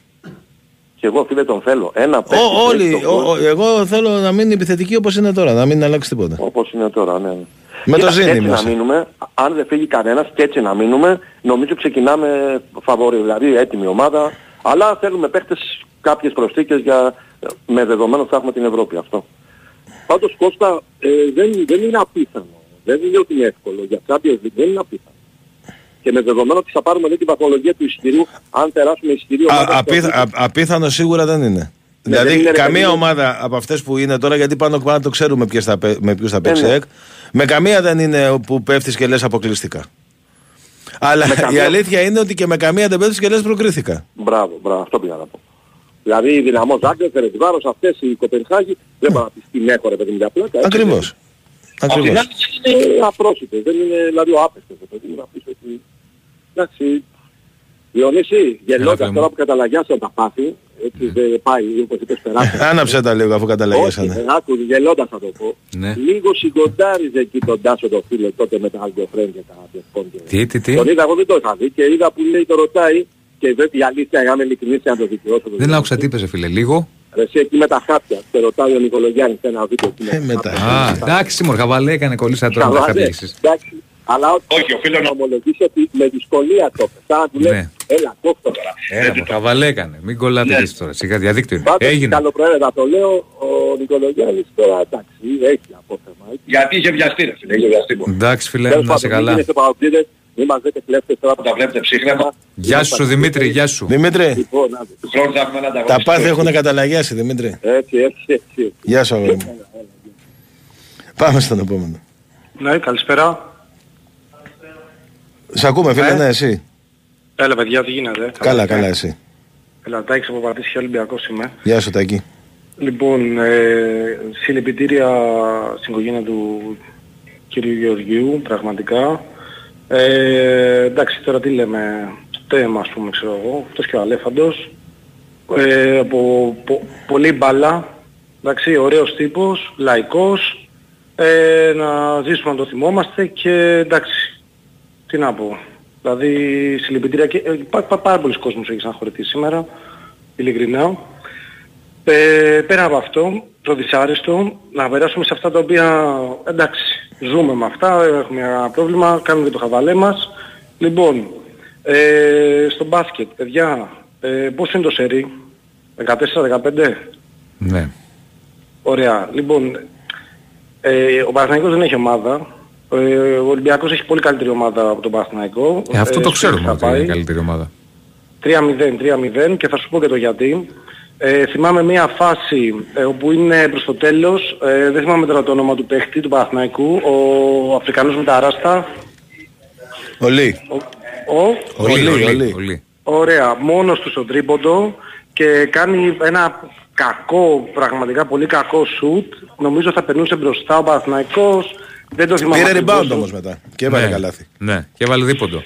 Και εγώ φίλε τον θέλω. Ένα Ό, παίκτη όλοι, παίκτη τον ο- ο- εγώ θέλω να μείνει επιθετική όπως είναι τώρα, να μην αλλάξει τίποτα. Όπως είναι τώρα, ναι. Με το Κοίτα, Ζήνη έτσι να μέσα. μείνουμε, αν δεν φύγει κανένας και έτσι να μείνουμε, νομίζω ξεκινάμε φαβορή, δηλαδή έτοιμη ομάδα, αλλά θέλουμε παίχτες κάποιες προσθήκες για, με δεδομένο ότι θα έχουμε την Ευρώπη αυτό. Πάντως Κώστα ε, δεν, δεν είναι απίθανο. Δεν είναι ότι είναι εύκολο. Για Champions League δεν είναι απίθανο. Και με δεδομένο ότι θα πάρουμε λέει, την βαθμολογία του εισιτηρίου, αν περάσουμε εισιτηρίο... Α, ομάδα απίθα- στο- α- απίθανο σίγουρα δεν είναι. Ναι, δεν δηλαδή είναι, ρε καμία παιδί μου. ομάδα από αυτές που είναι τώρα, γιατί πάνω πάνω το ξέρουμε ποιες θα, παι- με ποιους θα παίξει ναι. εκ, με καμία δεν είναι που πέφτεις και λες αποκλειστικά. Αλλά Με η καμία- αλήθεια είναι ότι και με καμία δεν πέφτεις και λες προκρίθηκα. Μπράβο, μπράβο, αυτό πήγα να πω. Δηλαδή οι δυναμός Ζάγκρες, Φερετβάρος, αυτές οι Κοπενχάγη δεν μπορεί να πεις την έχω ρε παιδί μου για πλάκα. έτσι. Ακριβώς. Ακριβώς. Είναι απρόσιτες, δεν είναι δηλαδή ο άπεστος ρε παιδί μου να πεις ότι... Εντάξει, Διονύση, γελώντας μου. τώρα που καταλαγιάσαν τα πάθη, έτσι δεν πάει, όπως είπες περάσει. Άναψε τα λίγο αφού Όχι, καταλαγέσανε. ε, άκου, γελώντας θα το πω. Ναι. Λίγο συγκοντάριζε εκεί τον Τάσο το φίλο τότε με τα Αλγκοφρέν και τα Αντεφών και... Τι, τι, τι; Τον είδα, εγώ δεν το είχα δει και είδα που λέει το ρωτάει και βέβαια η αλήθεια, αν είμαι ειλικρινής να το δικαιώσω. το Δεν άκουσα τι είπες, φίλε, λίγο. Ρε, εσύ εκεί με τα χάπια, σε ρωτάει ο Νικολογιάννης σε ένα βίντεο εκεί με τα χάπια. Α, εντάξει, μωρ, χαβαλέ έκανε κολλήσα τώρα με τα Χαβαλέ, χάπια εσείς. εντάξει. Αλλά όχι, οφείλω να ομολογήσω ότι με δυσκολία το είπε. Σαν να του Ναι. λέει, έλα, κόφτω τώρα. Έλα, μωρ, χαβαλέ έκανε. Μην κολλάτε Ναι. κι εσείς τώρα. Σιγά διαδίκτυο είναι. Πάντως, Έγινε. καλοπροαίρετα το λέω, ο Νικολογιάννης τώρα εντάξει, έχει απόθεμα. έτσι. Γιατί είχε βιαστεί ρε φίλε, είχε βιαστεί πολύ. Εντάξει, φίλε, Τέλος να είσαι πάντων, μην καλά. γίνεστε παουτζίδες, μην μας δείτε κλέφτες τώρα που Τα βλέπετε ψύχρεμα. Γεια σου, Δημήτρη, γεια σου. Δημήτρη, Λοιπόν, άντε. Του χρόνου θα έχουμε ένα τα ανταγωνιστικό. πάθη έχουν καταλαγιάσει, Δημήτρη. Έτσι, έτσι, έτσι. Γεια σου, αγόρι μου. Πάμε στον επόμενο. Ναι, καλησπέρα. Σε ακούμε, φίλε, Ε; ναι, εσύ. Έλα παιδιά, τι γίνεται; Καλά, καλά, εσύ. Έλα, Τάκης από Πατήσια Ολυμπιακός είμαι. Γεια σου, Τάκη. Λοιπόν, ε, συλληπιτήρια στην οικογένεια του κύριου Γεωργίου, πραγματικά. Ε, εντάξει, τώρα τι λέμε, στέμα ας πούμε, ξέρω εγώ, αυτός και ο Αλέφαντος. Ε, από πο, πολύ μπάλα, εντάξει, ωραίος τύπος, λαϊκός, ε, να ζήσουμε να το θυμόμαστε και εντάξει, τι να πω. Δηλαδή συλληπιτήρια και ε, πά, πά, πάρα πολλοί κόσμος έχει ξαναχωρηθεί σήμερα, ειλικρινά. Ε, πέρα από αυτό, το δυσάρεστο, να περάσουμε σε αυτά τα οποία, εντάξει, ζούμε με αυτά, έχουμε ένα πρόβλημα, κάνουμε και το χαβαλέ μας. Λοιπόν, ε, στο μπάσκετ, παιδιά, ε, πώς είναι το σερί, 14-15. Ναι. Ωραία. Λοιπόν, ε, ο Παναθηναϊκός δεν έχει ομάδα. Ε, ο Ολυμπιακός έχει πολύ καλύτερη ομάδα από τον Παναθηναϊκό. Ε, αυτό το Ε, ξέρουμε θα ότι είναι η πάει. καλύτερη ομάδα. 3-0, 3-0 και θα σου πω και το γιατί. Ε, θυμάμαι μια φάση ε, όπου είναι προς το τέλος, ε, δεν θυμάμαι τώρα το όνομα του παίχτη, του Παναθηναϊκού, ο Αφρικανός με τα ράστα. Ο Λί. Ο, Ολί, Ολί, Ολί. Ολί. Ωραία, μόνος του στον τρίποντο και κάνει ένα κακό, πραγματικά πολύ κακό σουτ. Νομίζω θα περνούσε μπροστά ο Παναθηναϊκός. Δεν το θυμάμαι. Πήρε ακριβώς. rebound όμως μετά. Και έβαλε Ναι, καλάθι. Ναι, και έβαλε δίποντο.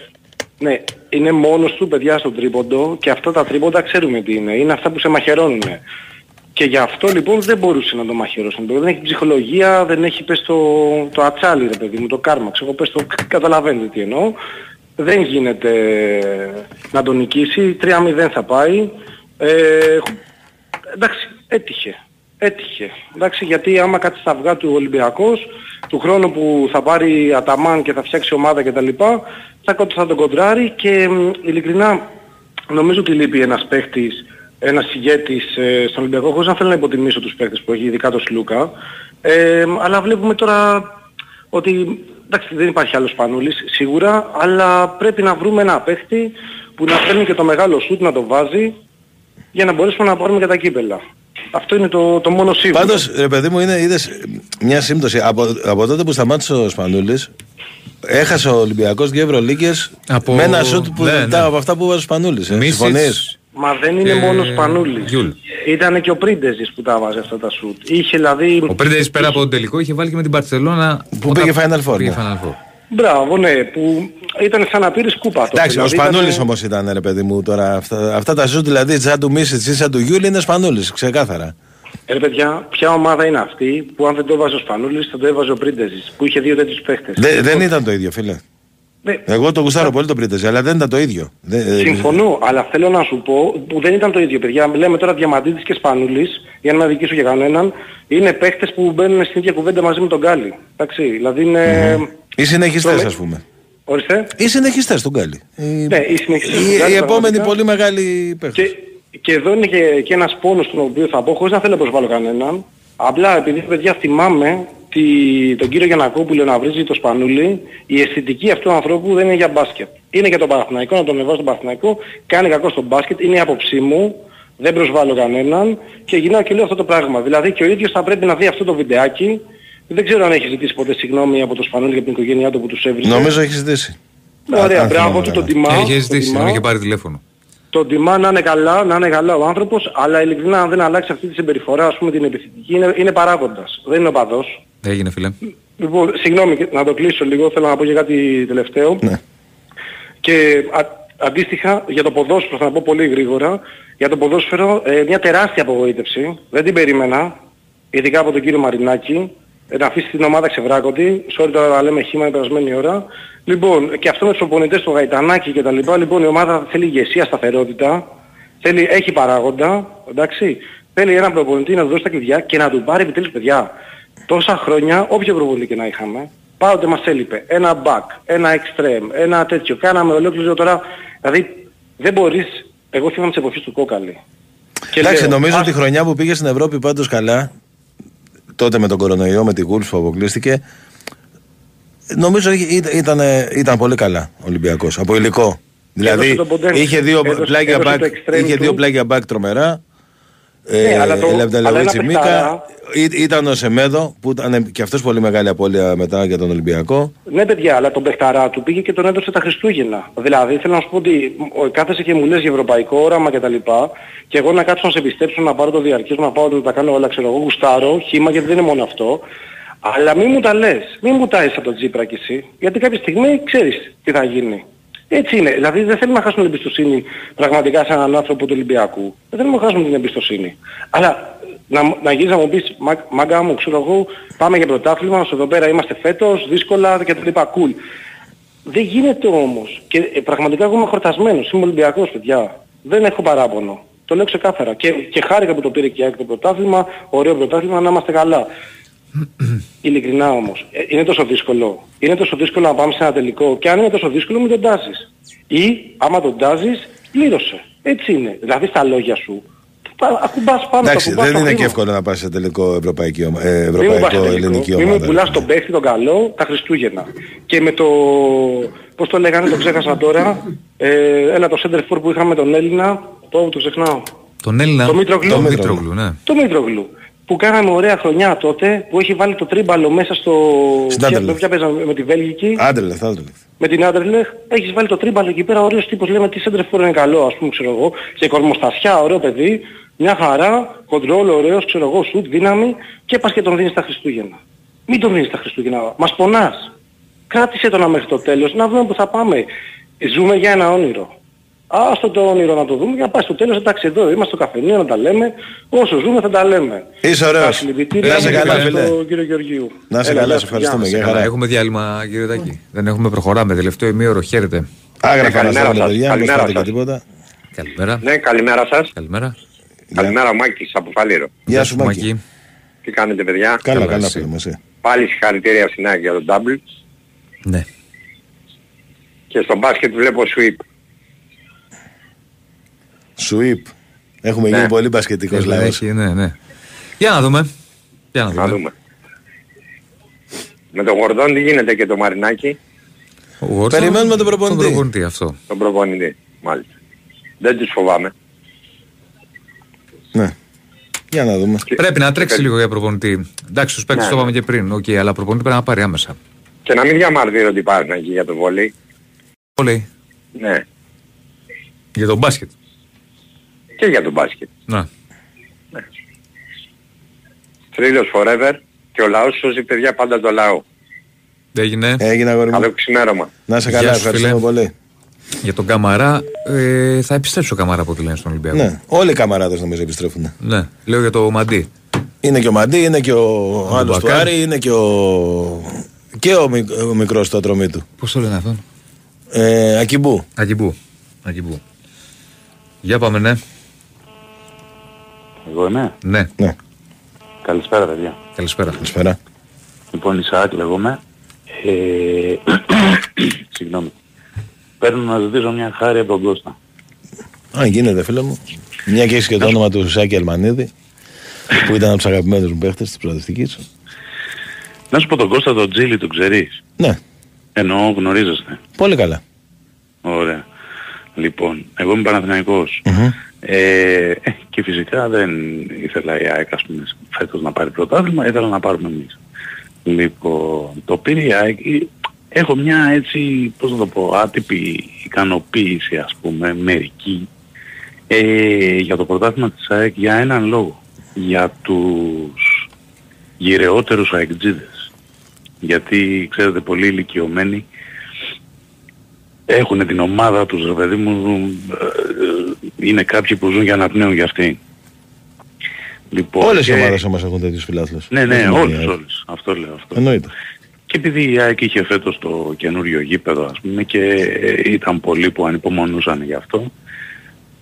Ναι, είναι μόνος του παιδιά στον τρίποντο και αυτά τα τρίποντα ξέρουμε τι είναι. Είναι αυτά που σε μαχαιρώνουν. Και γι' αυτό λοιπόν δεν μπορούσε να το μαχαιρώσει. Δεν έχει ψυχολογία, δεν έχει πες το, το ατσάλι ρε παιδί μου, το κάρμα. Ξέρω πες το, καταλαβαίνετε τι εννοώ. Δεν γίνεται να τον νικήσει. 3-0 θα πάει. Ε, εντάξει, έτυχε. Έτυχε. Εντάξει, γιατί άμα κάτσει στα αυγά του Ολυμπιακός, του χρόνου που θα πάρει αταμάν και θα φτιάξει ομάδα κτλ, θα, κο- θα τον κοντράρει και μ, ειλικρινά νομίζω ότι λείπει ένας παίχτης, ένας ηγέτης ε, στον Ολυμπιακό, χωρίς να θέλω να υποτιμήσω τους παίχτες που έχει, ειδικά τον Σλούκα. Ε, αλλά βλέπουμε τώρα ότι εντάξει δεν υπάρχει άλλος Πανούλης σίγουρα, αλλά πρέπει να βρούμε ένα παίχτη που να φέρνει και το μεγάλο σουτ να το βάζει για να μπορέσουμε να πάρουμε και τα κύπελα. Αυτό είναι το, το μόνο σίγουρο. Πάντως, ρε παιδί μου, είναι, είδες μια σύμπτωση. Από, από τότε που σταμάτησε ο Σπανούλης, έχασε ο Ολυμπιακός δύο Ευρωλίκες Από- με ένα σουτ που ναι, τα- ναι. από αυτά που έβαζε ο Σπανούλης. Ε. Μίσιτς Συμφωνείς; Μα δεν είναι και μόνος Σπανούλης. Γιούλ. Ήταν και ο Πρίντεζης που τα βάζει αυτά τα σουτ. Είχε δηλαδή... Ο Πρίντεζης πέρα από τον τελικό είχε βάλει και με την Μπαρτσελόνα Που πήγε Final Four, Πήγε ναι. Final Four. Μπράβο, ναι, που ήταν σαν να πήρες σκούπα. τότε. Εντάξει, ο Δηλαδή Σπανούλης ήταν- όμως ήταν ρε παιδί μου τώρα. Αυτά, αυτά τα σουτ δηλαδή σαν του Μίσιτς ή σαν του Γιούλ είναι Σπανούλης, ξεκάθαρα. Ε, ρε παιδιά, ποια ομάδα είναι αυτή που αν δεν το έβαζε ο Σπανούλης θα το έβαζε ο Πρίντεζης που είχε δύο τέτοιους παίχτες. Δε- δεν ήταν το ίδιο, φίλε. Ναι. Εγώ το γουστάρω πολύ το Πρίντεζη, αλλά δεν ήταν το ίδιο. Δεν- ε, Συμφωνώ, αλλά θέλω να σου πω που δεν ήταν το ίδιο παιδιά. Λέμε τώρα Διαμαντίδης και Σπανούλης, για να μην αδικήσω για κανέναν, είναι παίχτες που μπαίνουν στην ίδια κουβέντα μαζί με τον Γκάλη. Εντάξει, δηλαδή είναι... Οι συνεχιστές Τρώμε- ας πούμε. Ορίστε. Οι συνεχιστές του Γκάλι. Οι, Ναι, οι συνεχιστές του οι, Γκάλι, οι επόμενοι πραγματικά. πολύ μεγάλοι παίχτες. Και, και εδώ είναι και, και ένας πόνος τον οποίο θα πω, χωρίς να θέλω να προσβάλλω κανέναν. Απλά επειδή παιδιά θυμάμαι τη, τον κύριο Γιανακόπουλο να βρίζει το σπανούλι, η αισθητική αυτού του ανθρώπου δεν είναι για μπάσκετ. Είναι για τον Παναθηναϊκό, να τον ανεβάσει τον Παναθηναϊκό, κάνει κακό στο μπάσκετ, είναι η άποψή μου, δεν προσβάλλω κανέναν και γυρνάω και λέω αυτό το πράγμα. Δηλαδή και ο ίδιος θα πρέπει να δει αυτό το βιντεάκι. Δεν ξέρω αν έχεις ζητήσει ποτέ συγγνώμη από το Σπανούλι για την οικογένειά του που τους έβριζε. Νομίζω έχεις ζητήσει. Ναι, Ωραία, αν μπράβο θυμάμαι του, τον καλά. τιμάω. Είχε τον ζητήσει, τιμάω. τον είχε πάρει τηλέφωνο. Τον τιμά να είναι καλά, να είναι καλά ο άνθρωπος, αλλά ειλικρινά αν δεν αλλάξει αυτή τη συμπεριφορά, ας πούμε την επιθετική, είναι, είναι παράγοντας. Δεν είναι οπαδός. Έγινε φίλε. Λοιπόν, συγγνώμη, και- να το κλείσω λίγο, θέλω να πω και κάτι τελευταίο. Ναι. Και α, αντίστοιχα για το ποδόσφαιρο, θα να πω πολύ γρήγορα, για το ποδόσφαιρο ε, μια τεράστια απογοήτευση. Δεν την περίμενα, ειδικά από τον κύριο Μαρινάκη, ε, να αφήσει την ομάδα ξεβράκωτη. Sorry τώρα να λέμε χήμα, είναι περασμένη ώρα. Λοιπόν, και αυτό με τους οπονητές του Γαϊτανάκη και τα λοιπά, λοιπόν η ομάδα θέλει ηγεσία, σταθερότητα, θέλει, έχει παράγοντα, εντάξει, θέλει έναν προπονητή να του δώσει τα κλειδιά και να του πάρει επιτέλους παιδιά. Τόσα χρόνια, όποιο προπονητή και να είχαμε, πάντοτε μας έλειπε ένα back, ένα extreme, ένα τέτοιο. Κάναμε ολόκληρο τώρα, δηλαδή δεν μπορείς, εγώ θυμάμαι τις εποχές του Κόκαλη. Και Εντάξει, λέω, νομίζω ας- ότι η χρονιά που πήγε στην Ευρώπη πάντως καλά, τότε με τον κορονοϊό, με την Γούλφ που αποκλείστηκε, νομίζω ήταν, ήταν, ήταν πολύ καλά ο Ολυμπιακός, από υλικό. Δηλαδή το potential. είχε δύο, Έδωσε- πλάγια έδωσε back, το extreme είχε του. δύο πλάγια back τρομερά. Ναι, Ε, αλλά το- Λεπταλεβίτσι αλλά ένα Μίκα, παιχταρά- Ή- ήταν ο Σεμέδο που ήταν και αυτός πολύ μεγάλη απώλεια μετά για τον Ολυμπιακό. Ναι παιδιά, αλλά τον παιχταρά του πήγε και τον έδωσε τα Χριστούγεννα. Δηλαδή θέλω να σου πω ότι ο- κάθεσαι και μου λες για ευρωπαϊκό όραμα κτλ. Και εγώ να κάτσω να σε πιστέψω να πάρω το διαρκές, να πάω να τα κάνω όλα, ξέρω εγώ, γουστάρω, χήμα γιατί δεν είναι μόνο αυτό. Αλλά μη μου τα λες, μη μου τα είσαι από τον Τζίπρα κι εσύ. Γιατί κάποια στιγμή ξέρεις τι θα γίνει. Έτσι είναι. Δηλαδή δεν θέλουμε να χάσουμε την εμπιστοσύνη πραγματικά σε έναν άνθρωπο του Ολυμπιακού. Δεν θέλουμε να χάσουμε την εμπιστοσύνη. Αλλά να, να γυρίσει να μου πεις, «Μα- μάγκα μου, ξέρω εγώ, πάμε για πρωτάθλημα, εδώ πέρα είμαστε φέτος, δύσκολα και τα λοιπά, cool. Δεν γίνεται όμως. Και ε, πραγματικά εγώ είμαι χορτασμένος, είμαι Ολυμπιακός παιδιά. Δεν έχω παράπονο. Το λέω ξεκάθαρα. Και, και χάρηκα που το πήρε και η ΑΕΚ το πρωτάθλημα, ωραίο πρωτάθλημα, να είμαστε καλά. Ειλικρινά όμως. Ε, είναι τόσο δύσκολο. Είναι τόσο δύσκολο να πάμε σε ένα τελικό. Και αν είναι τόσο δύσκολο μην τον τάζεις. Ή άμα τον τάζεις, πλήρωσε. Έτσι είναι. Δηλαδή στα λόγια σου. πα- Ακουμπάς πάνω Εντάξει, ακουμπάς δεν το είναι και χρήμα. εύκολο να πας σε τελικό ευρωπαϊκή, ομα- ε, Μην μου πας ευρωπαϊκό τελικό. ελληνική Μην μου ομάδα. πουλάς τον παίχτη τον καλό τα Χριστούγεννα. Και με το... Πώς το λέγανε, το ξέχασα τώρα. Ε, έλα το σέντερ φορ που είχαμε τον Έλληνα. Το, το ξεχνάω. Τον Έλληνα. Το Μήτρογλου. Το Μήτρογλου, ναι. Το Μήτρογλου. Που κάναμε ωραία χρονιά τότε, που έχει βάλει το τρίμπαλο μέσα στο... Στην Ποια- Άντερλεχτ. Ποια παίζαμε με τη Βέλγικη. Άντερλεχτ, Άντερλεχτ. Με την Άντερλεχτ έχεις βάλει το τρίμπαλο εκεί πέρα, ωραίος τύπος, λέμε τι σέντερ φορ είναι καλό, ας πούμε, ξέρω εγώ, και κορμοστασιά, ωραίο παιδί, μια χαρά, κοντρόλ, ωραίος, ξέρω εγώ, σουτ, δύναμη και πας και τον δίνεις τα Χριστούγεννα. Μην τον δίνεις τα Χριστούγεννα, μας πονάς. Κράτησε τον μέχρι το τέλος, να δούμε που θα πάμε. Ζούμε για ένα όνειρο. Άστο το όνειρο να το δούμε για να πάει στο τέλος, εντάξει εδώ είμαστε στο καφενείο να τα λέμε, όσο ζούμε θα τα λέμε. Είσαι Τα ωραίος. συλληπιτήρια Να είσαι καλά, στον φίλε. κύριο Γεωργίου. Να είσαι Έλα, καλά, γεια σε σου, ευχαριστούμε. γεια. Για Καλά, χαρά. έχουμε διάλειμμα, κύριε Τάκη. Δεν έχουμε, προχωράμε. Τελευταίο ημίωρο, χαίρετε. Άγραφα να καλημέρα στέλνετε σας. παιδιά, μην Καλημέρα προσπαθείτε και σας. τίποτα. Καλημέρα. Ναι, καλημέρα σας. Καλημέρα. Καλημέρα Μάκης από Φαλήρο. Γεια σου Μάκη. Τι κάνετε παιδιά; Καλά, Καλά, καλά εσύ. φίλε μου εσύ. Πάλι συγχαρητήρια στην ΑΕΚ για τον double. Ναι. Και στο μπάσκετ βλέπω sweep. Σουίπ. Έχουμε Ναι. γίνει πολύ μπασκετικός Έχει, λαός. έχει, ναι, ναι. Για να δούμε. Για να δούμε. Να δούμε. Με τον Γορδόν τι γίνεται και το Μαρινάκι, Ο Γόρτσον, Περιμένουμε τον προπονητή. Τον προπονητή αυτό. τον προπονητή. Μάλιστα. Δεν τους φοβάμαι. Ναι. Για να δούμε. Πρέπει να τρέξει λίγο για προπονητή. Εντάξει, στους παίκτες Ναι. το είπαμε και πριν. Οκ, αλλά προπονητή πρέπει να πάρει άμεσα. Και να μην διαμαρτύρω ότι υπάρχουν εκεί για το βόλεϊ. Πολύ. Ναι. Για τον μπάσκετ. Και για το μπάσκετ. Να. Θρύλος forever και ο λαός σώζει παιδιά πάντα το λαό. Έγινε. Έγινε αγόρι μου. Καλό ξημέρωμα. Να είσαι Γεια καλά, σου, ευχαριστούμε φίλε. πολύ. Για τον Καμαρά, ε, θα επιστρέψει ο Καμαρά από ό,τι λένε στον Ολυμπιακό. Ναι, όλοι οι καμαράδες νομίζω επιστρέφουν. Ναι. Λέω για το Μαντί. Είναι και ο Μαντί, είναι και ο άλλος του Μπακάρ. Άρη, είναι και ο, και ο, μικ- ο μικρός στο ατρωμί του. Πώς το λένε αυτόν; Ε, Ακιμπού. Ακιμπού. Ακιμπού. Για πάμε, ναι. Εγώ είμαι; Ναι. Ναι. Καλησπέρα παιδιά. Καλησπέρα. Καλησπέρα. Λοιπόν, Ισαάκ λέγομαι. Ε... Συγγνώμη. Παίρνω να ζητήσω μια χάρη από τον Κώστα. Α, γίνεται φίλε μου. Μια και έχεις και το όνομα του Σάκη Αλμανίδη, που ήταν από τους αγαπημένους μου παίχτες της προοδευτικής. Να σου πω τον Κώστα τον Τζίλι, τον ξέρεις; Ναι, Εννοώ γνωρίζεστε. πολύ καλά. Ωραία. Λοιπόν, εγώ είμαι Παναθηναϊκός. Ε, ε, και φυσικά δεν ήθελα η ΑΕΚ ας πούμε φέτος να πάρει πρωτάθλημα, ήθελα να πάρουμε εμείς. Λοιπόν, το πήρε η ΑΕΚ, ε, έχω μια έτσι, πώς να το πω, άτυπη ικανοποίηση ας πούμε, μερική, ε, για το πρωτάθλημα της ΑΕΚ για έναν λόγο. Για τους γυρεότερους αεκτζίδες. Γιατί ξέρετε πολύ ηλικιωμένοι έχουν την ομάδα τους ρε παιδί μου ε, ε, είναι κάποιοι που ζουν για να πνέουν για αυτοί. Λοιπόν, Όλες οι και- ομάδες όμως έχουν τέτοιους φιλάθλους. Ναι, ναι, Δεν είναι όλες, η ΑΕΚ. όλες. Αυτό λέω αυτό. Εννοείται. Και επειδή η ΑΕΚ είχε φέτος το καινούριο γήπεδο ας πούμε και ε, ήταν πολλοί που ανυπομονούσαν γι' αυτό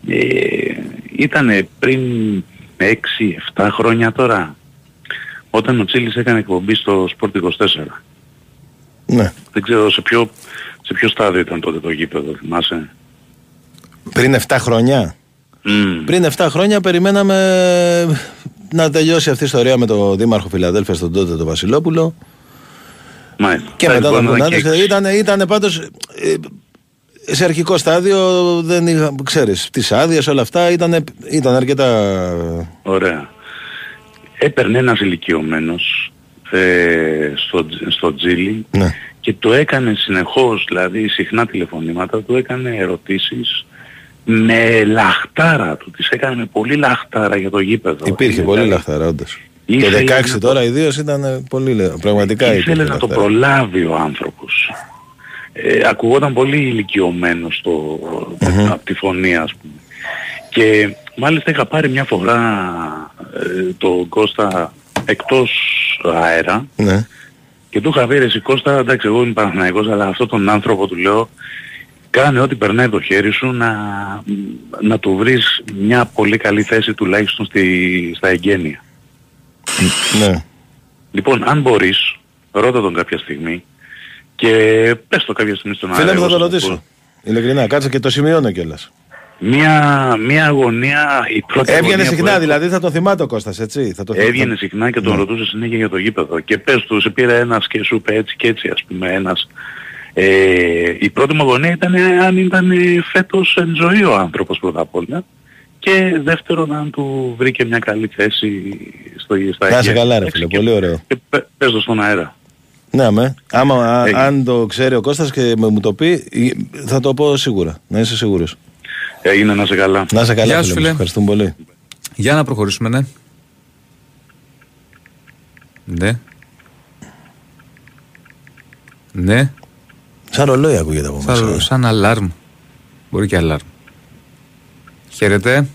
ε, ήταν πριν 6-7 χρόνια τώρα όταν ο Τσίλης έκανε εκπομπή στο Sport 24. Ναι. Δεν ξέρω σε ποιο, σε ποιο στάδιο ήταν τότε το γήπεδο, θυμάσαι; Πριν 7 χρόνια. Πριν 7 χρόνια περιμέναμε να τελειώσει αυτή η ιστορία με τον Δήμαρχο Φιλαδέλφια τον τότε τον Βασιλόπουλο. Μάλιστα. Και μετά τον Κουνάδε. Ήταν, ήταν πάντως ε, σε αρχικό στάδιο δεν είχα, ξέρεις, τις άδειες όλα αυτά ήταν, ήταν αρκετά... Ωραία. Έπαιρνε ένας ηλικιωμένος ε, στο, τζ- στο Τζίλι Ναι. Και το έκανε συνεχώς, δηλαδή συχνά τηλεφωνήματα, του έκανε ερωτήσεις με λαχτάρα του, τις έκανε με πολύ λαχτάρα για το γήπεδο. Υπήρχε πολύ λαχταρά όντως. Το Ήθελε 16 να τώρα ιδίως ήταν ε, πολύ λε- πραγματικά Ήθελε υπήρχε να το λαχταρά. προλάβει ο άνθρωπος. Ε, ακουγόταν πολύ ηλικιωμένος στο, από τη φωνή ας πούμε. Και μάλιστα είχα πάρει μια φορά ε, τον Κώστα εκτός αέρα Ναι. Και του είχα πει ρε εσύ Κώστα, εντάξει εγώ είμαι Παναθηναϊκός αλλά αυτόν τον άνθρωπο του λέω κάνε ό,τι περνάει το χέρι σου να, να του βρεις μια πολύ καλή θέση τουλάχιστον στη, στα εγγένεια. Ναι. Λοιπόν, αν μπορείς, ρώτα τον κάποια στιγμή και πες το κάποια στιγμή στον Φίλε μου θα εγώ το σου ρωτήσω. πω. Ειλικρινά, κάτσε και το σημειώνω κιόλας. Μια, μια αγωνία, η πρώτη Έβγαινε αγωνία που συχνά έχω- δηλαδή, θα το θυμάται ο Κώστας, έτσι. Θα το θυμ- Έβγαινε θα- συχνά και τον Ναι. ρωτούσε συνέχεια για το γήπεδο. Και πες του, σε πήρε ένας και σου είπε έτσι και έτσι ας πούμε ένας. Ε, η πρώτη μου αγωνία ήταν αν ήταν φέτος εν ζωή ο άνθρωπος πρώτα απ' όλα. Και δεύτερον αν του βρήκε μια καλή θέση στο, στα Να είσαι εγγένεια. καλά ρε Εντάξει, φίλε, και πολύ ωραίο. πε- Πες το στον αέρα. Ναι, με. Άμα α- Έγινε. αν το ξέρει ο Κώστας και με- μου το πει, θα το πω σίγουρα. Να είσαι σίγουρος. Έγινε να σε καλά. Να σε καλά, Γεια σου, φίλε. Ευχαριστούμε πολύ. Για να προχωρήσουμε, ναι. Ναι. Ναι. Σαν ρολόι ακούγεται από μέσα. Σαν, αλάρμ. Μπορεί και αλάρμ. Χαίρετε.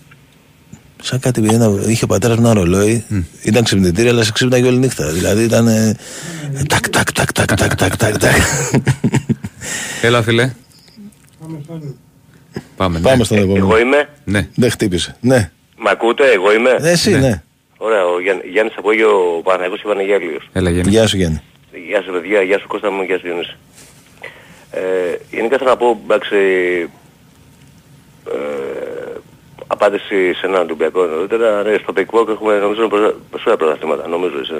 Σαν κάτι που είχε ο πατέρας ένα ρολόι. Mm. Ήταν ξυπνητήρι, αλλά σε ξύπναγε όλη νύχτα. Δηλαδή ήταν. Ε, τακ, τακ, τακ, τακ, τακ, τακ, τακ. Έλα, φίλε. Πάμε, ναι. Πάμε στον επόμενο. Εγώ είμαι. Ναι. Δεν χτύπησε. Ναι. Μ' ακούτε, εγώ είμαι. Ε, Εσύ, ναι. Ωραία, ο Γιάν- Γιάννης από Αίγιο Παναγιώτης Ευανεγέλιος. Έλα, Γεια σου Γιάννη. Γεια σου παιδιά, γεια σου Κώστα μου, γεια σου Διονύση. Ε, γενικά θέλω να πω, εντάξει, ε, απάντηση σε έναν Ολυμπιακό νωρίτερα. Ναι, στο Πεκβόκ έχουμε νομίζω προσα- περισσότερα πρωταθλήματα, νομίζω εσύ.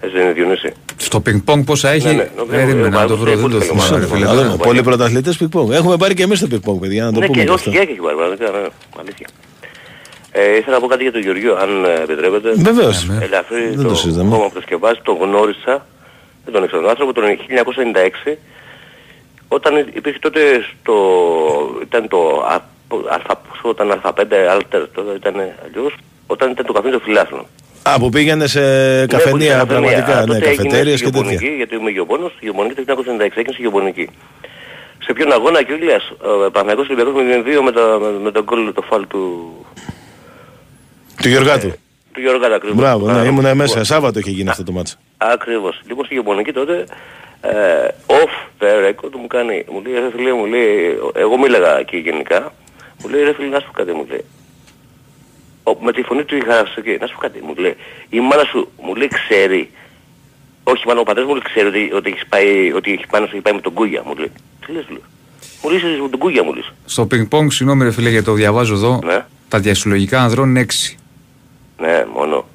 Έτσι δεν είναι Διονύση. Στο πινκ πονγκ πόσα έχει; Ναι, ναι, νομίζω, Περίμενα να το εγώ βρω. Δεν το πολύ θυμάμαι, καλό ρε φίλε. Να τώρα. δούμε. Πολλοί πρωταθλητές πικ-πονγκ. Έχουμε πάρει και εμείς το πικ-πονγκ, παιδιά, να το Ναι, πούμε και και όχι, αυτό. και έχει πάρει πραγματικά, ναι, αλήθεια. Ε, ήθελα να πω κάτι για τον Γεωργίο, αν ε, επιτρέπετε. Βεβαίως. Ε, Ελαφρύ Δεν το το συζητάμε. κόμμα που το σκευάζει, τον γνώρισα, δεν τον ήξερα τον άνθρωπο, τον 1996, όταν υπήρχε τότε στο, ήταν το α, αλφα, πόσο ήταν α5, alter, τότε ήταν αλλιώς, όταν ήταν το καφέ των φιλάθλων. Α, που πήγαινε σε Ναι, καφενεία που ήταν πραγματικά, Α, ναι, τότε έγινε καφετέριες στη και τέτοια. γεωπονική, γιατί είμαι γεωπόνος, στη γεωπονική το 1996 έγινε στη γεωπονική. Σε ποιον αγώνα Κιούλιας, ο Παναγιώτης Ολυμπιακός 0-2 με, τα- με, με τον γκολ το φάλ του, Του Γιωργάτου. του Γιώργα ακριβώς. Μπράβο, ναι, Α, ήμουν μέσα. λοιπόν, Σάββατο είχε γίνει αυτό το μάτσο. Ακριβώς. Λοιπόν στη γεωπονική τότε, ε, off the record μου κάνει, μου λέει ρε φίλε, μου λέει, εγώ μίλαγα εκεί γενικά, μου λέει ρε φίλε να σου πω κάτι, μου λέει. Ο, με τη φωνή του είχα εκεί, να σου πω κάτι, μου λέει. Η μάνα σου, μου λέει, ξέρει. Όχι, μάλλον ο πατέρας μου λέει, ξέρει ότι, ότι έχεις πάει, ότι έχει πάνω σου έχει πάει με τον Κούγια, μου λέει. Τι λες, λέω. Μου λέει, είσαι με τον Κούγια, μου λες. Στο πινκ πονγκ, συγγνώμη ρε φίλε γιατί το διαβάζω εδώ. Ναι. Τα διασυλλογικά ανδρών είναι 6. Ναι, μόνο.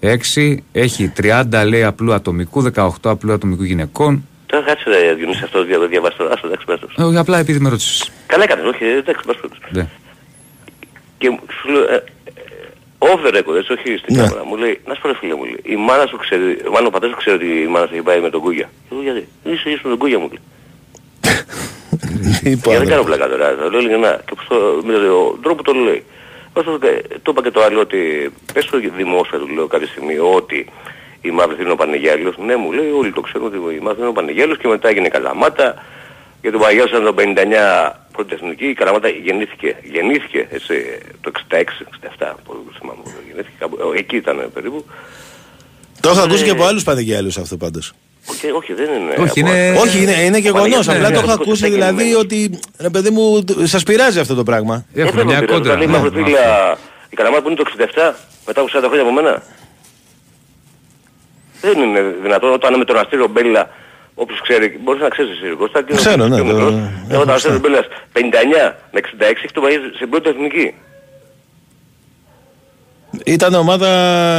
6 έχει 30 λέει απλού ατομικού, 18 απλού ατομικού γυναικών. Τώρα κάτσε ρε Διονύση αυτό δια, διαβάσεις τώρα, άστο, εντάξει, πες το. Όχι, απλά επειδή με ρώτησες. Καλά έκανες, όχι, εντάξει, πας το. Ναι. Και σου λέω, ε, ε, off the record, έτσι, όχι στην Ναι. κάμερα. Μου λέει, να σου πω ρε φίλε μου, λέει, η μάνα σου ξέρει, μάλλον ο πατέρας σου ξέρει ότι η μάνα σου έχει πάει με τον Κούγια. Και εγώ γιατί, είσαι, είσαι με τον Κούγια μου, λέει. Είπα, Και δεν ναι. κάνω πλάκα τώρα, το λέω ειλικρινά. Και πώς το, με τον τρόπο το λέει. Πώς το, το είπα και το άλλο ότι πες το δημόσια του λέω κάποια στιγμή ότι η μαύρη είναι ο Πανεγιάλιος. Ναι μου λέει όλοι το ξέρουν ότι η μαύρη είναι ο Πανεγιάλιος και μετά έγινε Καλαμάτα. Για τον Πανεγιάλιος ήταν το 59 πρώτη εθνική, η Καλαμάτα γεννήθηκε, γεννήθηκε έτσι, το 66, 67, πώς δεν θυμάμαι πότε γεννήθηκε, κάπου, ε, εκεί ήταν περίπου. Το έχω ακούσει Ε, και από άλλους πανεγγέλους αυτό πάντως. Και, όχι δεν είναι... Όχι, από- είναι- Όχι, είναι, είναι Ο γεγονός. Παναγιώτης Απλά είναι το έχω ακούσει 27 δηλαδή γεννημένος. ότι ρε παιδί μου, τ- σας πειράζει αυτό το πράγμα. Έχουν μια κόντρα. Όταν ναι, λέει μαύρη με φίλα, η Καλαμάτα που είναι το 67, μετά από 40 χρόνια από μένα. Δεν είναι δυνατόν όταν με τον Αστήριο Μπέλα, όποιος ξέρει, μπορείς να ξέρεις εσύ Κώστα, και Ξέρω, ναι, πιο το- μικρός, έχω Όταν ο στα- Αστήριος Μπέλας 59 με 66 έχει το πάει σε πρώτη εθνική. Ήταν ομάδα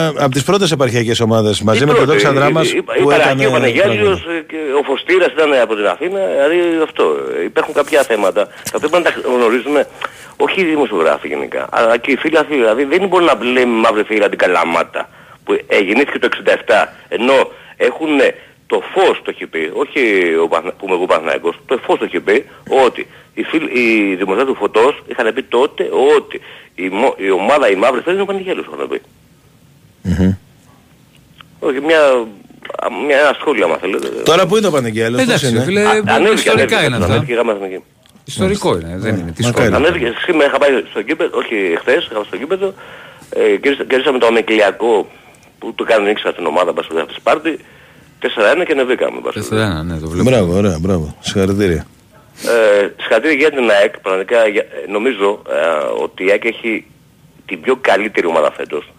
από τις πρώτες επαρχιακές ομάδες μαζί Η με τον πρώτη, Δόξα Δράμας η- η- που η Παρακή, ο έκανε Πανεγιάλιος πράγματα. ε, και ο Φωστήρας ήταν από την Αθήνα, δηλαδή αυτό. ε, Υπάρχουν κάποια θέματα τα οποία πρέπει να τα γνωρίζουμε όχι οι δημοσιογράφοι γενικά, αλλά και οι φίλοι αυτοί. Δηλαδή δεν μπορεί να λέμε μαύρη φίλα την Καλαμάτα που ε, γεννήθηκε το 67, ενώ έχουν το φως το έχει πει, όχι ο Πανα- που είμαι εγώ Παναθηναϊκός, το φως το έχει πει ότι οι, φίλοι, οι δημοσιογράφοι του Φωτός είχαν πει τότε ότι η, μο- η ομάδα η μαύρη φίλη είναι ο Πανεγιάλιος, είχαν πει. Όχι, μια, μια, ένα σχόλιο άμα θέλετε. Τώρα που είναι το Πανεγγέλος, πώς Εντάξει, είναι; φίλε, Α, ανέβηκε, ιστορικά ανέβηκε, είναι αυτά. ανέβηκε η γάμα εθνική. Ιστορικό είναι, δεν είναι. Τι Μακάρι. σχόλια. Ανέβηκε, σήμερα είχα πάει στο γήπεδο, όχι χθες, είχα πάει στο γήπεδο, ε, κέρδισα- κέρδισαμε το αμεκλιακό που το κάνουν ήξερα στην ομάδα μας στη Σπάρτη, 4-1 και ανεβήκαμε. μπας. 4-1, ναι, το βλέπω. Μπράβο, ωραία, μπράβο. Συγχαρητήρια. Ε, συγχαρητήρια για την ΑΕΚ. Πραγματικά για- ε, νομίζω ε, ότι η ΑΕΚ έχει την πιο καλύτερη ομάδα φέτος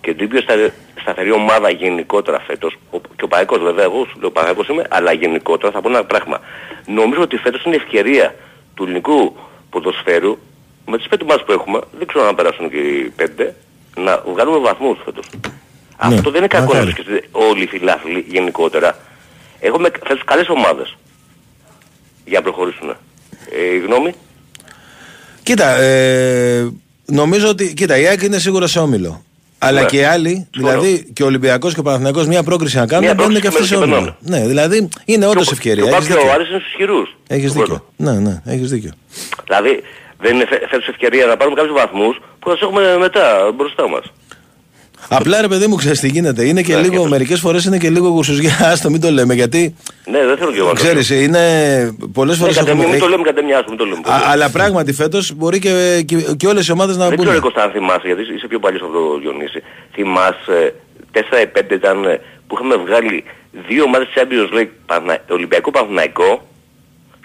και την πιο στα- σταθερή ομάδα γενικότερα φέτος. Ο- Και ο Παναγικός βέβαια, εγώ σου λέω Παναγικός είμαι, αλλά γενικότερα θα πω ένα πράγμα. Νομίζω ότι φέτος είναι η ευκαιρία του ελληνικού ποδοσφαίρου με τις πέντε ομάδες που έχουμε, δεν ξέρω αν περάσουν και οι πέντε, να βγάλουμε βαθμούς φέτος. Αυτό δεν είναι κακό να μακάρι. σκεφτείτε όλοι οι φιλάθλοι γενικότερα. Έχουμε φέτος καλές ομάδες για να προχωρήσουν. Ε, η γνώμη; Κοίτα, ε, νομίζω ότι. Κοίτα, η ΑΕΚ είναι σίγουρα σε όμιλο. Αλλά Ναι. και οι άλλοι, δηλαδή και ο Ολυμπιακός και ο Παναθηναϊκός μια πρόκριση να κάνουν, Μια μπαίνουν και αυτοί πρόκριση σε με- όμιλο. Ναι, δηλαδή είναι όντως ευκαιρία. Και ο Έχεις Πάκης και ο δίκιο. Άρης είναι στους χειρούς. Έχεις του δίκιο. Ναι, ναι, έχεις δίκιο. Δηλαδή δεν είναι φε- φέτος ευκαιρία να πάρουμε κάποιους βαθμούς που θα τους έχουμε μετά μπροστά μας. Απλά ρε παιδί μου, ξέρεις τι γίνεται. Είναι και Ναι, λίγο, και μερικές φορές είναι και λίγο γουσουζιά. Άστο, μην το λέμε. Γιατί Ναι, δεν θέλω και εγώ να το λέω. ξέρει, είναι πολλές Ναι, φορές. κατε- μην το λέμε κατεμιάσουμε, μην το λέμε. Αλλά πράγματι φέτος μπορεί και, και, και όλες οι ομάδες να Δεν ξέρω μπουν. Κώστα αν θυμάσαι, γιατί είσαι πιο παλιός από το Διονύση. Θυμάσαι 4-5 ήταν ε, που είχαμε βγάλει δύο ομάδες Champions League, Πανα- Ολυμπιακό Παναθηναϊκό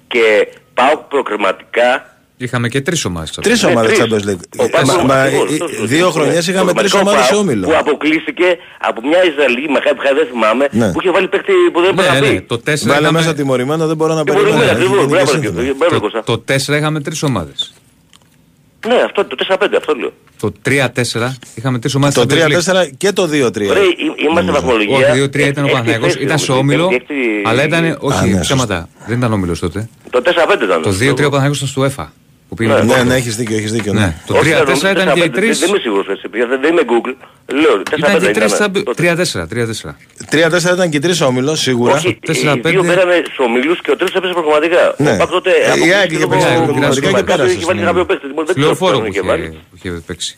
και πάω προκριματικά Είχαμε και τρεις ομάδες. Τρεις Ναι, ομάδες τρεις. Champions League. Ο Πάοκ, Μα- μα, ακριβώς, ε, τόσο, Δύο τόσο. χρονιέ Το είχαμε τρεις Προκριματικό ομάδες σε Πάοκ όμιλο. Που αποκλείστηκε από μια Ισραηλή Μαχάη Πχάη, δεν θυμάμαι, Ναι. που είχε βάλει παίκτη που δεν έπρεπε Ναι, να ναι, πει. το 4 Βάλε είχαμε, μέσα τιμωρημένο, δεν μπορώ να Τιμωρημένο, περιμένω. Έχει ακριβώς, γίνει και μπράβο, σύνθημα. κύριε. Μπράβο, Κώστα. το 4 είχαμε τρεις ομάδες. Ναι, αυτό το 4-5, αυτό λέω. Το 3-4 είχαμε τρεις ομάδες. Το 3-4 και το 2-3. Ωραία, εί- είμαστε βαθμολογία. Όχι, 2-3 ήταν ο Έκτη Παναθηναϊκός, θέση, ήταν σε όμως, όμιλο, έκτη- έκτη- αλλά ήταν. Α, Όχι, ναι, ψέματα. Δεν ήταν όμιλος τότε. Το 4-5 ήταν. Το 2-3 ο Παναθηναϊκός ήταν στο ΕΦΑ. Που πήγε Ναι, με το Ναι, Πόρτο. ναι, έχεις δίκιο, έχεις δίκιο. Ναι. Ναι. Το Όχι, 3-4 ήταν και οι 4-5, 3. Δεν είμαι σίγουρος έτσι, παιδιά, δεν δεν είμαι Google. Λέω, 4-5 Ήταν και οι 3 ήταν. τότε. 3-4. 3-4. 3-4 ήταν και τρεις όμιλος, σίγουρα. Όχι, οι 4-5. δύο πέρανε στους ομίλους και ο τρίτος έπεσε προγραμματικά. Ναι. Ο Πάκ τότε Ε, η αποκλείστηκε ΑΕΚ είχε λόγω- παίξει Ναι, προγραμματικά και Κάποιος πέρασε είχε βάλει στην- κάποιο παίκτη. Δεν ξέρω Λεωφόρο ποιον που είχε είχε, βάλει. που είχε παίξει.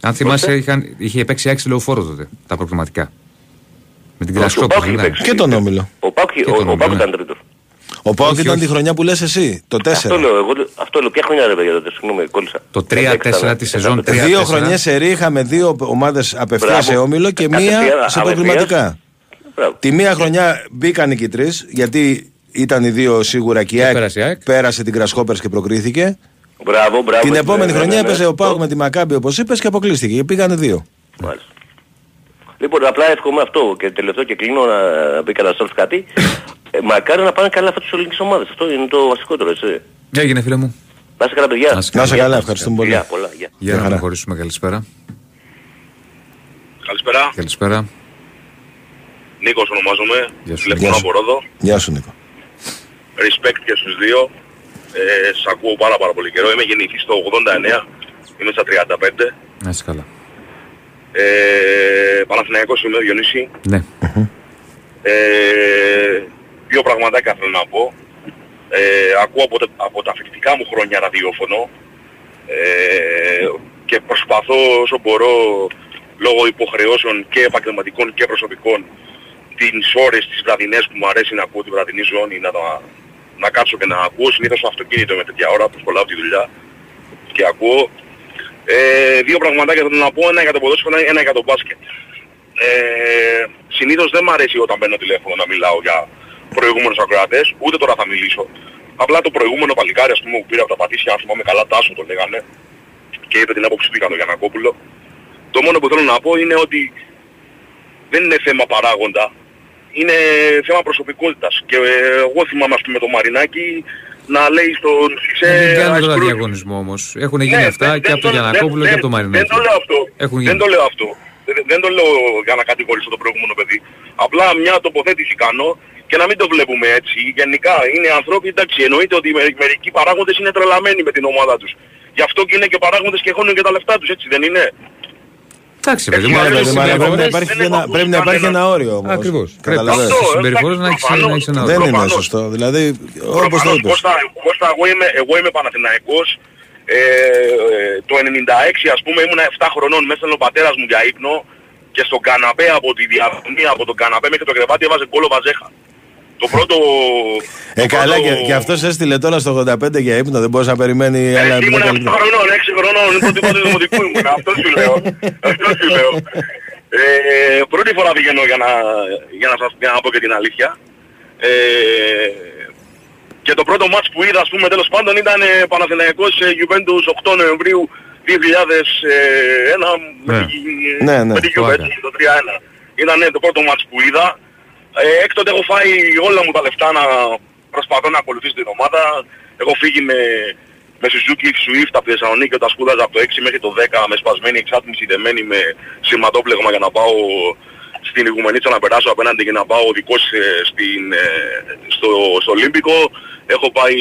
Αν θυμάσαι, είχαν, είχε παίξει άξι λεωφόρο τότε τα προκριματικά. Με την Όχι, ο Κρασκόπη. Πάοκ είχε ναι. παίξει. Και τον όμιλο. Ο Πάκ Και ο- τον ο Πάκ όμιλο, ήταν ναι. τρίτος. Ο Πάοκ Όχι, ήταν όχι. τη χρονιά που λες εσύ, το 4. Αυτό λέω, εγώ αυτό λέω. Ποια χρονιά ρε παιδιά τότε, συγγνώμη, κόλλησα. Το 3-4 τη σεζόν 3-4. Δύο χρονιές σε ρί είχαμε δύο ομάδες απευθείας Μπράβο. σε όμιλο και Κατευθείαν, μία σε απευθείας. προκριματικά. Μπράβο. Τη μία χρονιά μπήκαν και οι τρεις, γιατί ήταν οι δύο σίγουρα και η Και ΑΕΚ πέρασε η ΑΕΚ. πέρασε την Κρασκόπερ και προκρίθηκε. Μπράβο, μπράβο. Την ναι, επόμενη ναι, χρονιά ναι, ναι. έπαιζε ο Πάοκ Το- με τη Μακάμπη όπως είπες και αποκλείστηκε. Και πήγανε δύο. Μάλιστα. Λοιπόν, απλά εύχομαι αυτό και τελευταίο και κλείνω να πει καταστροφή κάτι. Ε, μακάρι να πάνε καλά αυτές τις ελληνικές ομάδες. Αυτό είναι το βασικότερο, έτσι. Έγινε φίλε μου. Να είστε καλά, παιδιά. Να είστε Να είσαι Γεια. καλά, ευχαριστούμε πολύ. Γεια, πολλά, γεια. Για να χαρά. προχωρήσουμε. Καλησπέρα. Καλησπέρα. Καλησπέρα. Νίκος ονομάζομαι. Γεια σου. Τηλεφωνώ Γεια από σου. Ρόδο. Γεια σου Νίκο. Respect και στους δύο. Ε, σ' ακούω πάρα πάρα πολύ καιρό. Είμαι γεννηθής το 89. Είμαι στα 35. Να είσαι καλά. Ε, Παναθηναϊκός είμαι, Διονύση. Ναι. Ε, δύο πραγματάκια θέλω να πω. Ε, ακούω από, τα- από τα φοιτητικά μου χρόνια ραδιόφωνο ε, και προσπαθώ όσο μπορώ λόγω υποχρεώσεων και επαγγελματικών και προσωπικών τις ώρες τις βραδινές που μου αρέσει να ακούω τη βραδινή ζώνη να, τα- να κάτσω και να ακούω συνήθως στο αυτοκίνητο με τέτοια ώρα που σχολάω τη δουλειά και ακούω. Ε, δύο πραγματάκια θέλω να πω, ένα για το ποδόσφαιρο, ένα για το μπάσκετ. Ε, συνήθως δεν μ' αρέσει όταν παίρνω τηλέφωνο να μιλάω για προηγούμενους ακροατές, ούτε τώρα θα μιλήσω. Απλά το προηγούμενο παλικάρι ας πούμε που πήρα από τα πατήσια, αν θυμάμαι καλά Τάσο το λέγανε, και είπε την άποψη του για τον Γιανακόπουλο. Το μόνο που θέλω να πω είναι ότι δεν είναι θέμα παράγοντα, είναι θέμα προσωπικότητας. Και ε, εγώ θυμάμαι ας πούμε το Μαρινάκι να λέει στον Σισε... Δεν κάνουμε τώρα «Ασκρούς». διαγωνισμό όμως. Έχουν γίνει Ναι, αυτά δεν- και δεν από τον το- Γιανακόπουλο δεν- και από τον δεν- Μαρινάκη. Δεν το λέω αυτό. Έχουν Δεν γίνει. το λέω αυτό. Δεν, δεν το λέω για να κατηγορήσω το προηγούμενο παιδί. Απλά μια τοποθέτηση κάνω και να μην το βλέπουμε έτσι. Γενικά είναι ανθρώποι, εντάξει, εννοείται ότι με- μερικοί παράγοντες είναι τρελαμένοι με την ομάδα τους. Γι' αυτό και είναι και παράγοντες και χώνουν και τα λεφτά τους, έτσι δεν είναι; Εντάξει, παιδί μου, Ναι, αλλά ναι, οι ναι, Μα πρέπει να συμπεριφορές- υπάρχει δεν και έχω ένα- ακούσει πρέπει να υπάρχει κανένα. ένα όριο όμως. Ακριβώς. Καταλαβαίνεις. Αυτό, Στις συμπεριφορές εντάξει, να έχεις προφανώς. να έχεις ένα Δεν όριο. είναι Προφανώς. σωστό. Δηλαδή, όπως το Προφανώς, είπες. Κώστα, Κώστα, εγώ είμαι, εγώ είμαι Παναθηναϊκός. Ε, το 96 ας πούμε ήμουν 7 χρονών μέσα ο πατέρας μου για ύπνο και στον καναπέ από τη διαδρομή από τον καναπέ μέχρι το κρεβάτι έβαζε κόλλο βαζέχα. Το πρώτο... Ε, καλά, και, και αυτός έστειλε τώρα στο 85 για ύπνο, δεν μπορούσε να περιμένει άλλα Ε, ήμουν 7 10 λεπτά. χρονών, 6 χρονών, είναι το τίποτα του δημοτικού ήμουν. Αυτό σου λέω. Αυτό σου λέω. Ε, πρώτη φορά πηγαίνω για να, για, να σας, για να πω και την αλήθεια. Ε, Και το πρώτο μάτς που είδα, ας πούμε, τέλος πάντων ήταν ε, Παναθηναϊκός ε, Juventus 8 Νοεμβρίου 2001 με, Ναι. τη- Ναι, ναι. με τη Juve, έτσι, το 3-1. Ήταν ναι, το πρώτο μάτς που είδα. Ε, έκτοτε έχω φάει όλα μου τα λεφτά να προσπαθώ να ακολουθήσω την ομάδα. Έχω φύγει με, με Suzuki Swift από τη Θεσσαλονίκη όταν σπούδαζα από το 6 μέχρι το 10 με σπασμένη εξάτμιση δεμένη με σηματόπλεγμα για να πάω στην Ιγουμενίτσα να περάσω απέναντι και να πάω δικός ε, στην, ε, στο, στο Ολύμπικο. Έχω πάει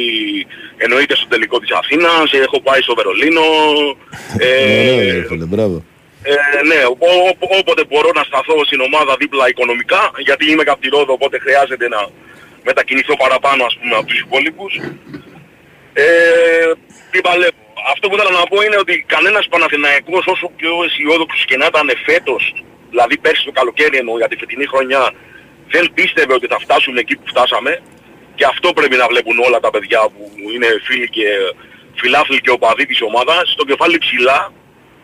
εννοείται στο τελικό της Αθήνας, έχω πάει στο Βερολίνο. Ε, Ωραίο, ρε φίλε, μπράβο. ε, ναι, ο- ο- όποτε μπορώ να σταθώ στην ομάδα δίπλα οικονομικά, γιατί είμαι από τη Ρόδο, οπότε χρειάζεται να μετακινηθώ παραπάνω ας πούμε από τους υπόλοιπους. Ε, τι παλεύω. Αυτό που ήθελα να πω είναι ότι κανένας Παναθηναϊκός όσο πιο αισιόδοξος και να ήταν φέτος, δηλαδή πέρσι το καλοκαίρι εννοώ για τη φετινή χρονιά, δεν πίστευε ότι θα φτάσουν εκεί που φτάσαμε και αυτό πρέπει να βλέπουν όλα τα παιδιά που είναι φίλοι και φιλάθλοι και οπαδοί της ομάδας, στο κεφάλι ψηλά,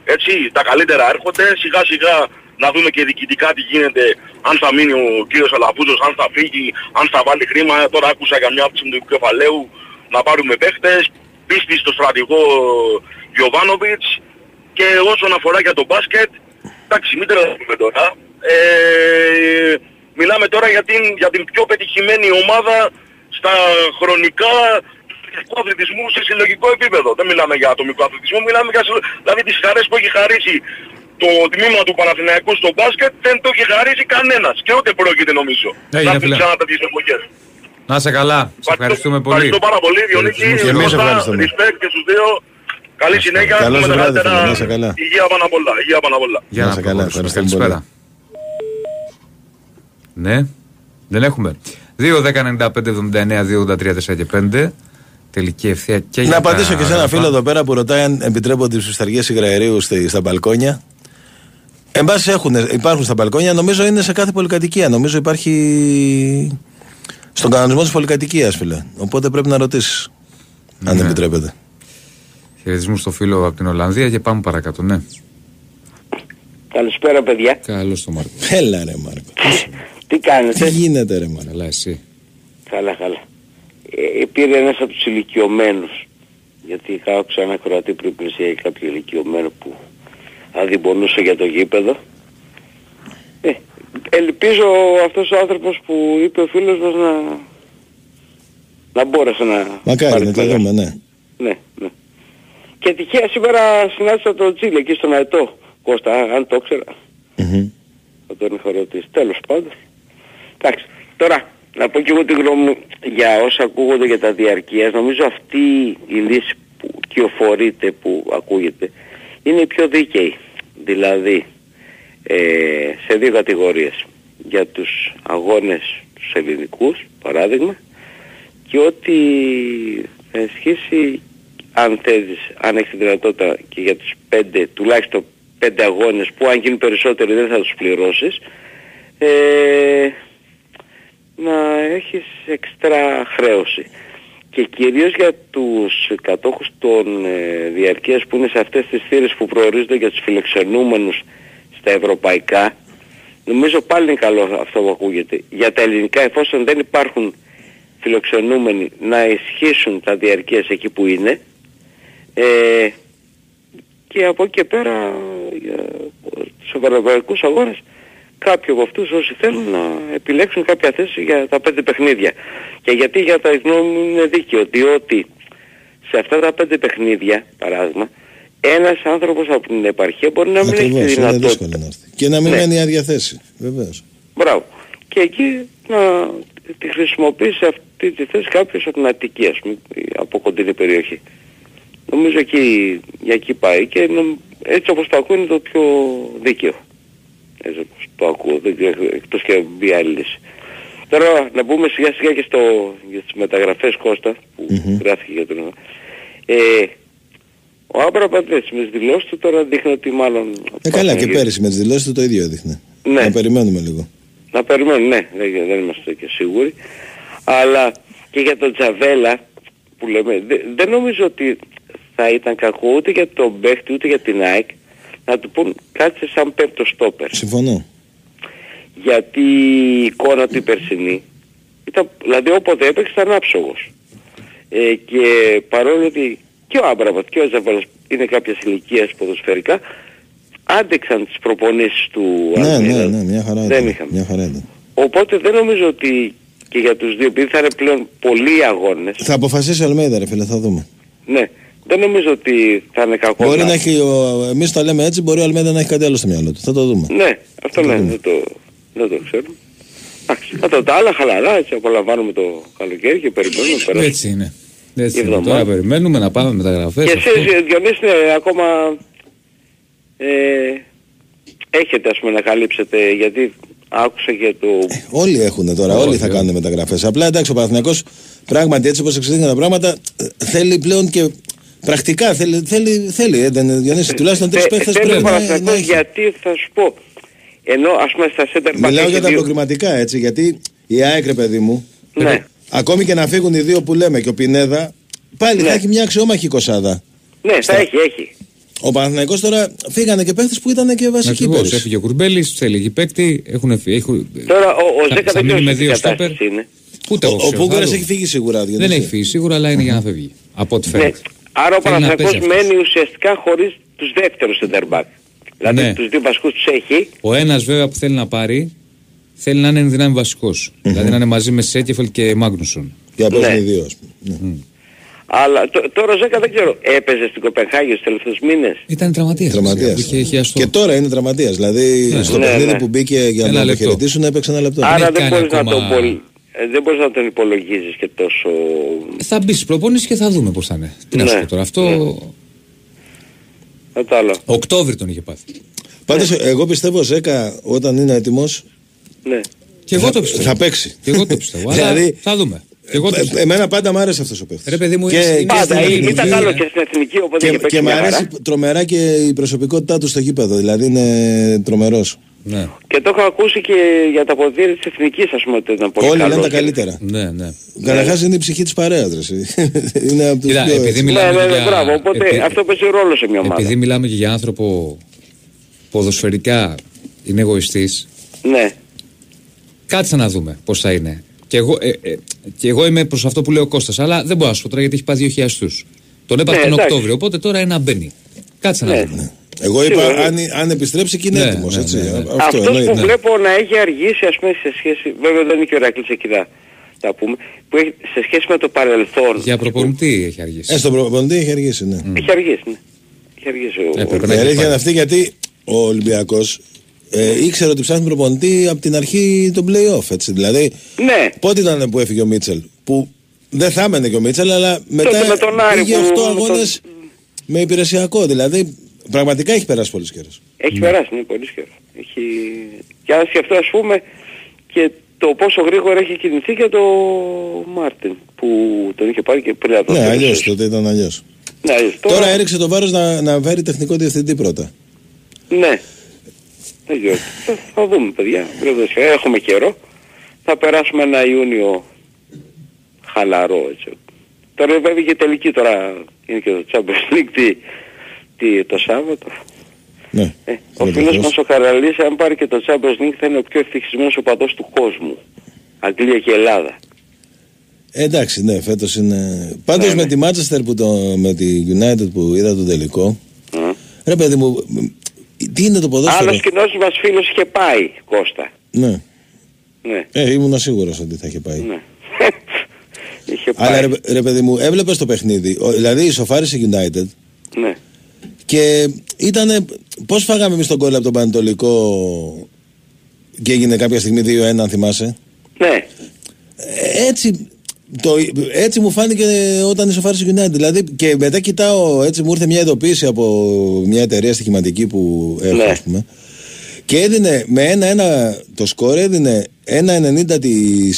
έτσι, τα καλύτερα έρχονται, σιγά σιγά να δούμε και διοικητικά τι γίνεται, αν θα μείνει ο κύριος Αλαφούζος, αν θα φύγει, αν θα βάλει χρήμα, τώρα άκουσα για μια άποψη του κεφαλαίου να πάρουμε παίχτες, πίστη στο στρατηγό Γιωβάνοβιτς. Και όσον αφορά για το μπάσκετ, εντάξει μην τρελαθούμε τώρα, ε, μιλάμε τώρα για την, για την πιο πετυχημένη ομάδα στα χρονικά του αθλητισμού σε συλλογικό επίπεδο. Δεν μιλάμε για ατομικό αθλητισμό, μιλάμε για συλλο- δηλαδή τις χαρές που έχει χαρίσει το τμήμα του Παναθηναϊκού στο μπάσκετ δεν το έχει χαρίσει κανένας και ούτε πρόκειται νομίζω. Έγινε, να φίλε. ξανά τέτοιες εποχές. Να είσαι καλά. Σε ευχαριστούμε πολύ. Ευχαριστώ πάρα πολύ Διονύκη, Και εμείς Κώστα, ευχαριστούμε. respect και στους δύο. Καλή συνέχεια. Καλό με σου τα βράδυ, καλύτερα. φίλε, να είσαι καλά. Υγεία πάνω απ' όλα. Υγεία πάνω απ' όλα. Για Να να είσαι καλά, προχωρήσουμε. ευχαριστούμε Καλησπέρα. Ναι, δεν έχουμε. 2, 10, 95, 79, 2, 83, 4 και 5. Τελική ευθεία και για Να τα απαντήσω και σε ένα αγαθά. φίλο εδώ πέρα που ρωτάει αν επιτρέπονται οι σφισταριές υγραερίου στη- στα μπαλκόνια. Εν πάση έχουν, υπάρχουν στα μπαλκόνια, νομίζω είναι σε κάθε πολυκατοικία. Νομίζω υπάρχει στον κανονισμό της πολυκατοικίας, φίλε. Οπότε πρέπει να ρωτήσεις αν Ναι. επιτρέπεται. Χαιρετισμού στο φίλο από την Ολλανδία και πάμε παρακάτω. Ναι. Καλησπέρα παιδιά. Καλώς το Μάρκο. Έλα ρε Μάρκο. Τι κάνετε; Τι γίνεται ρε Μάρκο; Καλά, εσύ. Καλά, καλά. Ε, πήρε ένας από τους ηλικιωμένους. Γιατί είχα ξανά κροατή πριν πλησιάει κάποιο ηλικιωμένο που αδειμπονούσε για το γήπεδο. Ε, ελπίζω αυτός ο άνθρωπος που είπε ο φίλος μας να, να μπόρεσε να Μακάρι πάρει να το μεγάλη. δούμε, ναι. Ναι, ναι. Και τυχαία σήμερα συνάντησα τον Τσίλε εκεί στον Αετό. Κώστα, αν- αν το ήξερα. Θα τον είχα ρωτήσει. Τέλος πάντων. Εντάξει. Τώρα, να πω και εγώ τη γνώμη μου για όσα ακούγονται για τα διαρκείας. Νομίζω αυτή η λύση που κυοφορείται, που ακούγεται, είναι η πιο δίκαιη. Δηλαδή, ε, σε δύο κατηγορίες. Για τους αγώνες τους ελληνικούς, παράδειγμα, και ότι θα ισχύσει αν θέλεις, αν έχεις τη δυνατότητα και για τους πέντε, τουλάχιστον πέντε αγώνες που αν γίνουν περισσότεροι δεν θα τους πληρώσεις, ε, να έχεις εξτρά χρέωση. Και κυρίως για τους κατόχους των ε, διαρκείας που είναι σε αυτές τις θύρες που προορίζονται για τους φιλοξενούμενους στα ευρωπαϊκά, νομίζω πάλι είναι καλό αυτό που ακούγεται. Για τα ελληνικά εφόσον δεν υπάρχουν φιλοξενούμενοι να ισχύσουν τα διαρκείας εκεί που είναι ε, και από εκεί και πέρα για τους ευρωπαϊκούς αγώνες κάποιοι από αυτούς όσοι θέλουν να επιλέξουν κάποια θέση για τα πέντε παιχνίδια. Και γιατί για τα γνώμη μου είναι δίκαιο, διότι σε αυτά τα πέντε παιχνίδια, παράδειγμα, ένας άνθρωπος από την επαρχία μπορεί να μην έχει Ακριβώς, τη είναι δυνατότητα. δύσκολο να έρθει. Και να μην Ναι. μένει άδεια θέση. Βεβαίως. Μπράβο. Και εκεί να τη χρησιμοποιήσει αυτή τη θέση κάποιος από την Αττική, ας πούμε, ή από κοντινή περιοχή. Νομίζω εκεί, για εκεί πάει και νομ- έτσι όπως το ακούω είναι το πιο δίκαιο. Έτσι όπως το ακούω, δεν ξέρω, εκτός και μπει άλλη λύση. Τώρα να μπούμε σιγά σιγά και στο, για τις μεταγραφές Κώστα που γράφηκε για τον ε, ο Άμπρα Παντρέτσι με τις δηλώσεις του τώρα δείχνει ότι μάλλον Ε, καλά, και Παναγία- πέρυσι με τις δηλώσεις του το ίδιο έδειχνε. Ναι. Να περιμένουμε λίγο. Να περιμένουμε, ναι, δεν, δεν είμαστε και σίγουροι. Αλλά και για τον Τζαβέλα που λέμε, δε- δεν νομίζω ότι θα ήταν κακό ούτε για τον παίχτη ούτε για την ΑΕΚ να του πούν κάτσε σαν πέμπτο στόπερ. Συμφωνώ. Γιατί η εικόνα του η περσινή ήταν, δηλαδή όποτε έπαιξε ήταν άψογος. Ε, και παρόλο ότι και ο Άμπραμπατ και ο Ζαβαλός είναι κάποιες ηλικίες ποδοσφαιρικά, άντεξαν τις προπονήσεις του Ναι, Αλμίδα. ναι, ναι, μια χαρά Δεν ήταν. είχαμε. Μια χαρά ήταν. Οπότε δεν νομίζω ότι και για τους δύο, επειδή θα είναι πλέον πολλοί αγώνες, Θα αποφασίσει ο Αλμέιδα, ρε φίλε, θα δούμε. ναι, δεν νομίζω ότι θα είναι κακό. Μπορεί να έχει, ο... εμείς τα λέμε έτσι, μπορεί ο Αλμέιδα να έχει κάτι άλλο στο μυαλό του. Θα το δούμε. Ναι, αυτό ναι, δεν το, δεν το ξέρω. Εντάξει, κατά τα άλλα χαλαρά, έτσι απολαμβάνουμε το καλοκαίρι και περιμένουμε να περάσει. Έτσι είναι. Έτσι Η είναι. εβδομάδα. Τώρα περιμένουμε να πάμε μεταγραφές. Και αυτό. εσείς ε, Διονύση ε, ακόμα ε, έχετε ας πούμε να καλύψετε γιατί άκουσα και το... Όλοι έχουν τώρα, όλοι θα κάνουν μεταγραφές. Απλά εντάξει, ο Παναθηναϊκός πράγματι έτσι όπως εξελίχθηκαν τα πράγματα ε, θέλει πλέον και πρακτικά θέλει, θέλει, θέλει ε, δεν, Διονύση, τουλάχιστον τρεις Θε- παίχτες θέλω πρέπει ο να, Παναθηναϊκός να έχει. γιατί θα σου πω. Ενώ ας πούμε στα center back Μιλάω έχει για τα δύο- προκριματικά έτσι, γιατί η ΑΕΚ ρε παιδί μου, Ναι. ακόμη και να φύγουν οι δύο που λέμε και ο Πινέδα, πάλι θα έχει μια αξιόμαχη κοσάδα. Ναι, θα έχει, έχει. Ο Παναθηναϊκός τώρα φύγανε και παίχτες που ήταν και βασικοί Ακριβώς, πέρυσι. έφυγε ο Κουρμπέλης, θέλει παίκτη, έχουν φύγει. Έχουν... Τώρα ο, ο θα- Ζέκα θα δεν μείνει ξέρω με σε τι δύο κατάσταση στόπερ. είναι. Ούτε Ο, εγώ ο ξέρω, Πούγκαρας άλλο. έχει φύγει σίγουρα. Δεν Διονύση. έχει φύγει σίγουρα, αλλά είναι για να φεύγει. Από ό,τι Ναι. φαίνεται. Άρα ο Θέλει να Παναθηναϊκός παίζει αυτός. μένει ουσιαστικά χωρίς τους δεύτερους center back. Δηλαδή Ναι. τους δύο βασικούς τους έχει. Ο ένας βέβαια που θέλει να πάρει θέλει να είναι εν δυνάμει βασικός. Δηλαδή να είναι μαζί με Σέκεφελ και Μάγνουσον. Για παίζουν παίζουν Ναι. οι δύο, ας πούμε. Αλλά τ- τώρα ο Ζέκα δεν ξέρω, έπαιζε στην Κοπενχάγη τους τελευταίους μήνες; Ήταν τραυματίας. Τραυματίας. Είχε, είχε αστό. Και τώρα είναι τραυματίας. Δηλαδή Ναι. στο Ναι, παιχνίδι ναι. που μπήκε για Ένα να το λεπτό. χαιρετήσουν έπαιξε ένα λεπτό. Άρα έχει δεν κάνει μπορείς, να ακόμα- τον πολ- ε, δεν μπορείς να τον υπολογίζεις και τόσο... Θα μπεις στις προπόνηση και θα δούμε πώς θα είναι. Τι να Ναι. σου πω τώρα. Αυτό. Κατάλαβα. Οκτώβρη τον είχε πάθει. Πάντως εγώ πιστεύω ο Ζέκα όταν είναι έτοιμος Ναι. Και εγώ θα, το πιστεύω. θα παίξει. Και εγώ το πιστεύω. αλλά Δηλαδή, θα δούμε. Και εγώ το ε, πιστεύω. εμένα πάντα μου άρεσε αυτός ο παίχτης. Ρε παιδί μου, Και- είναι- και είναι Πάντα, στην ή- εθνική, ήταν ε. καλό και στην εθνική, οπότε είχε Και, παίξει και μου μια αρέσει χαρά. τρομερά και η προσωπικότητά του στο γήπεδο. Δηλαδή είναι τρομερός. Ναι. Και το έχω ακούσει και για τα ποδήλατα της εθνικής, ας πούμε, ότι ήταν πολύ Όλοι καλός. λένε τα καλύτερα. Ναι, ναι. Καταρχάς είναι η ψυχή της παρέας. ρε, εσύ. είναι από τους Κοίτα, πιο επειδή έτσι. μιλάμε Ναι, ναι, και ναι, για- μπράβο. Οπότε επει- αυτό παίζει ρόλο σε μια ομάδα. Επειδή μιλάμε και για άνθρωπο ποδοσφαιρικά είναι εγωιστής, Ναι. κάτσε να δούμε πώς θα είναι. Και εγώ, ε, ε, και εγώ είμαι προς αυτό που λέει ο Κώστας, αλλά δεν μπορώ να σου πω τώρα γιατί έχει πάει δύο χιλιαστούς. Τον έπαθε Ναι, τον εντάξει. Οκτώβριο, οπότε τώρα είναι να μπαίνει. Κάτσε να Ναι. δούμε. Εγώ είπα Σίγουρα. αν, αν επιστρέψει και είναι Ναι, έτοιμος. ναι, έτσι. ναι, ναι. Αυτό Αυτός εννοείται. που ναι. βλέπω να έχει αργήσει, ας πούμε, σε σχέση... Βέβαια δεν είναι και ο Ρακλής εκεί να τα πούμε. Που έχει, σε σχέση με το παρελθόν. Για προπονητή έχει αργήσει. Ε, στον προπονητή έχει αργήσει, ναι. Έχει αργήσει, ναι. Έχει αργήσει ο... Ε, πρέπει Η να έχει αλήθεια πάει. είναι αυτή γιατί ο Ολυμπιακός ε, ήξερε ότι ψάχνει προπονητή από την αρχή των play-off. Έτσι. Δηλαδή, Ναι. πότε ήταν που έφυγε ο Μίτσελ. Που δεν θα έμενε και ο Μίτσελ, αλλά μετά Τότε με τον Άρη πήγε που- 8 με αγώνες με υπηρεσιακό. Δηλαδή, πραγματικά έχει περάσει πολύ καιρός. Έχει περάσει, ναι, πολύ καιρό. Έχει... Και αν σκεφτώ, ας πούμε, και το πόσο γρήγορα έχει κινηθεί και το Μάρτιν που τον είχε πάρει και πριν από το Ναι, τέλος. αλλιώς τότε ήταν αλλιώς. Ναι, αλλιώς. Τώρα έριξε το βάρος να, να φέρει τεχνικό διευθυντή πρώτα. Ναι. Δεν ξέρω. Θα, θα δούμε, παιδιά. Πρέπει να σε- Έχουμε καιρό. Θα περάσουμε ένα Ιούνιο χαλαρό, έτσι. Τώρα βέβαια και τελική τώρα είναι και το Champions League τι, τι, το Σάββατο; Ναι. Ε, ο φίλος μας ο Καραλής αν πάρει και το Champions League θα είναι ο πιο ευτυχισμένος οπαδός του κόσμου. Αγγλία και Ελλάδα. Ε, εντάξει, ναι, φέτος είναι. Πάντως Ναι, με ναι. τη Manchester που το, με τη United που είδα τον τελικό. Ρε παιδί μου, μ, τι είναι το ποδόσφαιρο; Άλλος κοινός μας φίλος είχε πάει, Κώστα. Ναι. Ναι, Ε, ήμουν σίγουρος ότι θα είχε πάει. ναι. είχε πάει. Αλλά ρε, ρε παιδί μου, έβλεπες το παιχνίδι. Ο- δηλαδή ισοφάρισε η United Ναι. Και ήταν. Πώς φάγαμε εμείς τον κόλλο από τον Πανετολικό και έγινε κάποια στιγμή 2-1, αν θυμάσαι; Ναι. Ε, Έτσι, το, έτσι μου φάνηκε όταν ισοφάρισε η United. Δηλαδή και μετά κοιτάω, έτσι μου ήρθε μια ειδοποίηση από μια εταιρεία στοιχηματική που έχω, Ναι. ας πούμε. Και έδινε με ένα-ένα το σκορ έδινε 1,90 τη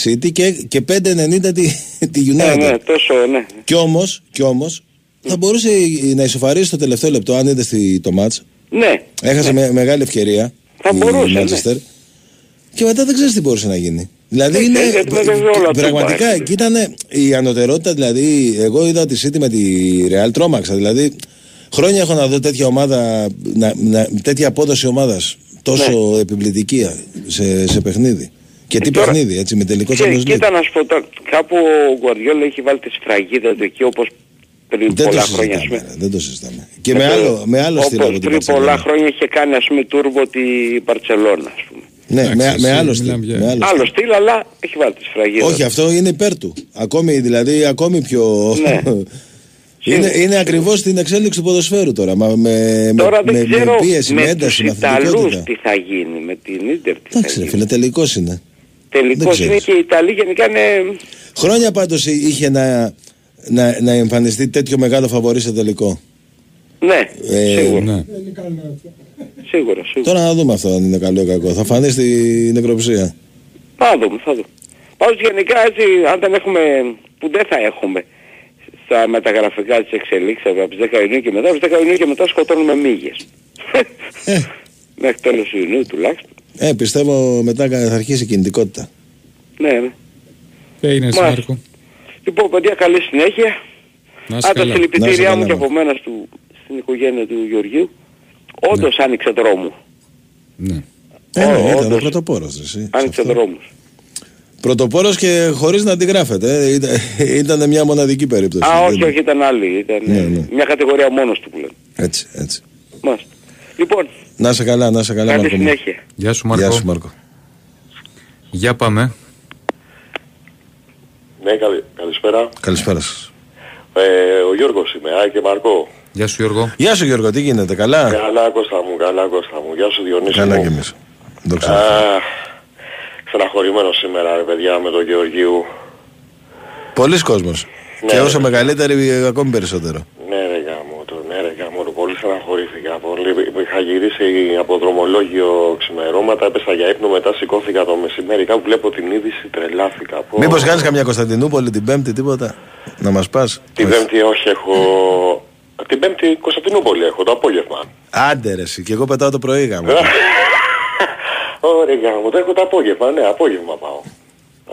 City και, και 5,90 τη, τη United. Ναι, ναι, τόσο, ναι. Κι όμως, κι όμως θα μπορούσε η- να ισοφαρίσει το τελευταίο λεπτό αν είδες στη- το μάτς. Ναι. Έχασε με, μεγάλη ευκαιρία Θα η μπορούσε, Manchester. Και μετά δεν ξέρεις τι μπορούσε να γίνει. Δηλαδή Δεν είναι. ξέρεις, γιατί μετά δεν όλα του πραγματικά πάει. εκεί ήταν η ανωτερότητα. Δηλαδή, εγώ είδα τη City με τη Real τρόμαξα. Δηλαδή, χρόνια έχω να δω τέτοια ομάδα, να, να, τέτοια απόδοση ομάδας τόσο επιβλητική σε, σε παιχνίδι. Και τι Ε, τώρα- παιχνίδι, έτσι, με τελικό Και, Champions League. κοίτα να σου πω, τώρα, κάπου ο Γκουαρδιόλα έχει βάλει τη σφραγίδα του εκεί όπως πριν Δεν το πολλά χρόνια. ας συζητάμε, πούμε. ρε, δεν το συζητάμε. Και με άλλο, με άλλο στυλ από Όπως την πριν πολλά Παρσελόνα. χρόνια είχε κάνει ας πούμε τούρβο τη Μπαρτσελώνα ας πούμε. Ναι, με, Εντάξει, με εσύ άλλο μιλάμε στυλ. για- με άλλο Άλλο στυλ. στυλ αλλά έχει βάλει τη σφραγίδα. Όχι, αυτό είναι υπέρ του. Ακόμη, δηλαδή, ακόμη πιο... Ναι. είναι, είναι ακριβώς την εξέλιξη του ποδοσφαίρου τώρα. Μα, με, Τώρα με, δεν με, ξέρω με πίεση, με με ένταση, τους με Ιταλούς αθλητικότητα. τι θα γίνει, με την Ίντερ τι θα Εντάξει, ρε γίνει. φίλε, τελικός είναι. Τελικώς δεν είναι ξέρεις. και οι Ιταλοί γενικά είναι... Χρόνια πάντως είχε να, να, να εμφανιστεί τέτοιο μεγάλο φαβορή σε τελικό. Ναι, Ε, σίγουρα. Ναι. Σίγουρα, σίγουρα. Τώρα να δούμε αυτό αν είναι καλό ή κακό. Θα φανεί στη νεκροψία. Θα δούμε, θα δούμε. Πάντως γενικά έτσι, αν δεν έχουμε, που δεν θα έχουμε, στα μεταγραφικά της εξελίξης από τις 10 Ιουνίου και μετά, από τις 10 Ιουνίου και μετά σκοτώνουμε μύγες. Μέχρι τέλος Ιουνίου τουλάχιστον. Ε, πιστεύω μετά θα αρχίσει η κινητικότητα. Ναι, ναι. Έγινε εσύ, Μάλιστα. Μάρκο. Λοιπόν, παιδιά, καλή συνέχεια. Να είσαι Αν τα καλά. Να συλληπιτήριά είσαι μου καλά, και από μένα του, στην οικογένεια του Γεωργίου. Όντως άνοιξε δρόμο. Ναι. Ε, ναι, ήταν ο όντως. πρωτοπόρος. Εσύ, Άνοιξε δρόμους. Πρωτοπόρος και χωρίς να αντιγράφεται. Ε. Ήταν, ήταν μια μοναδική περίπτωση. Α, όχι, Δεν- όχι, ήταν άλλη. Ήταν Ναι, ναι. μια κατηγορία μόνος του που λένε. Έτσι, έτσι. Μάλιστα. Λοιπόν, Να σε καλά, να σε καλά, καλή Μάρκο. μου. συνέχεια. Γεια σου, Μάρκο. Γεια σου, Μάρκο. Για πάμε. Ναι, καλη, καλησπέρα. Καλησπέρα σας. Ε, ο Γιώργος είμαι, Άι και Μαρκό. Γεια σου, Γιώργο. Γεια σου Γιώργο, τι γίνεται, καλά; Καλά Κώστα μου, καλά Κώστα μου. Γεια σου Διονύση Καλά μου. κι εμείς. Δόξα τω Α, Θεώ. στεναχωρημένο σήμερα ρε παιδιά με τον Γεωργίου. Πολλοί κόσμος. Ναι, και ρε. όσο μεγαλύτεροι ε, ακόμη περισσότερο. Ναι ρε γάμο το, ναι ρε γάμο το, πολύ στεναχωρήθηκα. Πολύ, είχα γυρίσει από δρομολόγιο ξημερώματα, έπεσα για ύπνο, μετά σηκώθηκα το μεσημέρι. Κάπου βλέπω την είδηση, τρελάθηκα. Πω. Μήπως κάνεις καμιά Κωνσταντινούπολη την Πέμπτη, τίποτα. Να μας πας; Την Όχι. Πέμπτη όχι έχω... Την Πέμπτη Κωνσταντινούπολη έχω το απόγευμα. Άντε ρε εσύ, και εγώ πετάω το πρωί γάμο. Ωραία γάμο, το έχω το απόγευμα, ναι, απόγευμα πάω.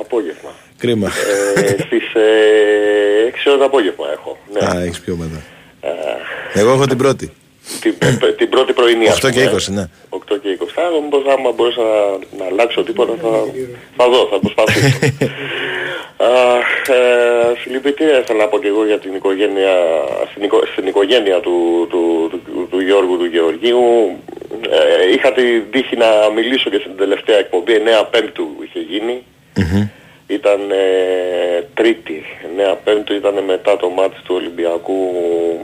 Απόγευμα. Κρίμα. Ε, στις ε, 6 ώρα το απόγευμα έχω. Ναι. Α, έχεις πιο μετά. Ε, Εγώ έχω την πρώτη. Την, την πρώτη πρωινή. ας 8 και πούμε. 20, ναι. 8 και 20. Θα δω μήπως άμα μπορέσω να, να αλλάξω τίποτα θα, θα δω, θα προσπαθήσω. Αχ, ε, συλληπιτήρια ήθελα να πω και εγώ για την οικογένεια, στην, οικο- στην οικογένεια του, του, του, του Γιώργου του Γεωργίου. Ε, είχα την τύχη να μιλήσω και στην τελευταία εκπομπή, 9 Πέμπτου είχε γίνει. Ήταν ε, Τρίτη, 9 Πέμπτου ήταν μετά το μάτι του Ολυμπιακού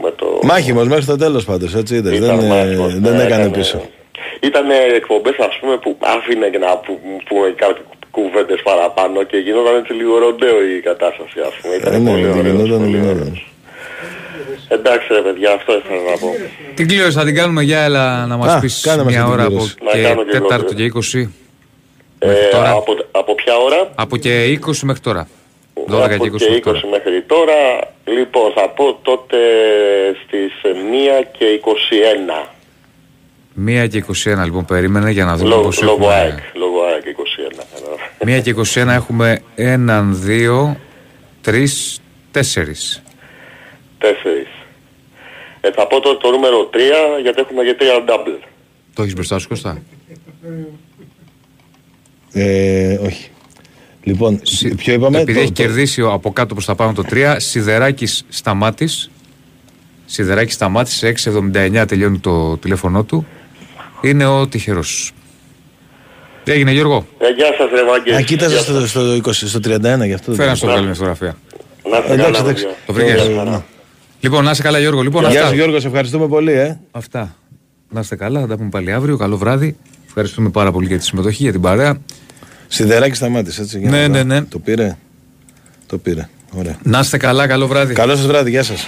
με το... Μάχημος μέχρι το τέλος πάντως, έτσι είδες. Ήταν Δεν, ε, μάχημος, δεν ναι, έκανε έκανε- πίσω. Ήταν εκπομπές ας πούμε που άφηνε και να που- πούμε κάτι κουβέντες παραπάνω και γινόταν έτσι λίγο ροντέο η κατάσταση ας πούμε. Ήταν Ε, ναι, πολύ δεν ωραίο. γινόταν, δεν γινόταν. Εντάξει ρε παιδιά, αυτό ήθελα να πω. Την κλήρωση θα την κάνουμε για έλα να μας Α, πεις κάνε μας μια την ώρα από κλήρωση. Να και κάνω και εγώ, Τέταρτο ε. και 20. Ε, Μέχρι τώρα. από, από ποια ώρα; Από και 20 μέχρι τώρα. 12 από και 20 και 20 μέχρι τώρα. μέχρι τώρα. Λοιπόν, θα πω τότε στις 1 και 21. 1 και 21 λοιπόν περίμενε για να δούμε Λόγω, πώς λόγω ΑΕΚ, έχουμε. λόγω ΑΕΚ 21. 1 και 21 έχουμε 1, 2, 3, 4. Τέσσερις. Ε, θα πω το, το νούμερο 3 γιατί έχουμε και 3 double. Το έχεις μπροστά σου Κώστα; Ε, όχι. Λοιπόν, ποιο είπαμε; Επειδή το- έχει το- κερδίσει ο- από κάτω προς τα πάνω το 3, Σιδεράκης Σταμάτης. Σιδεράκης Σταμάτης, σε 679 τελειώνει το τηλέφωνό του. Είναι ο τυχερός. Τι έγινε Γιώργο. Ε, γεια σας ρε Βάγκες. Α, κοίταζα Γεια στο, σας. στο, 20, στο 31 γι' αυτό. Φέρα στο βγάλει μια φωτογραφία. Να είστε Εντάξει, καλά, εντάξει. παιδιά. Το βρήκες. Γεια χαρά. Λοιπόν, να είσαι καλά Γιώργο. Λοιπόν, Γεια αυτά. σου Γιώργο, σε ευχαριστούμε πολύ, ε. Αυτά. Να είστε καλά, θα τα πούμε πάλι αύριο. Καλό βράδυ. Ευχαριστούμε πάρα πολύ για τη συμμετοχή, για την παρέα. Σιδεράκι σταμάτησε, έτσι. για Ναι, να ναι, δω. ναι. Το πήρε. Το πήρε. Ωραία. Να είστε καλά, καλό βράδυ. Καλό σας βράδυ, γεια σας.